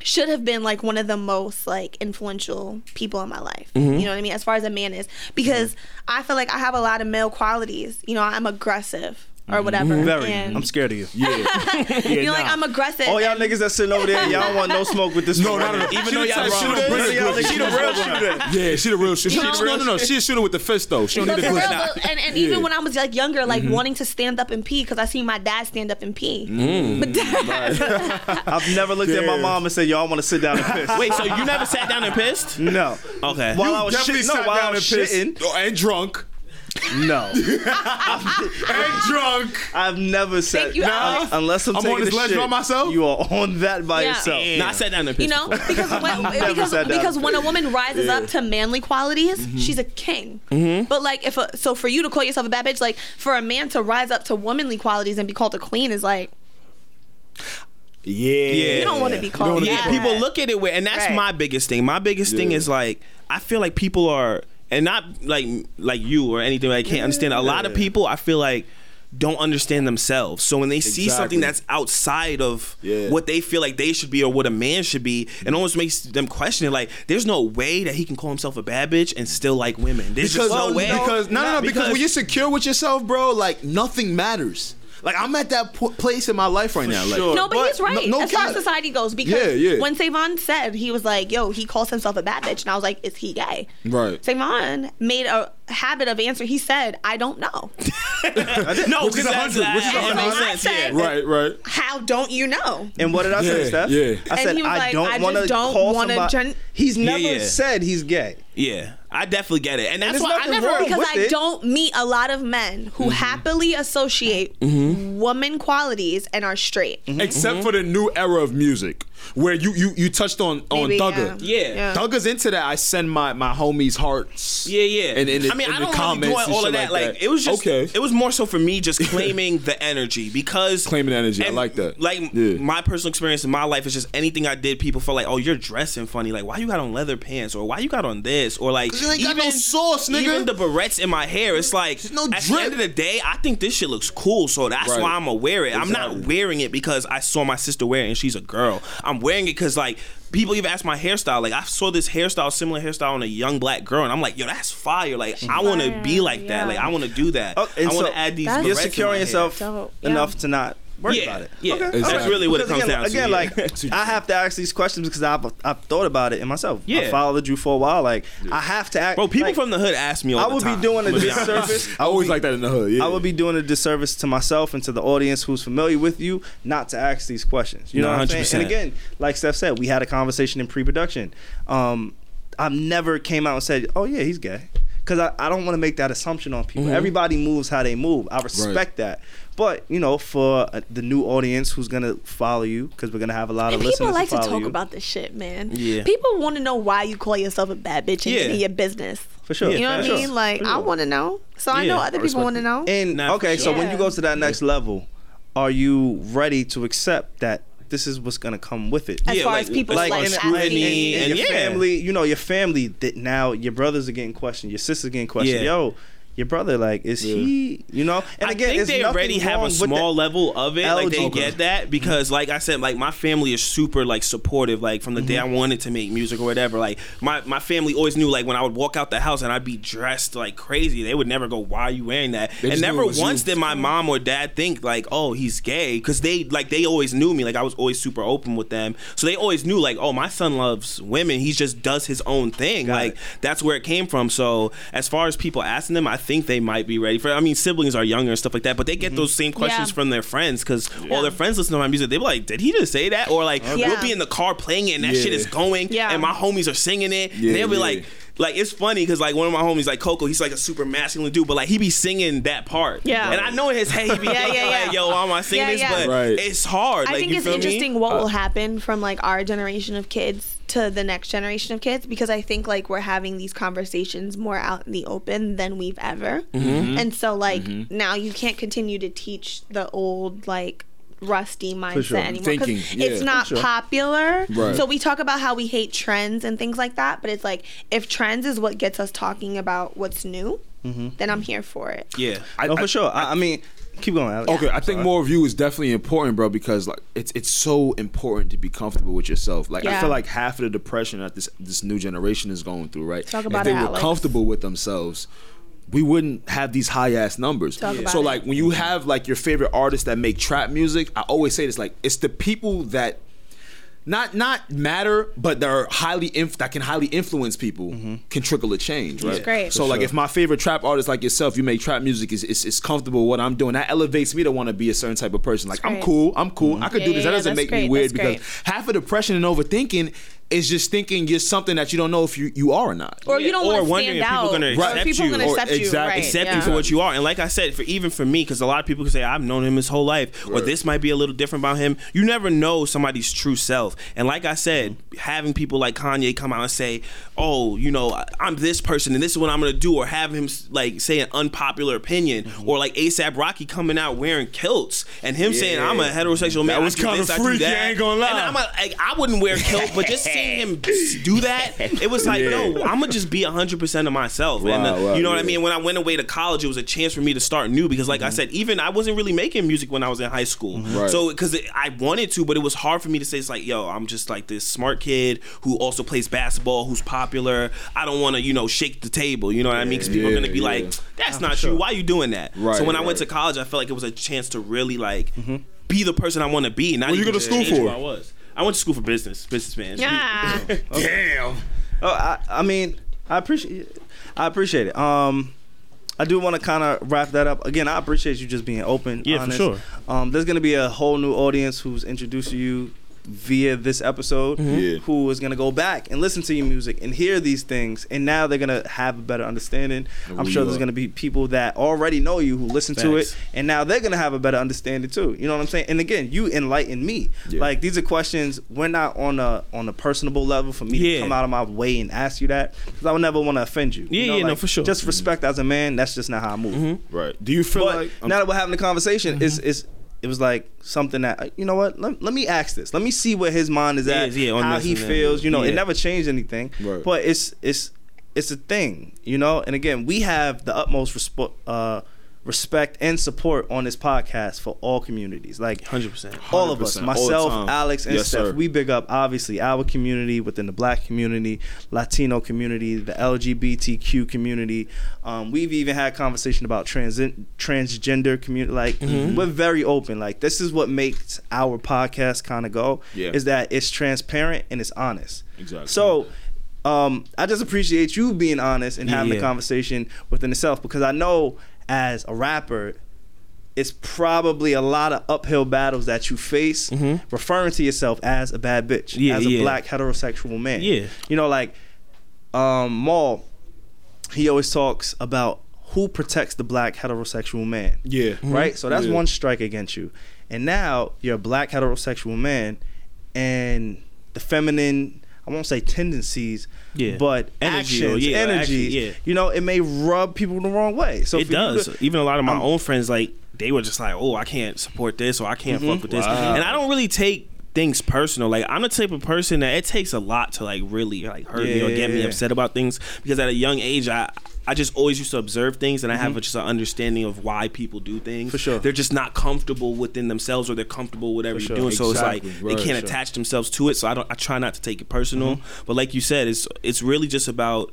should have been like one of the most like influential people in my life. Mm-hmm. You know what I mean? As far as a man is, because I feel like I have a lot of male qualities. You know, I'm aggressive or whatever. Mm-hmm. Very. And, I'm scared of you. Yeah. you know, like I'm aggressive. All y'all niggas that sitting over there, y'all don't want no smoke with this. No, no, no, no. Even though y'all type- she wrong. the real- she the real shooter. Yeah, she the real shooter. You She- know? No, no, no. She a shooter with the fist though. She don't need the for real, clip. and, and even when I was like younger, Mm-hmm. like wanting to stand up and pee because I seen my dad stand up and pee. Mm. But dad, I've never looked at my mom and said, "Y'all want to sit down and piss." Wait, so you never sat down and pissed? no. Okay. While I was shitting, no, while I was shitting, Oh, and drunk. No. And drunk. I've never said you, Alex. unless I'm, I'm taking on this a ledge shit, by myself? You are on that by Yeah. yourself. No, I sat down and pissed. you know, before. because when, because, sat down because when a woman rises up to manly qualities, Mm-hmm. she's a king. But like if a, so for you to call yourself a bad bitch, like for a man to rise up to womanly qualities and be called a queen is like Yeah. Yeah. you don't want to be called. yeah, that. people look at it with, and that's Right. my biggest thing. My biggest thing is like I feel like people are, and not like like you or anything. I can't understand. A lot of people, I feel like. Don't understand themselves. So when they see something that's outside of Yeah. what they feel like they should be or what a man should be, it almost makes them question it. Like, there's no way that he can call himself a bad bitch and still like women. There's Because, just no way. because no, no, no, because, Because- when you're secure with yourself, bro, like nothing matters. Like I'm at that po- place in my life right now. Like, sure. No, but, But he's right. no- no as far as society goes, because Yeah, yeah. when Savon said he was like, "Yo, he calls himself a bad bitch," and I was like, "Is he gay?" Right. Savon made a habit of answer. He said, "I don't know." no, Which is because a that's hundred, which is a hundred. sense, yeah. Right, right. How don't you know? And what did I say, Steph? yeah. I And said he was I like, don't want to just don't call wanna somebody. gen- he's never yeah. said he's gay. Yeah, I definitely get it, and that's there's why I never. because I it. don't meet a lot of men who mm-hmm. happily associate mm-hmm. woman qualities and are straight. Except for the new era of music. Where you you you touched on on Maybe, Thugger. Yeah. Thugger's into that. I send my my homies hearts. Yeah, yeah. And, and I mean, in I the don't comments really do and all of shit that. Like, it was just, okay. it was more so for me just claiming the energy because Claiming the energy. I like that. Like Yeah. my personal experience in my life is just anything I did, people felt like, oh, you're dressing funny. Like, why you got on leather pants or why you got on this or like you ain't got no sauce, nigga. Even the barrettes in my hair, it's like no at drip. the end of the day, I think this shit looks cool, so that's Right. why I'm gonna wear it. I'm not wearing it because I saw my sister wear it and she's a girl. I'm wearing it because like. People even ask my hairstyle. Like I saw this hairstyle, similar hairstyle on a young black girl, and I'm like, "Yo, that's fire! Like I want to be like that. Like I want to do that. Oh, and I want so to add these. You're barrettes in my securing hair. yourself Dope, yeah. enough to not worry Yeah, about it. yeah. Okay, That's really what it comes again, down to, Again, yeah. like I have to ask these questions because I've I've thought about it in myself. I Yeah. followed you for a while. Like I have to ask. Bro, people like, from the hood ask me all I the would time. be doing a I'm gonna be honest. disservice. I always like that in the hood. Yeah. I would be doing a disservice to myself and to the audience who's familiar with you not to ask these questions. You know No, what I'm saying? And again, like Steph said, we had a conversation in pre-production. Um, I've never came out and said, "Oh yeah, he's gay," because I, I don't want to make that assumption on Mm-hmm. people. Everybody moves how they move. I respect that. But you know, for uh, the new audience who's gonna follow you, because we're gonna have a lot And of listeners people like to to talk you. about this shit, man. Yeah. People want to know why you call yourself a bad bitch and Yeah. in your business. for sure. You know what I mean? sure. Like, For I want to know. So I know other people want to know. And Nah, for okay, so when you go to that next level, are you ready to accept that this is what's gonna come with it? As Yeah, far like- as people like like, in- asking in- you. and your yeah. family, you know, your family that now your brothers are getting questioned, your sisters getting questioned. Yeah. Yo, your brother, like, is he? You know, and I again, think it's they already have a small the- level of it. Like they eligible. get that because, like I said, like my family is super like supportive. Like from the day I Mm-hmm. wanted to make music or whatever. Like my my family always knew. Like when I would walk out the house and I'd be dressed like crazy, they would never go, "Why are you wearing that?" They and never once you. did my mom or dad think like, "Oh, he's gay," because they like they always knew me. Like I was always super open with them, so they always knew like, "Oh, my son loves women. He just does his own thing." Got like it. that's where it came from. So as far as people asking them, I think they might be ready for. I mean, siblings are younger and stuff like that, but they get mm-hmm. those same questions Yeah. from their friends because Yeah. all their friends listen to my music. They be like, "Did he just say that?" Or like, Yeah. we'll be in the car playing it and that Yeah. shit is going, Yeah. and my homies are singing it, Yeah, and they'll be yeah. like. Like it's funny because like one of my homies like Coco, he's like a super masculine dude, but like he be singing that part. Yeah. and I know in his head he be Yeah, thinking yeah, yeah. like, "Yo, why am I singing Yeah, this?" yeah. But Right. it's hard. I like, think you it's feel interesting Me? what will happen from like our generation of kids to the next generation of kids because I think like we're having these conversations more out in the open than we've ever. Mm-hmm. And so like now you can't continue to teach the old like rusty mindset sure. anymore 'cause Thinking, yeah, it's not sure. popular. Right. So we talk about how we hate trends and things like that, but it's like if trends is what gets us talking about what's new, mm-hmm. then I'm here for it. Yeah, I, No, I- for sure. I, I mean, keep going. Alex. Okay, I think more of you is definitely important, bro, because like it's it's so important to be comfortable with yourself. Like I feel like half of the depression that this this new generation is going through, right? Talk about if about they it, were Alex. comfortable with themselves, we wouldn't have these high ass numbers. Talk about so it. like when you have like your favorite artists that make trap music, I always say this like it's the people that not not matter, but they're highly inf- that can highly influence people mm-hmm. can trickle a change, right? great. So like if my favorite trap artist like yourself, you make trap music is is, is comfortable what I'm doing, that elevates me to want to be a certain type of person. Like I'm cool, I'm cool, mm-hmm. I could Yeah, do this. yeah, that doesn't that's make me weird that's because great. half of depression and overthinking is just thinking you're something that you don't know if you, you are or not. Or you don't or want to wondering stand if people out. gonna accept people you. gonna Or accept you. exact- Right. accept yeah. you for what you are. And like I said, for even for me, because a lot of people can say I've known him his whole life, or this might be a little different about him. You never know somebody's true self. And like I said, having people like Kanye come out and say, "Oh, you know, I- I'm this person and this is what I'm gonna do," or have him like say an unpopular opinion, Mm-hmm. or like ASAP Rocky coming out wearing kilts and him saying, "I'm a heterosexual man." That I was kinda this, I do freaky. I ain't gonna lie. And I'm a, like, I wouldn't wear a kilt, but just seeing him do that, it was like, Yeah. no, I'm gonna just be 100 percent of myself. and uh, Wow, wow, you know what I mean? when I went away to college, it was a chance for me to start new because, like I mm-hmm. said, even I wasn't really making music when I was in high school. Mm-hmm. Right. So, because I wanted to, but it was hard for me to say, it's like, yo, I'm just like this smart kid who also plays basketball, who's popular. I don't want to, you know, shake the table. You know what I mean? Because people are gonna be yeah. like, that's oh, not sure. true. Why are you doing that? Right, so when I went to college, I felt like it was a chance to really like mm-hmm. be the person I want to be. Not What you go to school for? I was. I went to school for business, business man. Yeah. Damn. Oh, I, I mean, I appreciate, I appreciate it. Um, I do want to kind of wrap that up. Again, I appreciate you just being open. Yeah, for sure. Um, there's gonna be a whole new audience who's introduced to you via this episode Yeah. who is gonna go back and listen to your music and hear these things, and now they're gonna have a better understanding. Of I'm sure there's gonna be people that already know you who listen to it, and now they're gonna have a better understanding too. You know what I'm saying? And again, you enlighten me. Yeah. Like these are questions we're not on a on a personable level for me Yeah. to come out of my way and ask you that because I would never want to offend you. Yeah, you know, yeah, no, for sure. Just respect as a man. That's just not how I move. Right. Do you feel But like I'm- now that we're having the conversation, Mm-hmm. is is it was like something that you know what? Let, let me ask this. Let me see where his mind is at. Yeah, yeah, how he feels. You know, it never changed anything. Right. But it's it's it's a thing. You know. And again, we have the utmost respo- uh, respect and support on this podcast for all communities. Like Hundred percent. all of us, 100%, all the myself. Alex, and Yes, Steph, sir. we big up obviously our community within the Black community, Latino community, the LGBTQ community. Um, we've even had conversation about trans transgender community. Like Mm-hmm. we're very open. Like this is what makes our podcast kind of go. Yeah. Is that it's transparent and it's honest. Exactly. So. Um, I just appreciate you being honest and having yeah. the conversation within itself because I know as a rapper, it's probably a lot of uphill battles that you face referring to yourself as a bad bitch, Mm-hmm. Yeah, as a yeah. black heterosexual man. Yeah. You know, like um Mal, he always talks about who protects the black heterosexual man. yeah. Right? So that's Yeah. one strike against you. And now you're a black heterosexual man and the feminine I won't say tendencies, Yeah. but Energy actions, yeah, energies, action, yeah. you know, it may rub people the wrong way. So it does. to- Even a lot of my I'm- own friends, like they were just like, "Oh, I can't support this, or I can't Mm-hmm. fuck with this," Wow. and I don't really take things personal. Like I'm the type of person that it takes a lot to like really like hurt me or Yeah, get me yeah. upset about things because at a young age, I. I just always used to observe things, and I have just an understanding of why people do things. Mm-hmm. For sure. they're just not comfortable within themselves, or they're comfortable with whatever For you're sure. doing. So it's like Right. they can't Sure. attach themselves to it. So I don't. I try not to take it personal. Mm-hmm. But like you said, it's it's really just about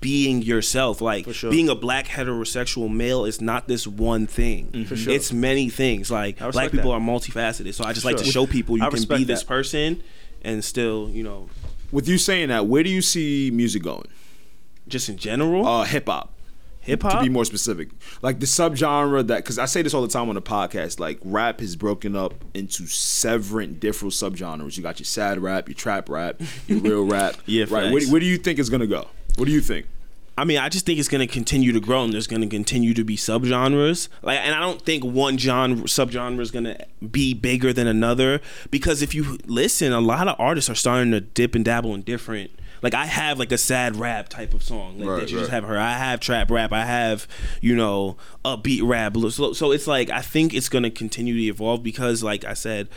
being yourself. Like sure. being a black heterosexual male is not this one thing. For sure. It's many things. Like black people that. are multifaceted. So I just For like to show people you I can respect be this that. person and still, you know, With you saying that, where do you see music going? Just in general. Uh, hip hop. Hip hop. To be more specific, like the subgenre that, because I say this all the time on the podcast, like rap has broken up into several different subgenres. You got your sad rap, your trap rap, your real rap. Yeah, right. Where, where do you think it's gonna go? What do you think? I mean, I just think it's going to continue to grow, and there's going to continue to be subgenres. Like, and I don't think one genre subgenre is going to be bigger than another because if you listen, a lot of artists are starting to dip and dabble in different. Like, I have like a sad rap type of song like, Right, that you just haven't heard. I have trap rap. I have you know upbeat rap. So, so it's like I think it's going to continue to evolve because, like I said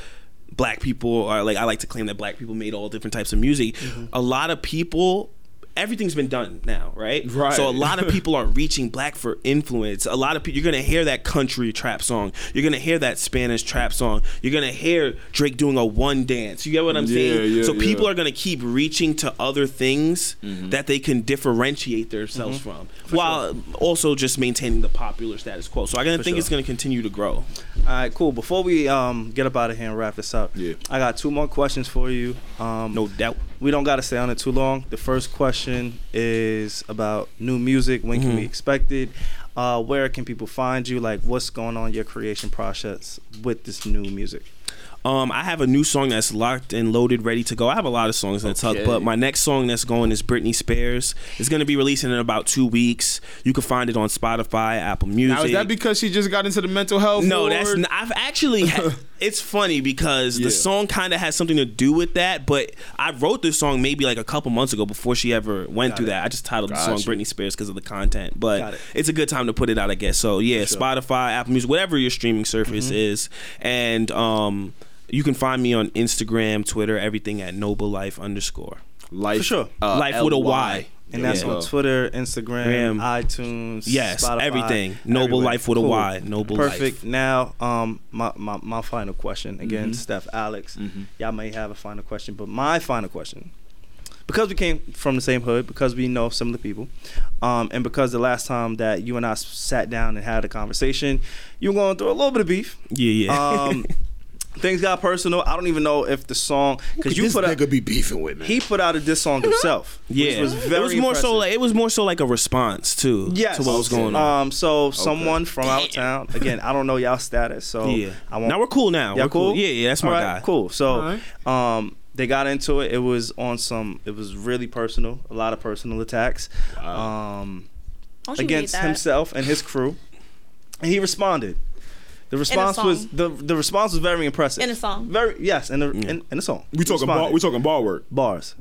black people are like I like to claim that black people made all different types of music. Mm-hmm. A lot of people everything's been done now, right? Right. So a lot of people are reaching black for influence. A lot of people you're gonna hear that country trap song. You're gonna hear that Spanish trap song. You're gonna hear Drake doing a one dance. You get what I'm Yeah, saying? yeah, so people yeah. Mm-hmm. are gonna keep reaching to other things that they can differentiate themselves from, while also just maintaining the popular status quo. So I'm gonna think sure. it's gonna continue to grow. All right, cool. Before we um get up out of here and wrap this up, Yeah. I got two more questions for you. Um, No doubt. We don't got to stay on it too long. The first question is about new music. When can we expect it? Uh, where can people find you? Like, what's going on your creation process with this new music? Um, I have a new song that's locked and loaded, ready to go. I have a lot of songs in the tuck, but my next song that's going is Britney Spears. It's going to be releasing in about two weeks. You can find it on Spotify, Apple Music. Now is that because she just got into the mental health? no, ward? that's I've actually. It's funny because Yeah. the song kind of has something to do with that, but I wrote this song maybe like a couple months ago before she ever went Got through it. that. I just titled the song. Britney Spears because of the content, but it. it's a good time to put it out, I guess. So yeah, sure. Spotify, Apple Music, whatever your streaming service Mm-hmm. is, and um, you can find me on Instagram, Twitter, everything at Noble Lyfe underscore. life For sure. uh, Life with a LY. And that's Yeah. on Twitter, Instagram, Graham. iTunes, Yes, Spotify, everything. Noble everywhere. Life with a Cool. Y. Noble Perfect. Life. Now, um, my, my my final question again, Mm-hmm. Steph, Alex. Y'all may have a final question, but my final question, because we came from the same hood, because we know some of the people, um, and because the last time that you and I sat down and had a conversation, you were going through a little bit of beef. Yeah, yeah. Um, things got personal. I don't even know if the song because you this put out nigga be beefing with me. he put out a diss song himself. Yeah, which was very it was more so like it was more so like a response to Yes. to what was going on. Um, so someone from out of town. Again, I don't know y'all status, so yeah, I won't. now we're cool now. Y'all we're cool. cool? Yeah, yeah, that's my All right, guy. Cool. So, All um, they got into it. It was on some. It was really personal. A lot of personal attacks. Um, against himself and his crew, and he responded. The response was the the response was very impressive. In a song. Very yes, in a in, in a song. we talking bar, we talking bar work. bars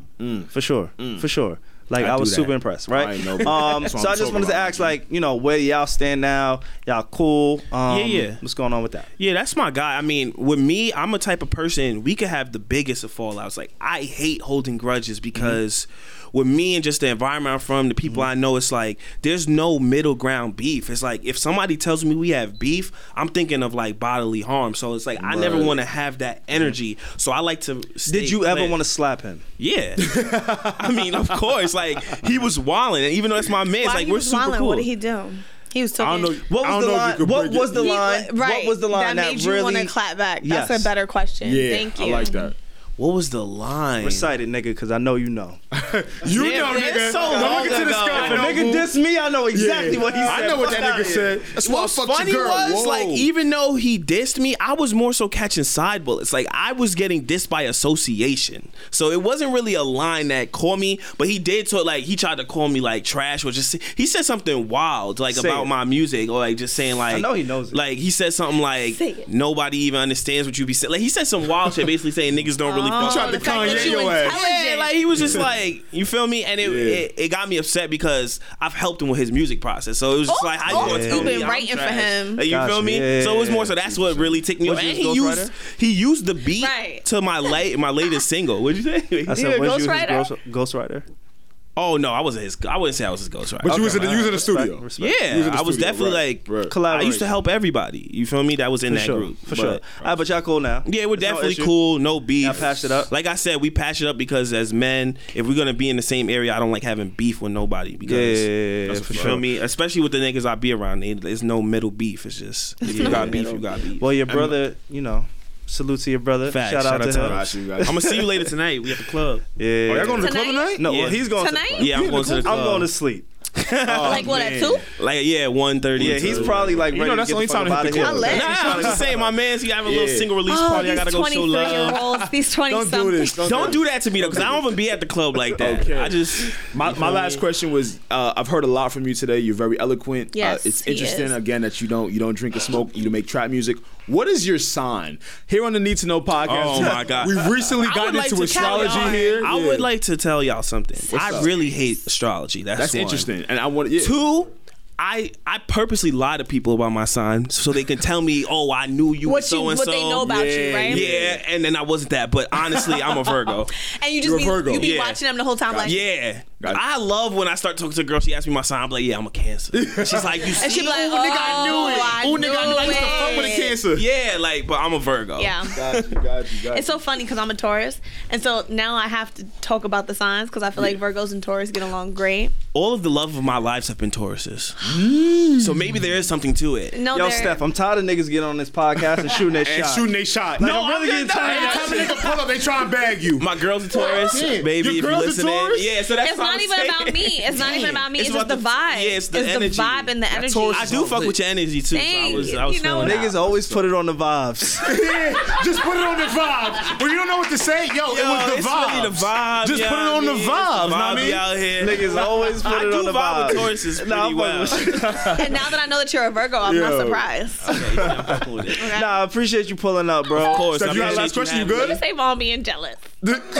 for sure, for sure. Like I I, was that. super impressed, right? ain't know. Um, so I'm just wanted to ask, like, you know, where y'all stand now? Y'all cool? Um, Yeah, yeah. What's going on with that? Yeah, that's my guy. I mean, with me, I'm a type of person we could have the biggest of fallouts. Like I hate holding grudges because with me and just the environment I'm from, the people mm-hmm. I know, it's like there's no middle ground beef. It's like if somebody tells me we have beef, I'm thinking of like bodily harm. So it's like I never want to have that energy. So I like to. Did you ever want to slap him? Yeah, I mean, of course. Like he was walling, and even though that's my man, it's Why like he we're was super wildin'? cool. What did he do? He was I talking. don't know. What I was don't the know line? What was the He- line? right. What was the line that that, made you really want to clap back? That's Yes. a better question. Yeah, Thank you. I like that. What was the line? recite it, nigga? Because I know you know. You Damn, know, man, nigga. it's so long look into the sky. If a nigga boo. diss me, I know exactly Yeah. what he said. I know what that nigga said. That's why I What's fucked funny your girl. was Whoa. like even though he dissed me, I was more so catching side bullets. Like I was getting dissed by association, so it wasn't really a line that called me. But he did so like he tried to call me like trash or just he said something wild like Say about it. my music or like just saying like I know he knows it. Like he said something like nobody even understands what you be saying. Like he said some wild shit, basically saying niggas don't really. Fuck tried Oh, to the fact that Kanye you your ass. yeah, like he was just like, you feel me? And it, Yeah. it it got me upset because I've helped him with his music process. So it was just Oh, like, how oh, you oh, gonna you tell me been I'm writing for him. Like, you Gotcha. feel me? Yeah, so it was more so that's what really ticked me off. And he used ghostwriter? he used the beat Right. to my late my latest single. What'd you say? I said, you his ghostwriter? ghost, ghostwriter? Oh no, I wasn't his. I wouldn't say I was his ghostwriter. But you was in the, you was in the respect, studio. respect. yeah, You was the I was definitely right, like right. I used to help everybody. You feel me? That was in For that sure, group for But- sure. All right, uh, but y'all cool now. Yeah, we're There's no definitely issue. cool. No beef. Y'all patched it up? Like I said, we patched it up because as men, if we're gonna be in the same area, I don't like having beef with nobody. Because Yeah, yeah, yeah, yeah, you for feel sure. me? Especially with the niggas I be around, they- there's no middle beef. It's just if you got beef, you got beef. Well, your brother, you know, salute to your brother. Facts. Shout, out to him. Got I'm gonna see you later tonight. We at the club. Yeah. Oh, y'all going to the club Tonight? tonight? no, Yeah. well, he's going Tonight? to the club. Yeah, I'm going to the club. I'm going to sleep. like what at two? Like yeah, one thirty. Yeah, he's probably like You ready know, to that's get the only time to hit the club. here. Nah, I'm just saying, my man's he having a little single release Oh, party. I these gotta go show 23 love. these 20 Don't do this. Don't, Don't do that to me though, because I don't even be at the club like that. Okay. I just My, my last question was uh, I've heard a lot from you today. You're very eloquent. Yes, uh, it's he interesting is. again that you don't you don't drink or smoke. You make trap music. What is your sign? Here on the Need to Know podcast. Oh, my God. We've recently I would gotten like into astrology here. I Yeah. would like to tell y'all something. I up? really hate astrology. That's That's one. interesting, and I want yeah. Two, I I purposely lie to people about my sign so they can tell me, oh, I knew you What were so you, and what so. they know about you, Yeah, right? Yeah, and then I wasn't that, but honestly, I'm a Virgo. And you You're a just be, Virgo. you be Yeah. watching them the whole time, like, Yeah. Got. I love when I start talking to a girl. She asks me my sign. I'm like, yeah, I'm a Cancer. She's like, you and she see? be like, Ooh, nigga, I knew it. oh, I Ooh, nigga, I knew I used to fuck with a it. cancer. yeah, like, but I'm a Virgo. Yeah. Got you, got you, got It's so funny because I'm a Taurus, and so now I have to talk about the signs because I feel like Virgos and Taurus get along great. All of the love of my lives have been Tauruses. Mm. so maybe there is something to it. No, Yo, they're- Steph, I'm tired of niggas getting on this podcast and shooting their and shot. shooting they shot. Like, no, I'm really I'm getting tired of no, that Every shit. time a nigga pull up, they try and bag you. My girl's a Taurus, Damn. baby. Your if girl's a you're listening, Taurus? yeah. So that's It's what not I'm even saying. about me. It's not even about me. It's, It's just the vibe. yeah, it's the energy. vibe and the energy. Taurus I do fuck with your energy too. So I was. I was You know feeling what? that. Niggas always put it on the vibes. yeah, just put it on the vibes. When you don't know what to say, yo, it was the it's vibe. really the vibe. Just put it on the vibes, I vibe mean? out here. Niggas always put it on the vibe vibes. with Tauruses Nah, pretty I'm well. Fucking with you. and now that I know that you're a Virgo, I'm not surprised. Okay, yeah, I'm fucking with it. Okay? Nah, I appreciate you pulling up, bro. Of course. Steph, I you got a last appreciate question? You having good? me. Savon being jealous. Wait, Steph,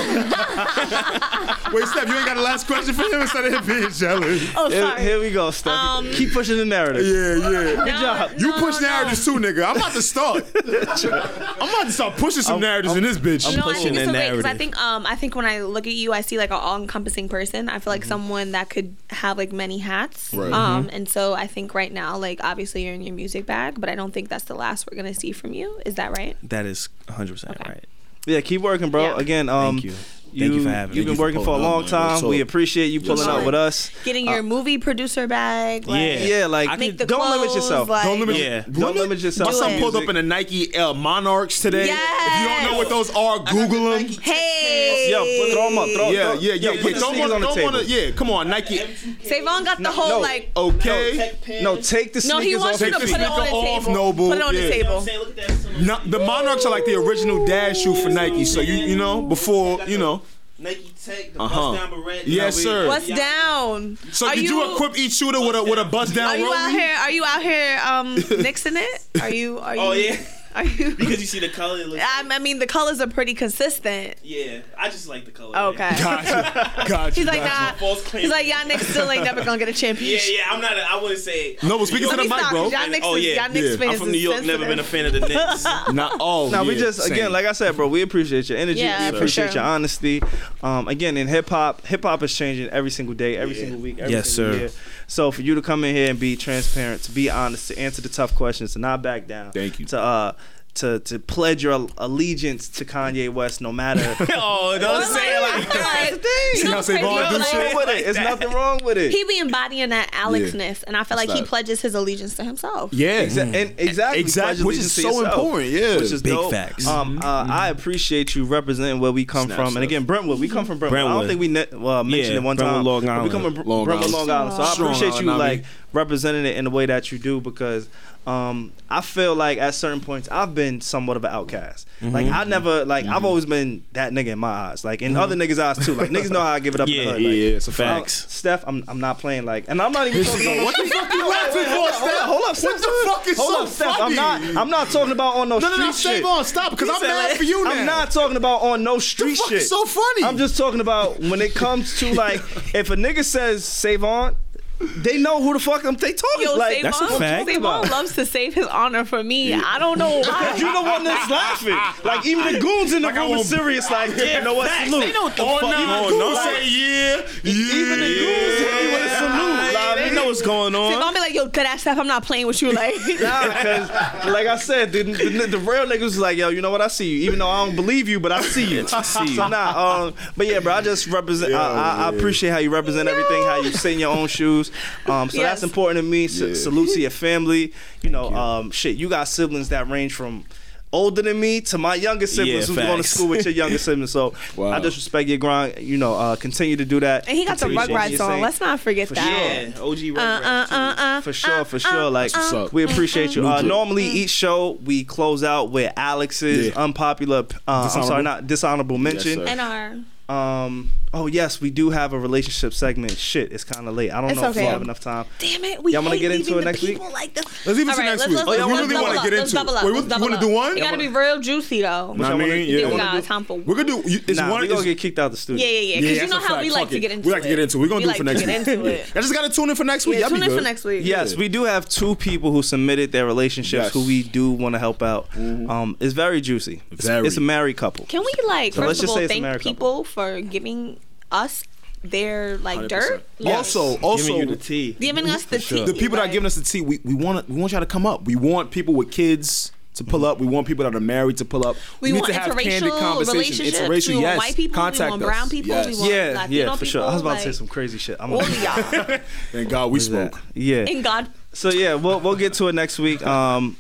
you ain't got a last question for him instead of him being jealous. Oh, sorry. here we go, Steph. Um, Keep pushing the narrative. Yeah, yeah. No, job. You no, push no. narratives too, nigga. I'm about to start. I'm about to start pushing some narratives in this bitch. No, I pushing think it's the so great I think um I think when I look at you, I see like an all-encompassing person. I feel like someone that could have like many hats. Right. Um, and so I think right now, like obviously you're in your music bag, but I don't think that's the last we're gonna see from you. Is that right? That is 100 percent right. Yeah, keep working, bro. Yeah. Again, um, Thank you. Thank you for having me. You've been working for a pulling up, long time. So- we appreciate you pulling up sir. with us. Getting your uh, movie producer bag. Like, Yeah. Yeah, like I Make the don't limit yourself. like- Don't limit. Yeah. Don't limit yourself. My Do son pulled up in a Nike L Monarchs today. If you don't know what those are, Google them. Hey. Yo, put- throw 'em up, throw- Yeah, throw- yeah, yo, yeah, put yeah. the Don't sneakers wanna, on the don't table. wanna, yeah. Come on, Nike. Savon got the whole like. Okay. No, take the No, he sneakers wants off. you to Take put the it on the off, table. Noble. Put it on the table. Look at that. No, the Monarchs are like the original dad shoe for Nike. So you you know before you know. Nike Tech, the Uh-huh. bust down beret. Yes, we- sir. What's down? So Are did you, equip each shooter with a with a bust down Are you out here? Are you out here um mixing it? Are you? Are you? Oh yeah, Are you? because you see the color. It looks, I, I mean, the colors are pretty consistent. yeah, I just like the color. Okay. Gotcha. Gotcha. He's like, gotcha. nah. False claim. He's like, y'all niggas still ain't never gonna get a Yeah, championship. yeah. Yeah. I'm not. A, I wouldn't say. No, but speaking to the me mic, stop, bro. 'cause Y'all Knicks Oh, yeah. y'all Knicks Yeah. fans I'm from New York. Never been a fan of the Knicks. Not all. No, we just same. again, like I said, bro, we appreciate your energy. Yeah, we appreciate sure. your honesty. Um, again, in hip hop, hip hop is changing every single day, every single week, every Yes, single sir. year. So for you to come in here and be transparent, to be honest, to answer the tough questions, to not back down, Thank you. To uh, to to pledge your allegiance to Kanye West, no matter. oh, don't say it like that. Like, See you know how? Savon do shit? wrong with it. It's nothing wrong with it. He be embodying that Alexness, and I feel like he pledges his allegiance to himself. Yeah. Exa- and exactly, Exactly, which is so yourself, important, yeah. which is Big dope. facts. Um, uh, I appreciate you representing where we come Snap, from, and again, Brentwood. We come from Brentwood. I don't think we ne- well, mentioned Yeah, it one Brentwood, time. Long but We Island. come from Br- Long Brentwood, Island. Long Island. So I appreciate you like representing it in the way that you do because um, I feel like at certain points I've been somewhat of an outcast. Mm-hmm. Like I never like I've always been that nigga in my eyes. Like in other niggas' eyes too. Like niggas know how I give it up. in Yeah, the hood. yeah, Like, yeah, it's a Facts. Steph, I'm I'm not playing like, and I'm not even talking about What the fuck you laughing for, Steph? hold up, What the fuck is hold so up, Steph. I'm not. I'm not talking about on no No, no, street no, shit. Savon, stop, because I'm mad like, for you now. I'm not talking about on no street shit. so funny? I'm just talking about when it comes to like, if a nigga says Savon, they know who the fuck I'm they talking. Yo, like Savon, that's a fact. Savon loves to save his honor for me. I don't know why. You the one that's laughing. Like even the goons in the Like, room are serious. Like, yeah, you know what? Salute. They know what the Oh, fuck. no, Even no, goons, don't like- say yeah. yeah. Even the goons hit me with a salute. Like, They know what's going on. Savon on. be like, yo, good ass stuff. I'm not playing with you. Like, Nah, because like I said, the, the, the real niggas was like, yo, you know what? I see you, even though I don't believe you, but I see you. I see you. So nah, um, but yeah, bro, I just represent. I, I, I appreciate how you represent everything, how you sit in your own shoes. Um, so Yes. that's important to me. S- Yeah. Salute to your family. You know, um, shit, you got siblings that range from. Older than me to my younger siblings Yeah, who's going to school with your younger siblings. So Wow. I just respect your grind. You know, uh, continue to do that. and he got the Continue to do Rugrats your song. Let's not forget For that. Yeah, OG Uh, uh, Rugrats. too. uh, uh, For sure, for uh, sure. Like What's we appreciate you. Uh, New normally, each show we close out with Alex's Yeah. unpopular. Uh, I'm sorry, not dishonorable mention. sir. And our um. Oh yes, we do have a relationship segment. Shit, it's kind of late. I don't It's know if we have enough time. damn it, we Y'all wanna get into it next week? people Like this. Let's leave it to right, next let's, week. let's, Oh, yeah, let's we really wanna get into double up, Wait, let's what- you wanna do one? It gotta be real juicy though. Know what I mean? Yeah, You we got time for. We're gonna do. you- It's Nah, one. we gonna it's- get kicked out of the studio. Yeah, yeah, yeah. Because Yeah, you know how we like to get into We like to get into. We're gonna do it for next week. I just gotta tune in for next week. Yeah, Y'all be tune in for next week. Yes, we do have two people who submitted their relationships Mm-hmm. who we do want to help out. Um, it's very juicy. It's, Very. it's a married couple. Can we like first of all thank America. people for giving us their like 100%. dirt, Also, Giving also, you the tea. giving us the sure. tea. the people that are giving us the tea, we, we want we want y'all to come up. We want people with kids to pull up. We want people that are married to pull up. We, need want to have candid interracial conversations. relationships. Interracial, we yes. white people. Contact we want us. brown people. Yes. We want Yeah, Latino yeah, for sure. I was people, about to say some crazy shit. I'm All of y'all. Thank God we spoke. Yeah. In God. So yeah, we'll we'll get to it next week. Um,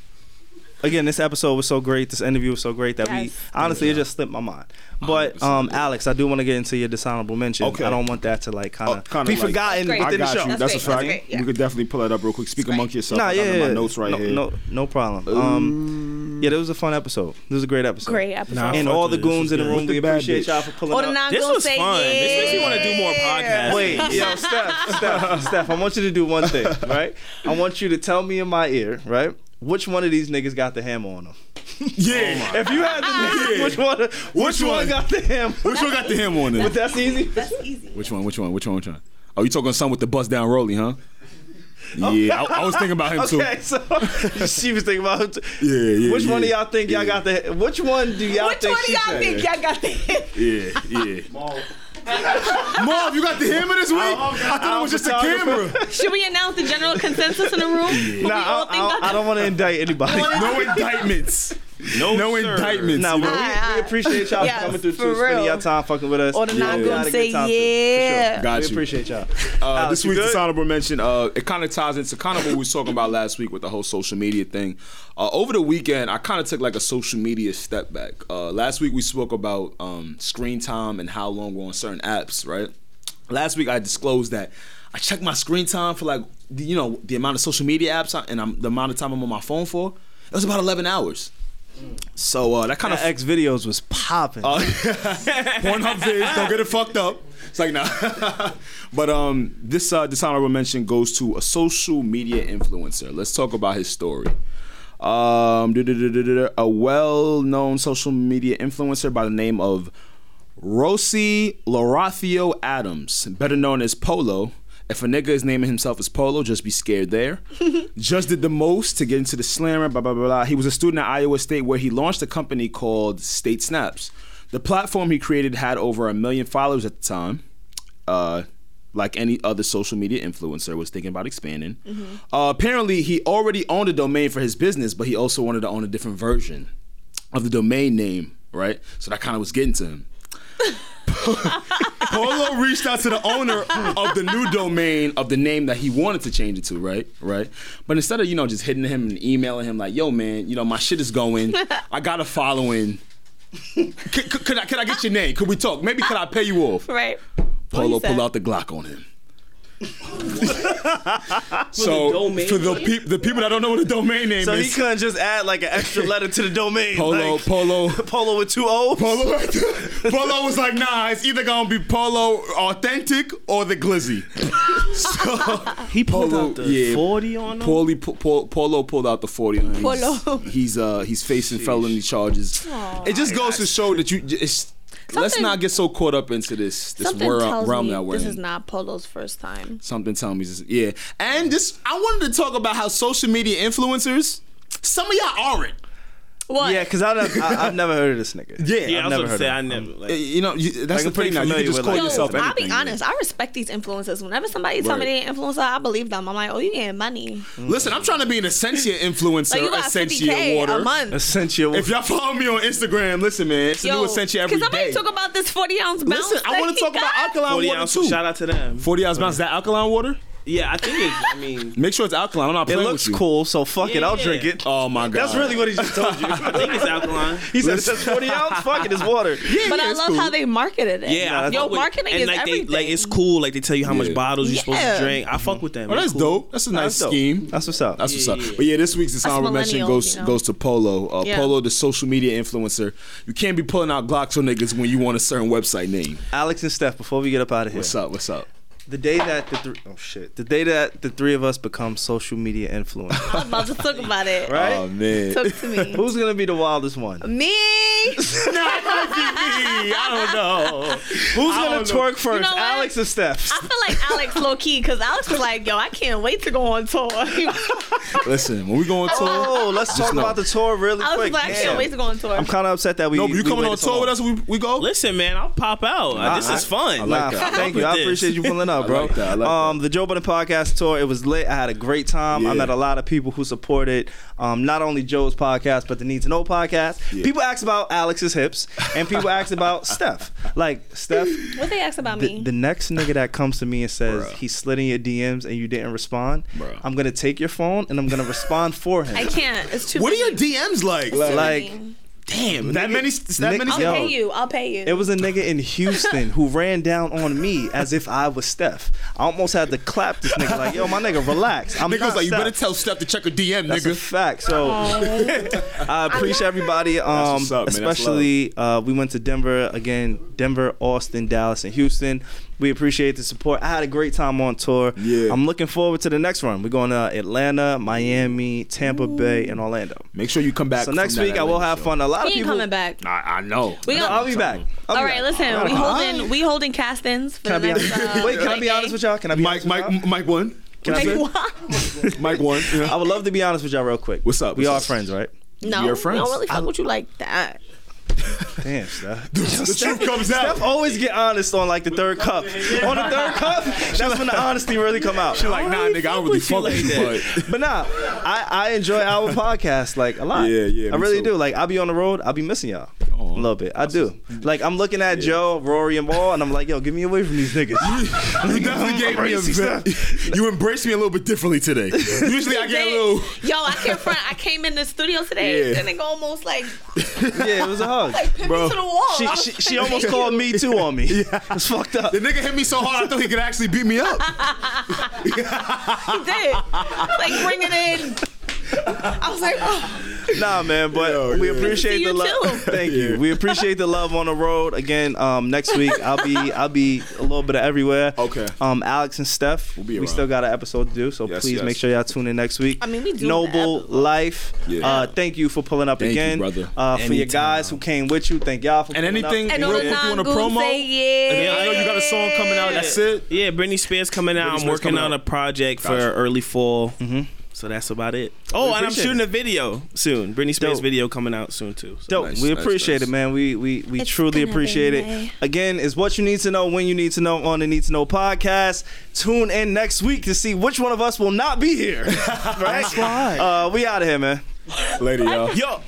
again, this episode was so great. This interview was so great that we Yes. honestly it just slipped my mind. But um, Alex, I do want to get into your dishonorable mention. Okay. I don't want that to like kind Oh, of kinda be like- forgotten That's great. I within the got show. you. That's That's, great. a fact. Great, yeah. We could definitely pull it up real quick. Speak That's amongst great. yourself. Nah, I got yeah, my yeah. notes right no, here. No, no problem. Um, yeah, it was a fun episode. It was a great episode. Great episode. Nah, And all the with it. This goons in the room, we appreciate bitch. y'all for pulling Oh, up. non This was fun. This makes me wanna do more podcasts. Wait, yo, Steph, Steph, Steph, I want you to do one thing, right? I want you to tell me in my ear, right? Which one of these niggas got the hammer on them? Yeah. Oh if you had the niggas, Yeah. which one? Which, Which one? one? got the hammer? Which one got the him on But that's easy. That's easy. Which one? Which one? Which one? Which one? Oh, you talking some with the bust down Rolly, huh? Oh. Yeah, I, I was thinking about him too. Okay, so she was thinking about. It too. Yeah, yeah. Which one of y'all think y'all got the? Which one do y'all Which think one do y'all said? think y'all got the Yeah, yeah. Marv, you got the hammer this week? I thought it was just a camera. Should we announce the general consensus in the room? What we Nah, all I, think I, got I don't want to indict anybody. No indictments. No, no sir. indictments. Nah, you we, know? Alright, we appreciate y'all yes, coming through for too, spending real. y'all time fucking with us. Or the not gonna say good time, too, for yeah. sure. Got we you. appreciate y'all. Uh, Alex, this you week's good? dishonorable mention, uh, it kind of ties into kind of what we was talking about last week with the whole social media thing. Uh, over the weekend, I kind of took like a social media step back. Uh, last week we spoke about um, screen time and how long we're on certain apps, right? Last week I disclosed that I checked my screen time for like you know the amount of social media apps I- and I'm, the amount of time I'm on my phone for. It was about 11 hours. So uh, that kind of X videos was popping. uh, Pornhub vids, don't get it fucked up. It's like nah. but um, this uh, dishonorable mention goes to a social media influencer. Let's talk about his story. Um, a well-known social media influencer by the name of Rossi Lorathio Adams, better known as Polo. If a nigga is naming himself as Polo, just be scared there. just did the most to get into the slammer, blah, blah, blah, blah. He was a student at Iowa State where he launched a company called State Snaps. The platform he created had over a million followers at the time. Uh, like any other social media influencer was thinking about expanding. Uh, apparently, he already owned a domain for his business, but he also wanted to own a different version of the domain name, right? So that kind of was getting to him. Polo reached out to the owner of the new domain of the name that he wanted to change it to, right? Right. But instead of you know just hitting him and emailing him like, "Yo, man, you know my shit is going. I got a following. Could, could, could I could I get your name? Could we talk? Maybe could I pay you off?" Right. Polo pulled out the Glock on him. so domain for the name? peop, the people that don't know what a domain name is. so he couldn't just add like an extra letter to the domain. Polo, like, Polo, Polo with two O's. Polo, Polo was like, nah, it's either gonna be Polo authentic or the glizzy. So He pulled Polo, out the yeah. 40 on him. Polo, Polo, Polo pulled out the forty. on him. He's- Polo. He's uh he's facing felony charges. it just goes to show that you. It's, let's not get so caught up into this this world, tells realm that we're this in. is not Polo's first time. Something tell me this. Yeah, and this I wanted to talk about how social media influencers. Some of y'all aren't. What? Yeah, because I, I've never heard of this nigga. Yeah, Yeah, I've I was never gonna heard say of I him. never. Like, You know, you, that's Like, the I'm thing now. You pretty can just familiar call with, like, yourself I'll anything. be honest. I respect these influencers. Whenever somebody tell me Right. they an influencer, I believe them. I'm like, oh, you getting money? Mm. Listen, I'm trying to be an Essentia influencer. Like you got Essentia 50k water. a month. Essential. If y'all follow me on Instagram, listen, man, it's a new Essentia every can somebody day. talk about this 40 ounce bounce? Listen, I that want he to talk about got? alkaline 40 water ounce. too. Shout out to them. 40 ounce bounce. Is that alkaline water? Yeah, I think it's. I mean, Make sure it's alkaline. I'm not it playing looks with you. cool, so fuck it. I'll Yeah. drink it. Oh my god. That's really what he just told you. I think it's alkaline. he said it says 40 ounce. Fuck it, it's water. Yeah, But yeah, I love cool. how they marketed it. Yeah, I yo, with- marketing and is like everything. They, like it's cool. Like they tell you how much Yeah. bottles you're supposed to drink. I fuck with them. Oh, It's that's cool. dope. That's a nice That's dope. scheme. That's what's up. That's what's up. But yeah, this week's dishonorable mention millennials, goes you know? goes to Polo. Uh, Yeah. Polo, the social media influencer. You can't be pulling out Glocks on niggas when you want a certain website name. Alex and Steph, before we get up out of here, What's up? What's up? The day that the three oh shit, the day that the three of us become social media influencers, I'm about to talk about it. right? Oh man. Talk to me. Who's gonna be the wildest one? me. I don't know. Who's gonna don't know. twerk first, know? Alex or Steph? I feel like Alex low key because Alex was like, yo, I can't wait to go on tour. Listen, when we go on tour, Oh, let's talk know. about the tour really I was quick. like, I can't wait to go on tour. I'm kind of upset that we. no, but you we coming on so tour with us? We, we go. Listen, man, I'll pop out. I- this is fun. I like Nah, that. thank you. I appreciate you pulling up, bro. like that. I like um, the Joe Budden podcast tour. It was lit. I had a great time. I met a lot of people who supported um, not only Joe's podcast but the Need to Know podcast. Yeah. People asked about Alex's hips, and people asked about Steph. Like Steph, what they asked about the, me? the next nigga that comes to me and says Bruh. he slid in your DMs and you didn't respond, Bruh. I'm gonna take your phone and I'm gonna respond for him. I can't. It's too. What are your DMs like? Too like- many. Damn, that many? That Nick- many? I'll Yo. pay you. I'll pay you. It was a nigga in Houston who ran down on me as if I was Steph. I almost had to clap this nigga like, yo, my nigga, relax. I'm Nigga not was like, you better tell Steph to check a DM, That's a nigga. fact. So I appreciate everybody. Um, what's up, man. That's especially uh, we went to Denver again. Denver, Austin, Dallas, and Houston. We appreciate the support. I had a great time on tour. Yeah. I'm looking forward to the next run. We're going to Atlanta, Miami, Tampa Bay, and Orlando. Make sure you come back. So next that week I will have show. fun. A lot He of ain't people. coming back. I, I know. We No, I'll be back. I'll be All right, back. listen. We holding we holding castings for Can the next. honest? Uh, Wait, can I be honest with y'all? Can I be Mike, Mike, y'all? Mike one. Can I Like, say? what? Mike one. I would love to be honest with y'all real quick. What's up? We What's are up? friends, right? No, You're we friends. don't really fuck with you like that. Damn, Steph. the truth comes out. Steph always get honest on like the third cup. On the third cup, that's when the honesty really come out. She like, nah, nigga, I don't really fuck with you, but But nah, I, I enjoy our podcast like a lot. Yeah, yeah, I really too. do. Like I'll be on the road, I'll be missing y'all Aw. a little bit. I do. Like I'm looking at Joe, Rory, and Ball, and I'm like, yo, get me away from these niggas. you definitely gave me a ve- You embraced me a little bit differently today. Usually I get a little. Yo, I can't front. I came in the studio today, Yeah. and nigga almost like yeah, it was a hug. like pinned Bro, me to the wall. She, she, she almost called me too on me. Yeah. It's fucked up. The nigga hit me so hard I thought he could actually beat me up. He did. Like bring it in. I was like, oh. Nah, man, but Yo, we yeah. appreciate the love. Thank Yeah. you. We appreciate the love on the road. Again, um, next week I'll be I'll be a little bit of everywhere. Okay. Um, Alex and Steph, We'll be we still got an episode to do, so Yes, please yes. make sure y'all tune in next week. I mean, we do Noble. Lyfe. Yeah. Uh, thank you for pulling up Thank you, again, brother. Uh, for your guys who came with you. Thank y'all for And pulling up. anything And real on quick the you want to promo? say yeah. Yeah, I know you got a song coming out. That's it. Yeah, Britney Spears coming out. Britney I'm Spears working on out. a project for early fall. So that's about it. Oh, and I'm shooting it. a video soon. Britney Spears Dope. video coming out soon too. So. Dope. Nice, we nice, appreciate nice. it, man. We we we It's truly appreciate it. May. Again, is what you need to know when you need to know on the Need to Know podcast. Tune in next week to see which one of us will not be here. right? Uh, we out of here, man. Later, y'all. Yo.